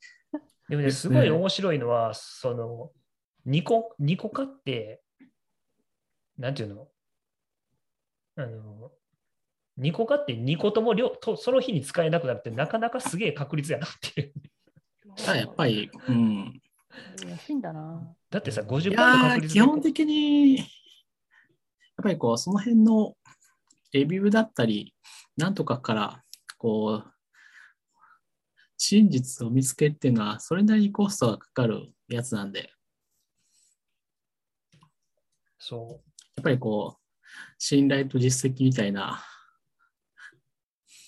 でもね、ですごい面白いのは、その、2個、2個買って、なんていうの？あの、2個買って2個とも両とその日に使えなくなるってなかなかすげえ確率やなっていう。やっぱり、うん。安いんだな。だってさ、い50%の確率で基本的に、やっぱりこう、その辺のレビューだったり、なんとかから、こう、真実を見つけっていうのは、それなりにコストがかかるやつなんで、そやっぱりこう、信頼と実績みたいな、う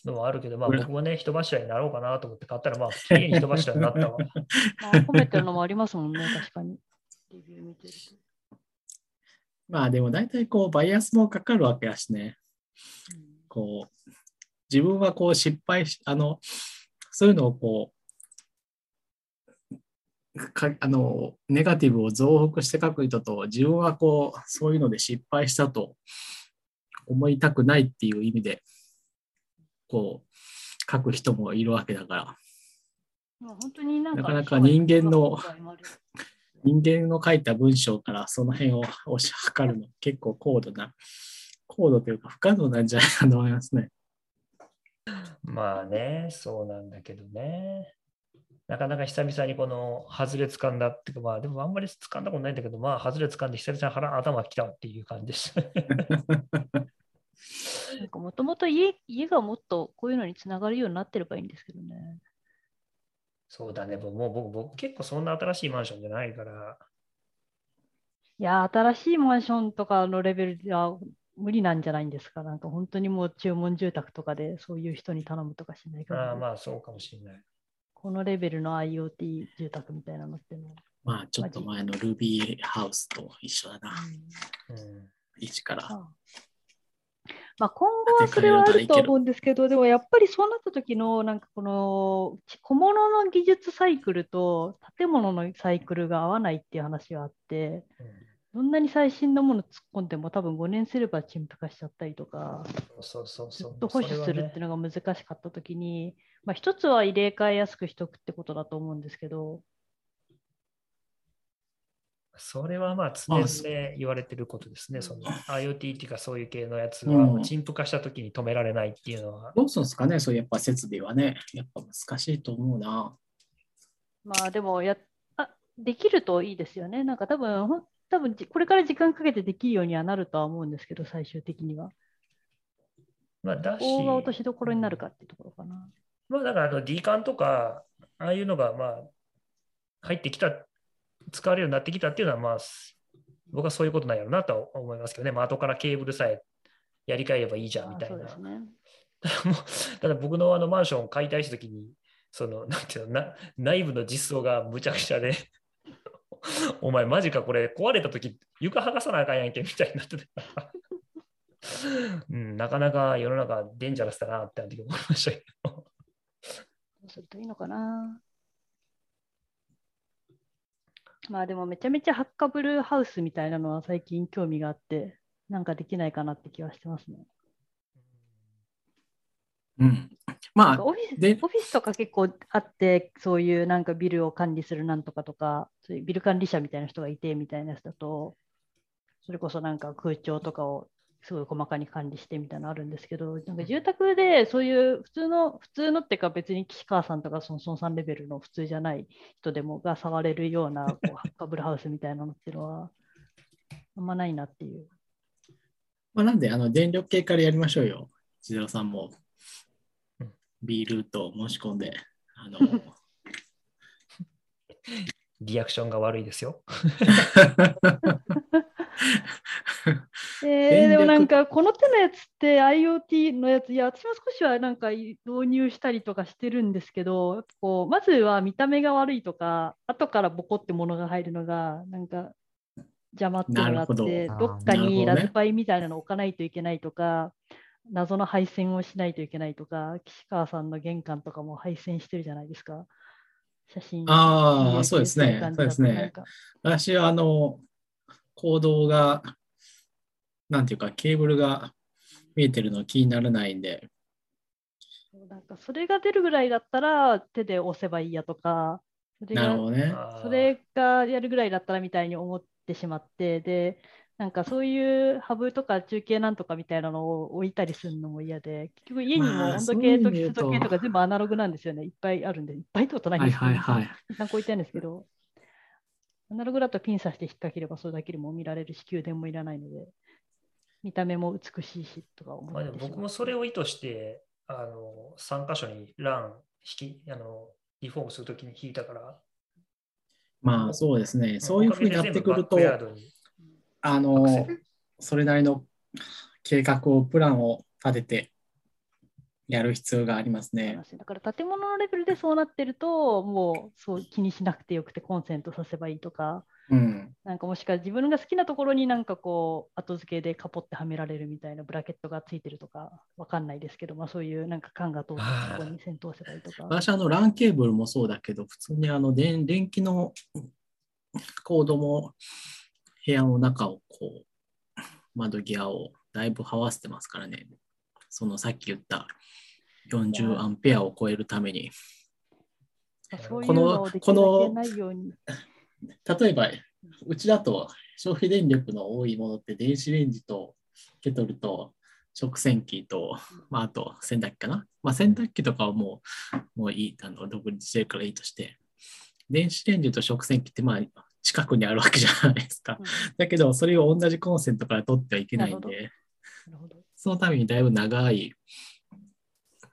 のもあるけど、まあ僕もね、人柱になろうかなと思って買ったら、まあ、綺麗に人柱になったわ。まあ、褒めてるのもありますもんね、確かに。レビュー見てると。まあでも大体こう、バイアスもかかるわけだしね。こう、自分はこう失敗し、あの、そういうのをこう、かあの、ネガティブを増幅して書く人と、自分はこう、そういうので失敗したと思いたくないっていう意味で、こう、書く人もいるわけだから、まあ本当になんかなかなか人間の人間の書いた文章からその辺を押し測るの結構高度な、高度というか不可能なんじゃないかと思いますね。まあね、そうなんだけどね。なかなか久々にこの外れ掴んだっていうか、まあでもあんまり掴んだことないんだけど、まあ外れ掴んで久々に腹頭きたっていう感じでした。なんかもともと家家がもっとこういうのにつながるようになってればいいんですけどね。そうだね、もう僕僕結構そんな新しいマンションじゃないから、いやー、新しいマンションとかのレベルでは無理なんじゃないんですか。なんか本当にもう注文住宅とかでそういう人に頼むとかしないかあら、あまあそうかもしれない。このレベルの IoT 住宅みたいなのってのは。まあちょっと前の Ruby ハウスと一緒だな。うん、一から。あまあ、今後はそれはあると思うんですけど、でもやっぱりそうなった時の、なんかこの小物の技術サイクルと建物のサイクルが合わないっていう話があって、どんなに最新のもの突っ込んでも多分5年すれば陳腐化しちゃったりとか、うん、そうそうそう。ずっと保守するっていうう。のが難しかった時に、まあ、一つは入れ替えやすくしとくってことだと思うんですけど、それはまあ常まあ々言われてることですね。その IoT っていうかそういう系のやつは陳腐化した時に止められないっていうのは。どうするんですかね？そういうやっぱ設備はね。やっぱ難しいと思うな。まあでもやあ、できるといいですよね。なんか多分、多分じこれから時間かけてできるようにはなるとは思うんですけど、最終的には。まあだし、ここが落としどころになるかっていうところかな。まあだからあの D カンとか、ああいうのがまあ入ってきた、使われるようになってきたっていうのはまあ僕はそういうことなんやろうなとは思いますけどね。まあ後からケーブルさえやり替えればいいじゃんみたいな。ただ僕のあのマンションを解体したときに、その、なんていうのな、内部の実装がむちゃくちゃで、お前マジかこれ壊れたとき床剥がさなあかんやんけみたいになってて。うん、なかなか世の中デンジャラスだなってあの時思いましたけど。どうするといいのかな。まあでもめちゃめちゃハッカブルハウスみたいなのは最近興味があって、なんかできないかなって気はしてますね。うん。まあオフィスでオフィスとか結構あって、そういうなんかビルを管理するなんとかとか、そういうビル管理者みたいな人がいてみたいなやつだと、それこそなんか空調とかをすごい細かに管理してみたいなのあるんですけど、なんか住宅でそういう普通の、普通のっていうか別に岸川さんとかその孫さんレベルの普通じゃない人でもが触れるような こうハッカブルハウスみたいなのっていうのは、あんまないなっていう。まあ、なんで、あの、電力系からやりましょうよ。千代さんもうん。B ルート申し込んで。あの、リアクションが悪いですよ。えー、でもなんかこの手のやつって IoT のやつ、いや、私も少しはなんか導入したりとかしてるんですけど、こうまずは見た目が悪いとか、後からボコってものが入るのが、なんか邪魔っていうのがあっなて、どどっかにラズパイみたいなの置かないといけないとか、謎の配線をしないといけないとか、岸川さんの玄関とかも配線してるじゃないですか。写真。ああ、そうですねそうですね。私は、あの、行動が、なんていうか、ケーブルが見えてるの気にならないんで、そうなんかそれが出るぐらいだったら手で押せばいいやとか、それがなるほどね。それがやるぐらいだったらみたいに思ってしまって、で、なんかそういうハブとか中継なんとかみたいなのを置いたりするのも嫌で、結局家にもまあ温度計と湿度計とか全部アナログなんですよね。いっぱいあるんで、いっぱいってことないんはいですけど、はいはい。一旦こういったんですけど、アナログだとピン刺して引っ掛ければそれだけでも見られるし、給電もいらないので、見た目も美しいしとか思まあ、でもってしまって僕もそれを意図して、あの3箇所にラン引きあのリフォームするときに引いたから、まあそうですね。そういうふうになってくるとあのそれなりの計画を、プランを立ててやる必要がありますねだから建物のレベルでそうなってると、もうそう気にしなくてよくてコンセントさせばいいとか、うん。なんかもしくは自分が好きなところになんかこう後付けでカポってはめられるみたいなブラケットがついてるとかわかんないですけど、まあ、そういうなんか管が通ってるところに線通せばいいとか。私、あの、ランケーブルもそうだけど、普通にあの電、電気のコードも部屋の中をこう、窓際をだいぶ這わせてますからね。そのさっき言った40アンペアを超えるために。このこの。例えば、うちだと消費電力の多いものって電子レンジとケトルと食洗機と、まあ、あと洗濯機かな。まあ、洗濯機とかはもうもういい、あの独立してるからいいとして、電子レンジと食洗機ってまあ近くにあるわけじゃないですかうん。だけど、それを同じコンセントから取ってはいけないんで、なるほどそのためにだいぶ長い、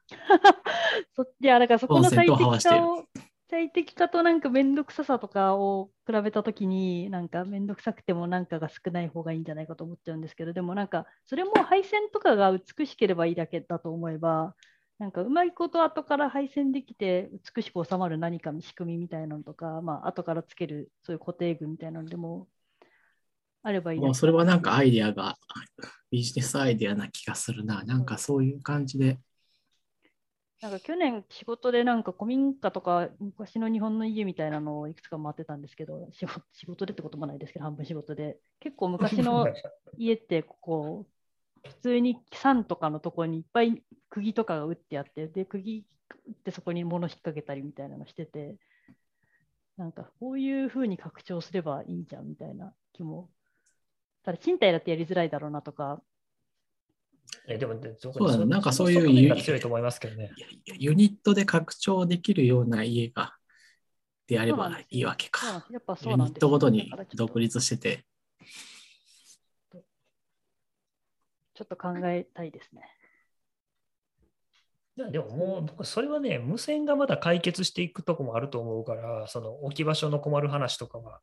そいや、だからそこの最適化を、最適化となんかめんどくささとかを比べたときに、なんかめんどくさくてもなんかが少ない方がいいんじゃないかと思っちゃうんですけど、でもなんか、それも配線とかが美しければいいだけだと思えば、なんかうまいこと後から配線できて美しく収まる何かの仕組みみたいなのとか、まあ後からつけるそういう固定具みたいなのでもあればいいそれはなんかアいイデアが、ビジネスアイデアな気がするな。なんかそういう感じで。なんか去年仕事でなんか古民家とか昔の日本の家みたいなのをいくつか回ってたんですけど、仕事仕事でってこともないですけど、半分仕事で。結構昔の家ってこう、普通に山とかのところにいっぱい釘とかが打ってあって、で、釘打ってそこに物引っ掛けたりみたいなのしてて、なんかこういうふうに拡張すればいいじゃんみたいな気も。ただ賃貸だってやりづらいだろうなとか、えでもでそそうだねなんかそういう側面が強いと思いますけどね。ユニットで拡張できるような家がであればいいわけかユうなんですよニットごとに独立してて。ちょっと考えたいですね。いやでももう僕、それはね、無線がまだ解決していくとこもあると思うから、その置き場所の困る話とかは。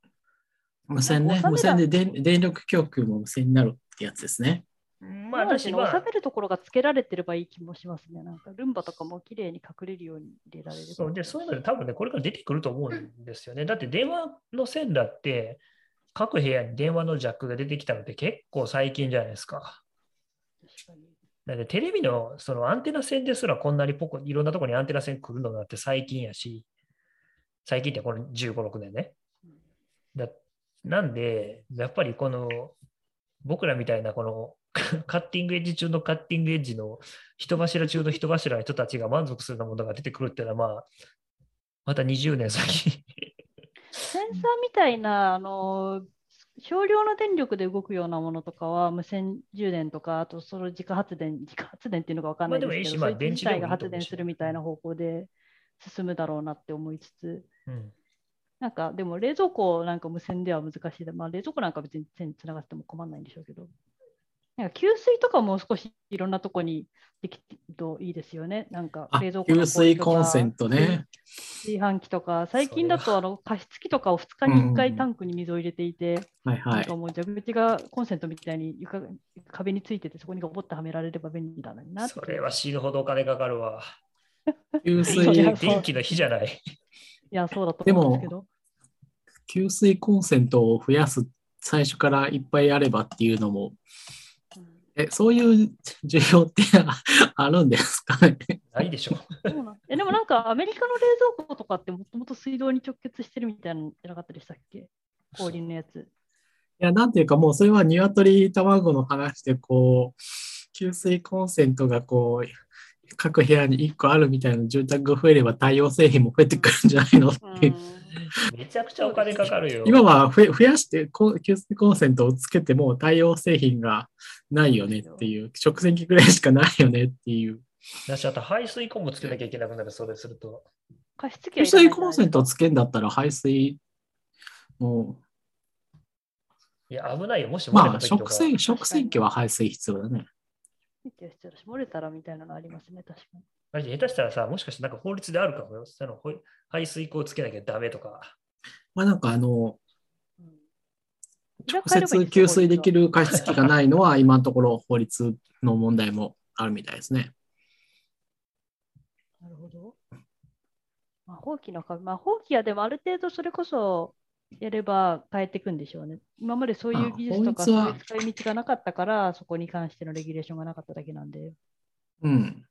無線ね無線で電電力供給も無線になるってやつですね。まあ、私私の収は、めるところがつけられてればいい気もしますね。なんかルンバとかも綺麗に隠れるように入れられる。そうでそういうので多分ね、これから出てくると思うんですよね。だって電話の線だって、各部屋に電話のジャックが出てきたのって結構最近じゃないですか。確かにだってテレビのそのアンテナ線ですらこんなにポコいろんなところにアンテナ線来るのだって最近やし、最近ってこの15、6年ね。だなんで、やっぱりこの僕らみたいなこの カッティングエッジ中のカッティングエッジの人柱中の人柱の人たちが満足するようなものが出てくるっていうのは、まあ、また20年先。センサーみたいな、あの、少量の電力で動くようなものとかは無線充電とか、あとその自家発電、自家発電っていうのが分かんないまあですけど、まあ電池自体が発電するみたいな方向で進むだろうなって思いつつ、うんなんかでも冷蔵庫なんか無線では難しいで、まあ、冷蔵庫なんか別に線つながっても困らないんでしょうけど、なんか給水とかもう少しいろんなとこにできるといいですよね。なんかあ冷蔵庫の給水コンセントね。炊飯器とか、最近だそとあの加湿器とかを2日に1うんうん回タンクに水を入れていて、はいはいなんか。もう蛇口がコンセントみたいに床壁についてて、そこにゴボッとはめられれば便利だなって。それは死ぬほどお金かかるわ。給水、気電気の火じゃない。いや、そうだと思うんですけど。給水コンセントを増やす、最初からいっぱいあればっていうのも、うんえ、そういう需要ってあるんですかね？ないでしょ。えでもなんかアメリカの冷蔵庫とかってもともと水道に直結してるみたいなのじゃなかったでしたっけ？氷のやつ。いや、なんていうかもうそれは鶏卵の話で、こう、給水コンセントがこう、各部屋に1個あるみたいな住宅が増えれば太陽製品も増えてくるんじゃないのっていう。めちゃくちゃお金かかるよ。今は増え増やしてこう給水コンセントをつけても太陽製品がないよねっていう、食洗機ぐらいしかないよねっていう。だし、あと排水口もつけなきゃいけなくなる、それすると。加湿器給水コンセントつけんだったら排水もいや、危ないよ。もしう、漏れまあ。食洗、食洗機は排水必要だね。必要必要だし漏れたらみたいなのありますね、確かに。マジで下手したらさ、もしかしてなんか法律であるかもよ。その排水口つけなきゃダメとか。まあなんかあの、うん直接給水できる加湿器がないのは今のところ法律の問題もあるみたいですね。なるほど。まあ、放棄の壁、まあ、放棄はでもある程度それこそやれば変えていくんでしょうね。今までそういう技術とかそういう使い道がなかったから、そこに関してのレギュレーションがなかっただけなんで。うん。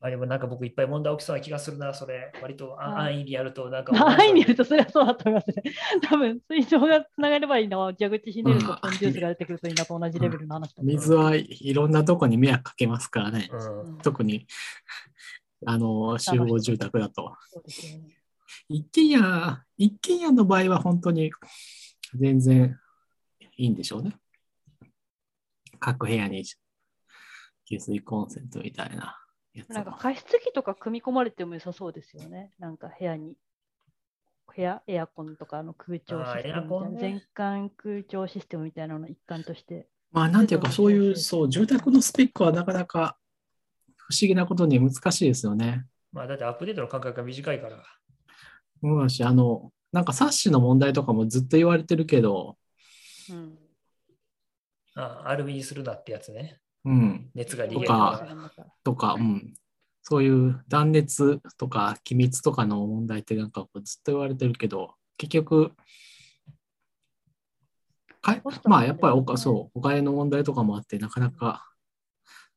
あでもなんか僕いっぱい問題起きそうな気がするな、それ。割とあはい安易にやるとなんか。安易にやるとそれはそうだと思いますね。多分水道がつながればいいのは蛇口ひねるとうんポンジュースが出てくるといいなと同じレベルの話う水はいろんなとこに迷惑かけますからね。うんうん特に、あの、集合住宅だと。ね。一軒家、一軒家の場合は本当に全然いいんでしょうね。各部屋に給水コンセントみたいな。なんか加湿器とか組み込まれても良さそうですよね。なんか部屋に。部屋、エアコンとかの空調システムね全館空調システムみたいなの一環として。まあなんていうかそういう、そう、住宅のスペックはなかなか不思議なことに難しいですよね。まあだってアップデートの間隔が短いから。そうだし、あの、なんか冊子の問題とかもずっと言われてるけど、うん。あアルミにするなってやつね。うん、熱が逃げとる。かかとか、うん、そういう断熱とか気密とかの問題ってなんかこうずっと言われてるけど、結局、かまあやっぱりおか、そう、お金の問題とかもあって、なかなか、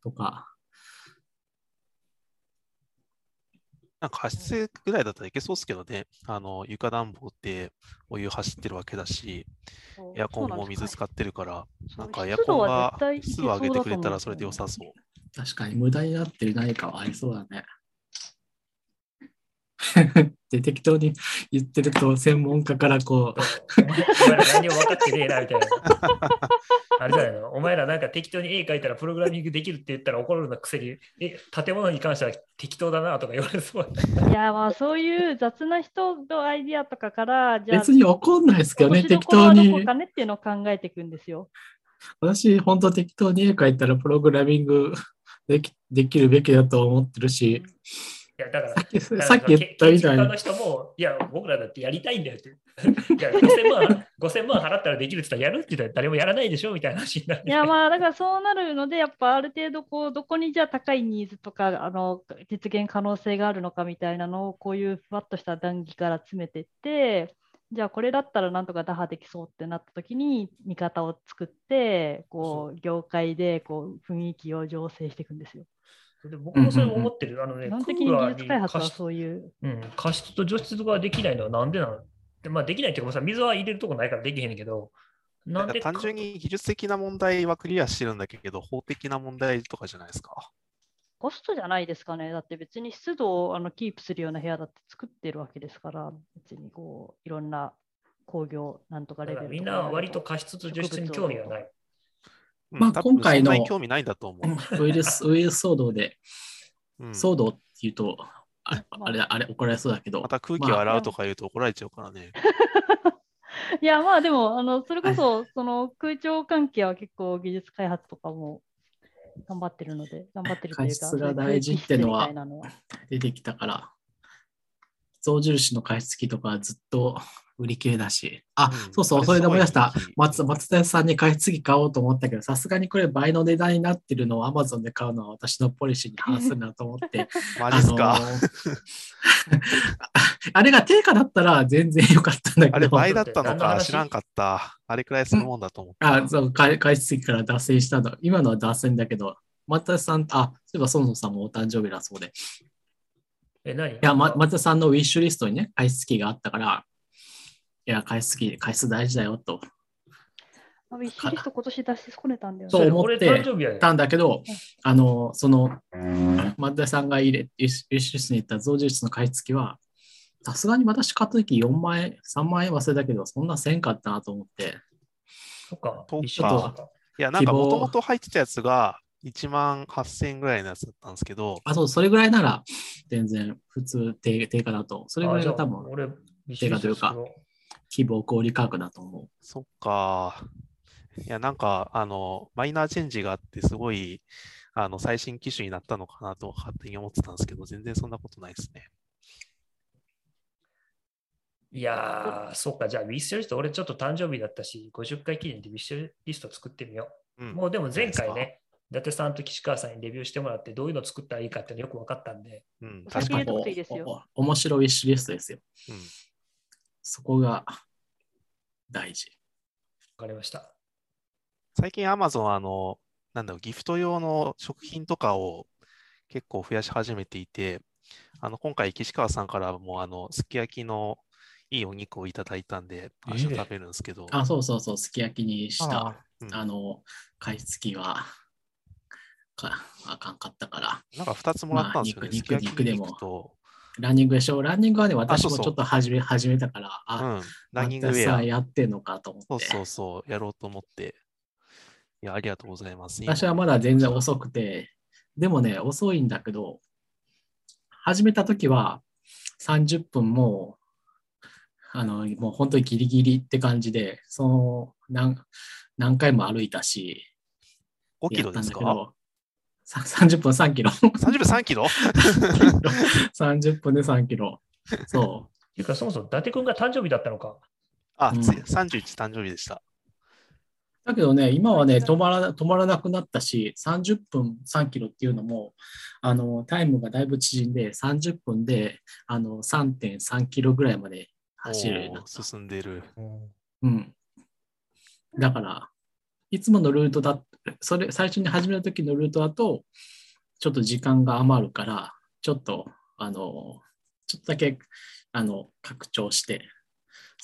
とか、なんか加湿ぐらいだったらいけそうですけどね。あの、床暖房ってお湯走ってるわけだし、エアコンも水使ってるから、ななんんかエアコンが湿度上げてくれたらそれで良さそう。確かに無駄になってる何かはありそうだね。で、適当に言ってると、専門家からこう、お前お前ら何も分かってねえなみたいな。あれじゃないのお前らなんか適当に絵描いたらプログラミングできるって言ったら怒るのくせに、え、建物に関しては適当だなとか言われそう。いや、まあそういう雑な人のアイディアとかから、じゃあ、別に怒んないですけどね、適当落としどころはどこに。かねっていうのを考えていくんですよ。私、本当適当に絵描いたらプログラミングできできるべきだと思ってるし、いや、だから、さっき言ったみたいに建築家の。人も、いや、僕らだってやりたいんだよって。いや、5000万、5000万払ったらできるって言ったらやるって言ったら誰もやらないでしょみたいな話になる。いやまあだからそうなるのでやっぱある程度こうどこにじゃあ高いニーズとかあの実現可能性があるのかみたいなのをこういうふわっとした談義から詰めていってじゃあこれだったらなんとか打破できそうってなった時に見方を作ってこう業界でこう雰囲気を醸成していくんですよ。で僕もそれも思ってる。あのね、基本的に技術開発はそういう。うん、加湿と除湿ができないのはなんでなのでまあ、できないっていうか、さ水は入れるとこないからできへんけど、なんんか単純に技術的な問題はクリアしてるんだけど、法的な問題とかじゃないですか？コストじゃないですかね。だって別に湿度をあのキープするような部屋だって作ってるわけですから、別にこういろんな工業なんとかレベルとかだからみんな割と加湿と除湿に興味がない。うんまあ今回の興味ないんだと思う。ウイルス、ウイルス騒動で、うん。騒動って言うと、あれ、あ。れ、怒られそうだけどま、た空気を洗うとか言うと怒られちゃうからね。いや、まあでも、あのそれこそその空調関係は結構技術開発とかも頑張ってるので、頑張ってるというか、加湿が大事ってのは出てきたから、象印の加湿器とかずっと売り切れだし、あ、うんそうそう、それで思い出した。松松田さんに加湿器買おうと思ったけど、さすがにこれ倍の値段になってるのを Amazon で買うのは私のポリシーに反するなと思って、マジっすか？あのー あれが定価だったら全然良かったんだけど、あれ倍だったのか知らんかった。あれくらいするもんだと思った。あ、そう、加加湿器から脱線したの。今のは脱線だけど、松田さん、あ、そういえばそもそもお誕生日だそうで。え、何？いや、ま、松田さんのウィッシュリストにね、加湿器があったから、いや、加湿器、加湿大事だよと。あウィッシュリスト今年出し損ねたんだよそうね。思ってたんだけど、あの、その、松田さんが入れ、ウィッシュリストに行った増重室の加湿器は、さすがに私買った時4万円、3万円忘れたけど、そんなせんかったなと思って、そっか。一緒いや、なんかもともと入ってたやつが1万8000円ぐらいのやつだったんですけど、あ、そう、それぐらいなら全然普通低低価だと、それぐらいが多分俺、定価というか希望小売価格だと思う。そっか。いや、なんか、あの、マイナーチェンジがあって、すごい、あの、最新機種になったのかなと勝手に思ってたんですけど、全然そんなことないですね。いやー、そっか、じゃあ、ウィッシュリスト、俺ちょっと誕生日だったし、50回記念でウィッシュリスト作ってみよう。うん。もうでも前回ね、伊達さんと岸川さんにレビューしてもらって、どういうの作ったらいいかってよく分かったんで、うん、確かに。面白いウィッシュリストですよ。うんそこが大事。分かりました。最近 Amazon あの、なんだろう、ギフト用の食品とかを結構増やし始めていて、あの、今回岸川さんからもあの、すき焼きのいいお肉をいただいたんで、明日食べるんですけど、あ、そうそうそう、すき焼きにした、あうんの、加湿器は、かあかんかったから。なんか2つもらったんですよね。まあ肉すき焼き肉でも肉と、ランニングでしょ？ランニングはね、私もちょっと始め始めたから、うあ、ん、ランニングウェア。やってんのかと思って。そうそうそう、やろうと思って。いや、ありがとうございます。私はまだ全然遅くて、でもね、遅いんだけど、始めた時は30分もう、あの、もう本当にギリギリって感じで、その何何回も歩いたし、5キロですか？だけど、さ30分3キロ。?30 分3キロ？30分で3キロ。そていうか、そもそも伊達君が誕生日だったのか。あ、うんつい31誕生日でした。う。だけどね、今はね、止まら止まらなくなったし、30分3キロっていうのも、あの、タイムがだいぶ縮んで、30分で、あの、3.3キロぐらいまで走るようになおーった。進んでる。うん。だから、いつものルートだ、それ、最初に始めた時のルートだと、ちょっと時間が余るから、ちょっと、あの、ちょっとだけ、あの、拡張して、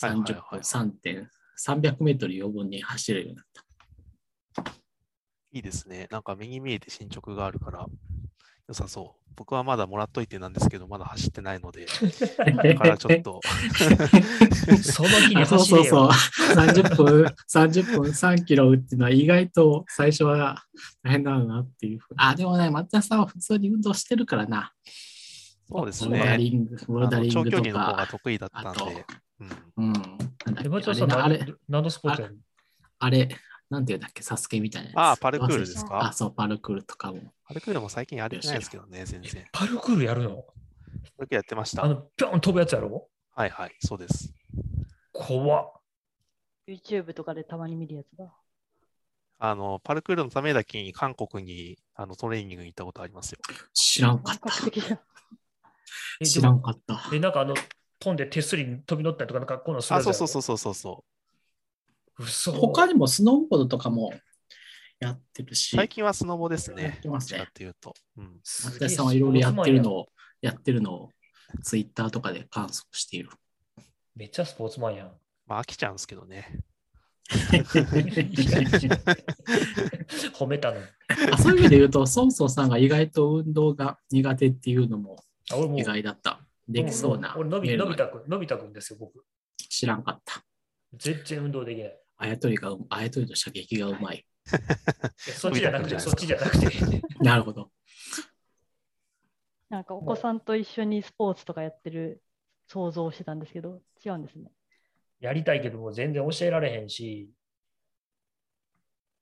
はいはいはい30分、3点、300メートル余分に走れるようになった。いいですね。なんか目に見えて進捗があるから、良さそう。僕はまだもらっといてなんですけど、まだ走ってないので、だからちょっと、その日にあそう走れよ。そうそう。30分、30分3キロっていうのは意外と最初は大変だなっていう。あ、でもね、松田さんは普通に運動してるからな。そうですボルダね。リング、ボルダリングと長距離の方がか。得意だったんで、うん、うん。なんだっえ、け松田さん、あれ、何、何のスポーツあれ、なんていうんだっけ、サスケみたいなやつ。ああパルクールですか？あ、そう、パルクールとかも。パルクールも最近やれてないですけどね、全然。パルクールやるの？それやってました。あの、ぴょん飛ぶやつやろ？はいはい、そうです。怖っ。YouTube とかでたまに見るやつだ。あの、パルクールのためだけに韓国にあのトレーニングに行ったことありますよ。知らんかった。知らんかった。で、なんかあの、飛んで手すりに飛び乗ったりとか、なんかこのあ、そうそうそうそうそう。嘘。他にもスノーボードとかもやってるし、最近はスノボですやねっ。てますねいうと。うん。松田さんはいろいろやってるのを、やってるのをツイッターとかで観測している。めっちゃスポーツマンやん。まあ飽きちゃうんですけどね。褒めたのに。あそういう意味で言うと、ソンソンさんが意外と運動が苦手っていうのも意外だった。できそうな。俺、のびのび太くん、のび太くんですよ、僕。知らんかった。全然運動できない。あやとりが、あやとりと射撃がうまい。そっちじゃなくて、そっちじゃなくて。なるほど。なんかお子さんと一緒にスポーツとかやってる想像をしてたんですけど、違うんですね。やりたいけども全然教えられへんし、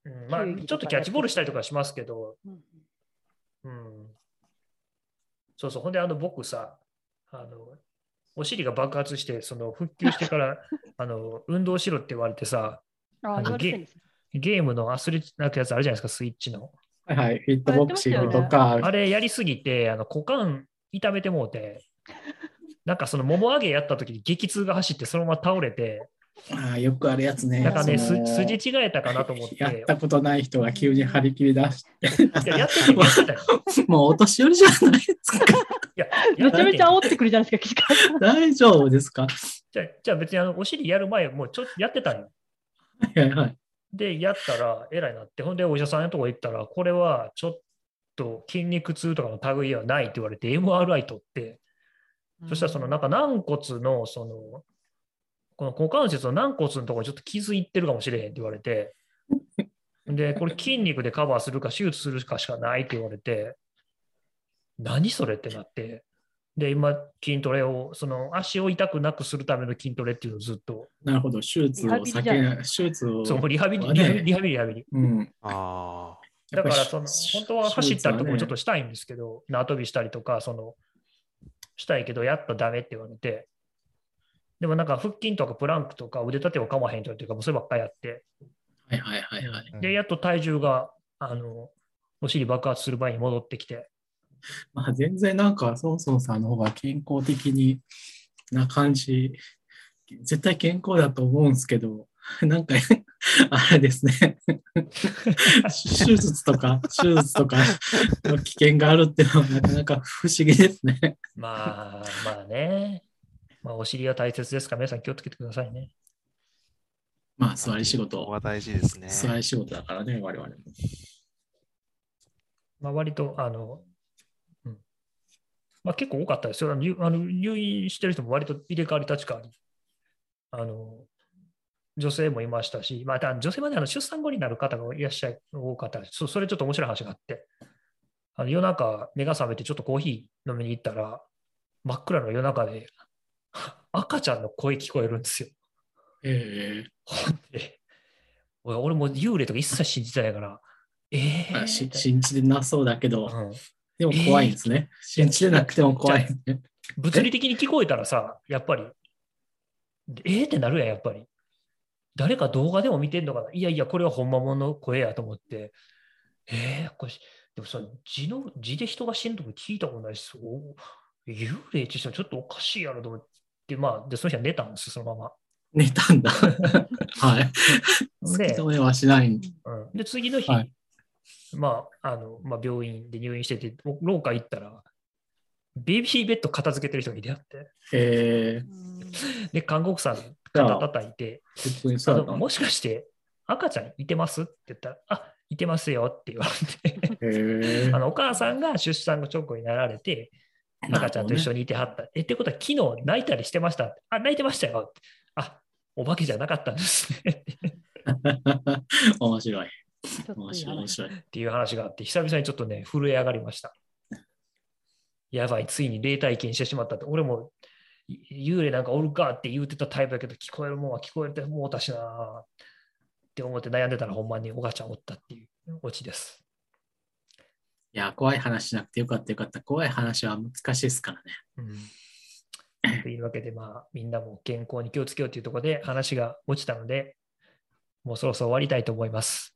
うん、まあちょっとキャッチボールしたりとかしますけど、うんうん、そうそう、ほんであの僕さ、あのお尻が爆発して、その復旧してから あの運動しろって言われてさ、ああ、の言われてるんですね。ゲームのアスレチなんかやつあるじゃないですか、スイッチの。はいはい。フィットボクシングとか、あれやりすぎて、あの股間痛めてもうて、なんかそのもも上げやった時に激痛が走ってそのまま倒れて、あーよくあるやつね。なんかね、す筋違えたかなと思って。やったことない人が急に張り切り出して、いや、やっ。もうお年寄りじゃないですか。いや、やめちゃめちゃ煽ってくるじゃないですか。大丈夫ですか？じゃあじゃあ別にあのお尻やる前、もうちょっとやってたんよ。はい。で、やったら、えらいなって、ほんで、お医者さんのとこ行ったら、これはちょっと筋肉痛とかの類はないって言われて、MRI 取って、そしたらそのなんか軟骨の、その、この股関節の軟骨のところにちょっと傷いってるかもしれへんって言われて、で、これ筋肉でカバーするか手術するかしかないって言われて、何それってなって、で、今、筋トレを、その足を痛くなくするための筋トレっていうのをずっと、なるほど。手術を避け、手術を。そう、リハビリ、ねリハビリ、リハビリ、リハビリ。うん。あだから、その、本当は走ったりとかもちょっとししたいんですけど、縄跳びしたりとか、その、したいけど、やっとダメって言われて、でもなんか腹筋とかプランクとか腕立てをかまへんというか、もうそればっかりやって、はいはいはいはい。うんで、やっと体重が、あの、お尻爆発する前に戻ってきて、まあ全然なんか、ソンソンさんの方が健康的にな感じ、絶対健康だと思うんですけど、なんか、あれですね。手術とか、手術とかの危険があるっていうのはなかなか不思議ですね。まあ、まあね、まあ、お尻は大切ですか？ら、皆さん気をつけてくださいね。まあ座り仕事、は大事ですね。座り仕事だからね、我々も。まあ、割と、あの、うんまあ、結構多かったですよ。あの入院してる人も割と入れ替わり立ち替わり。あの女性もいましたし、まあ、ただ女性はね、あの出産後になる方がいらっしゃい多かったですそそれちょっと面白い話があって、あの夜中、目が覚めてちょっとコーヒー飲みに行ったら、真っ暗の夜中で 赤ちゃんの声聞こえるんですよ。えほん で、俺俺も幽霊とか一切信じてないから、ええー、し信じてなそうだけど、うんでも怖いんですね。信じてなくても怖いですね。物理的に聞こえたらさ、やっぱり、えーってなるやん、やっぱり。誰か動画でも見てんのかな？いやいや、これは本物の声やと思って、えー、これ、でもさ、字の、字で人が死ぬとこ聞いたことないし、そう？幽霊ってちょっとおかしいやろと思って、まあ、で、その人は寝たんですよ、そのま寝たんだ。はい。突 きで止めはしない。うん、で、次の日、はいまあ、あの、まあ、病院で入院してて、廊下行ったら、ベビーベッド片付けてる人がいてあって、えで、看護婦さん、肩叩いて、あのもしかして赤ちゃんいてますって言ったら、あいてますよって言われて、あのお母さんが出産の直後になられて、赤ちゃんと一緒にいてはった。え、ってことは、昨日泣いたりしてました？あ、泣いてましたよ。あ、お化けじゃなかったんですね。面白い。面白い、面話。白い。っていう話があって、久々にちょっとね、震え上がりました。やばい、ついに霊体験してしまったって。俺もい幽霊なんかおるかって言うてたタイプだけど、聞こえるもんは聞こえてもうたしなって思って悩んでたら、ほんまにおばちゃんおったっていうオチです。や、怖い話しなくてよかったよかった。怖い話は難しいですからね。うん、というわけで、まあ、みんなも健康に気をつけようというところで話が落ちたので、もうそろそろ終わりたいと思います。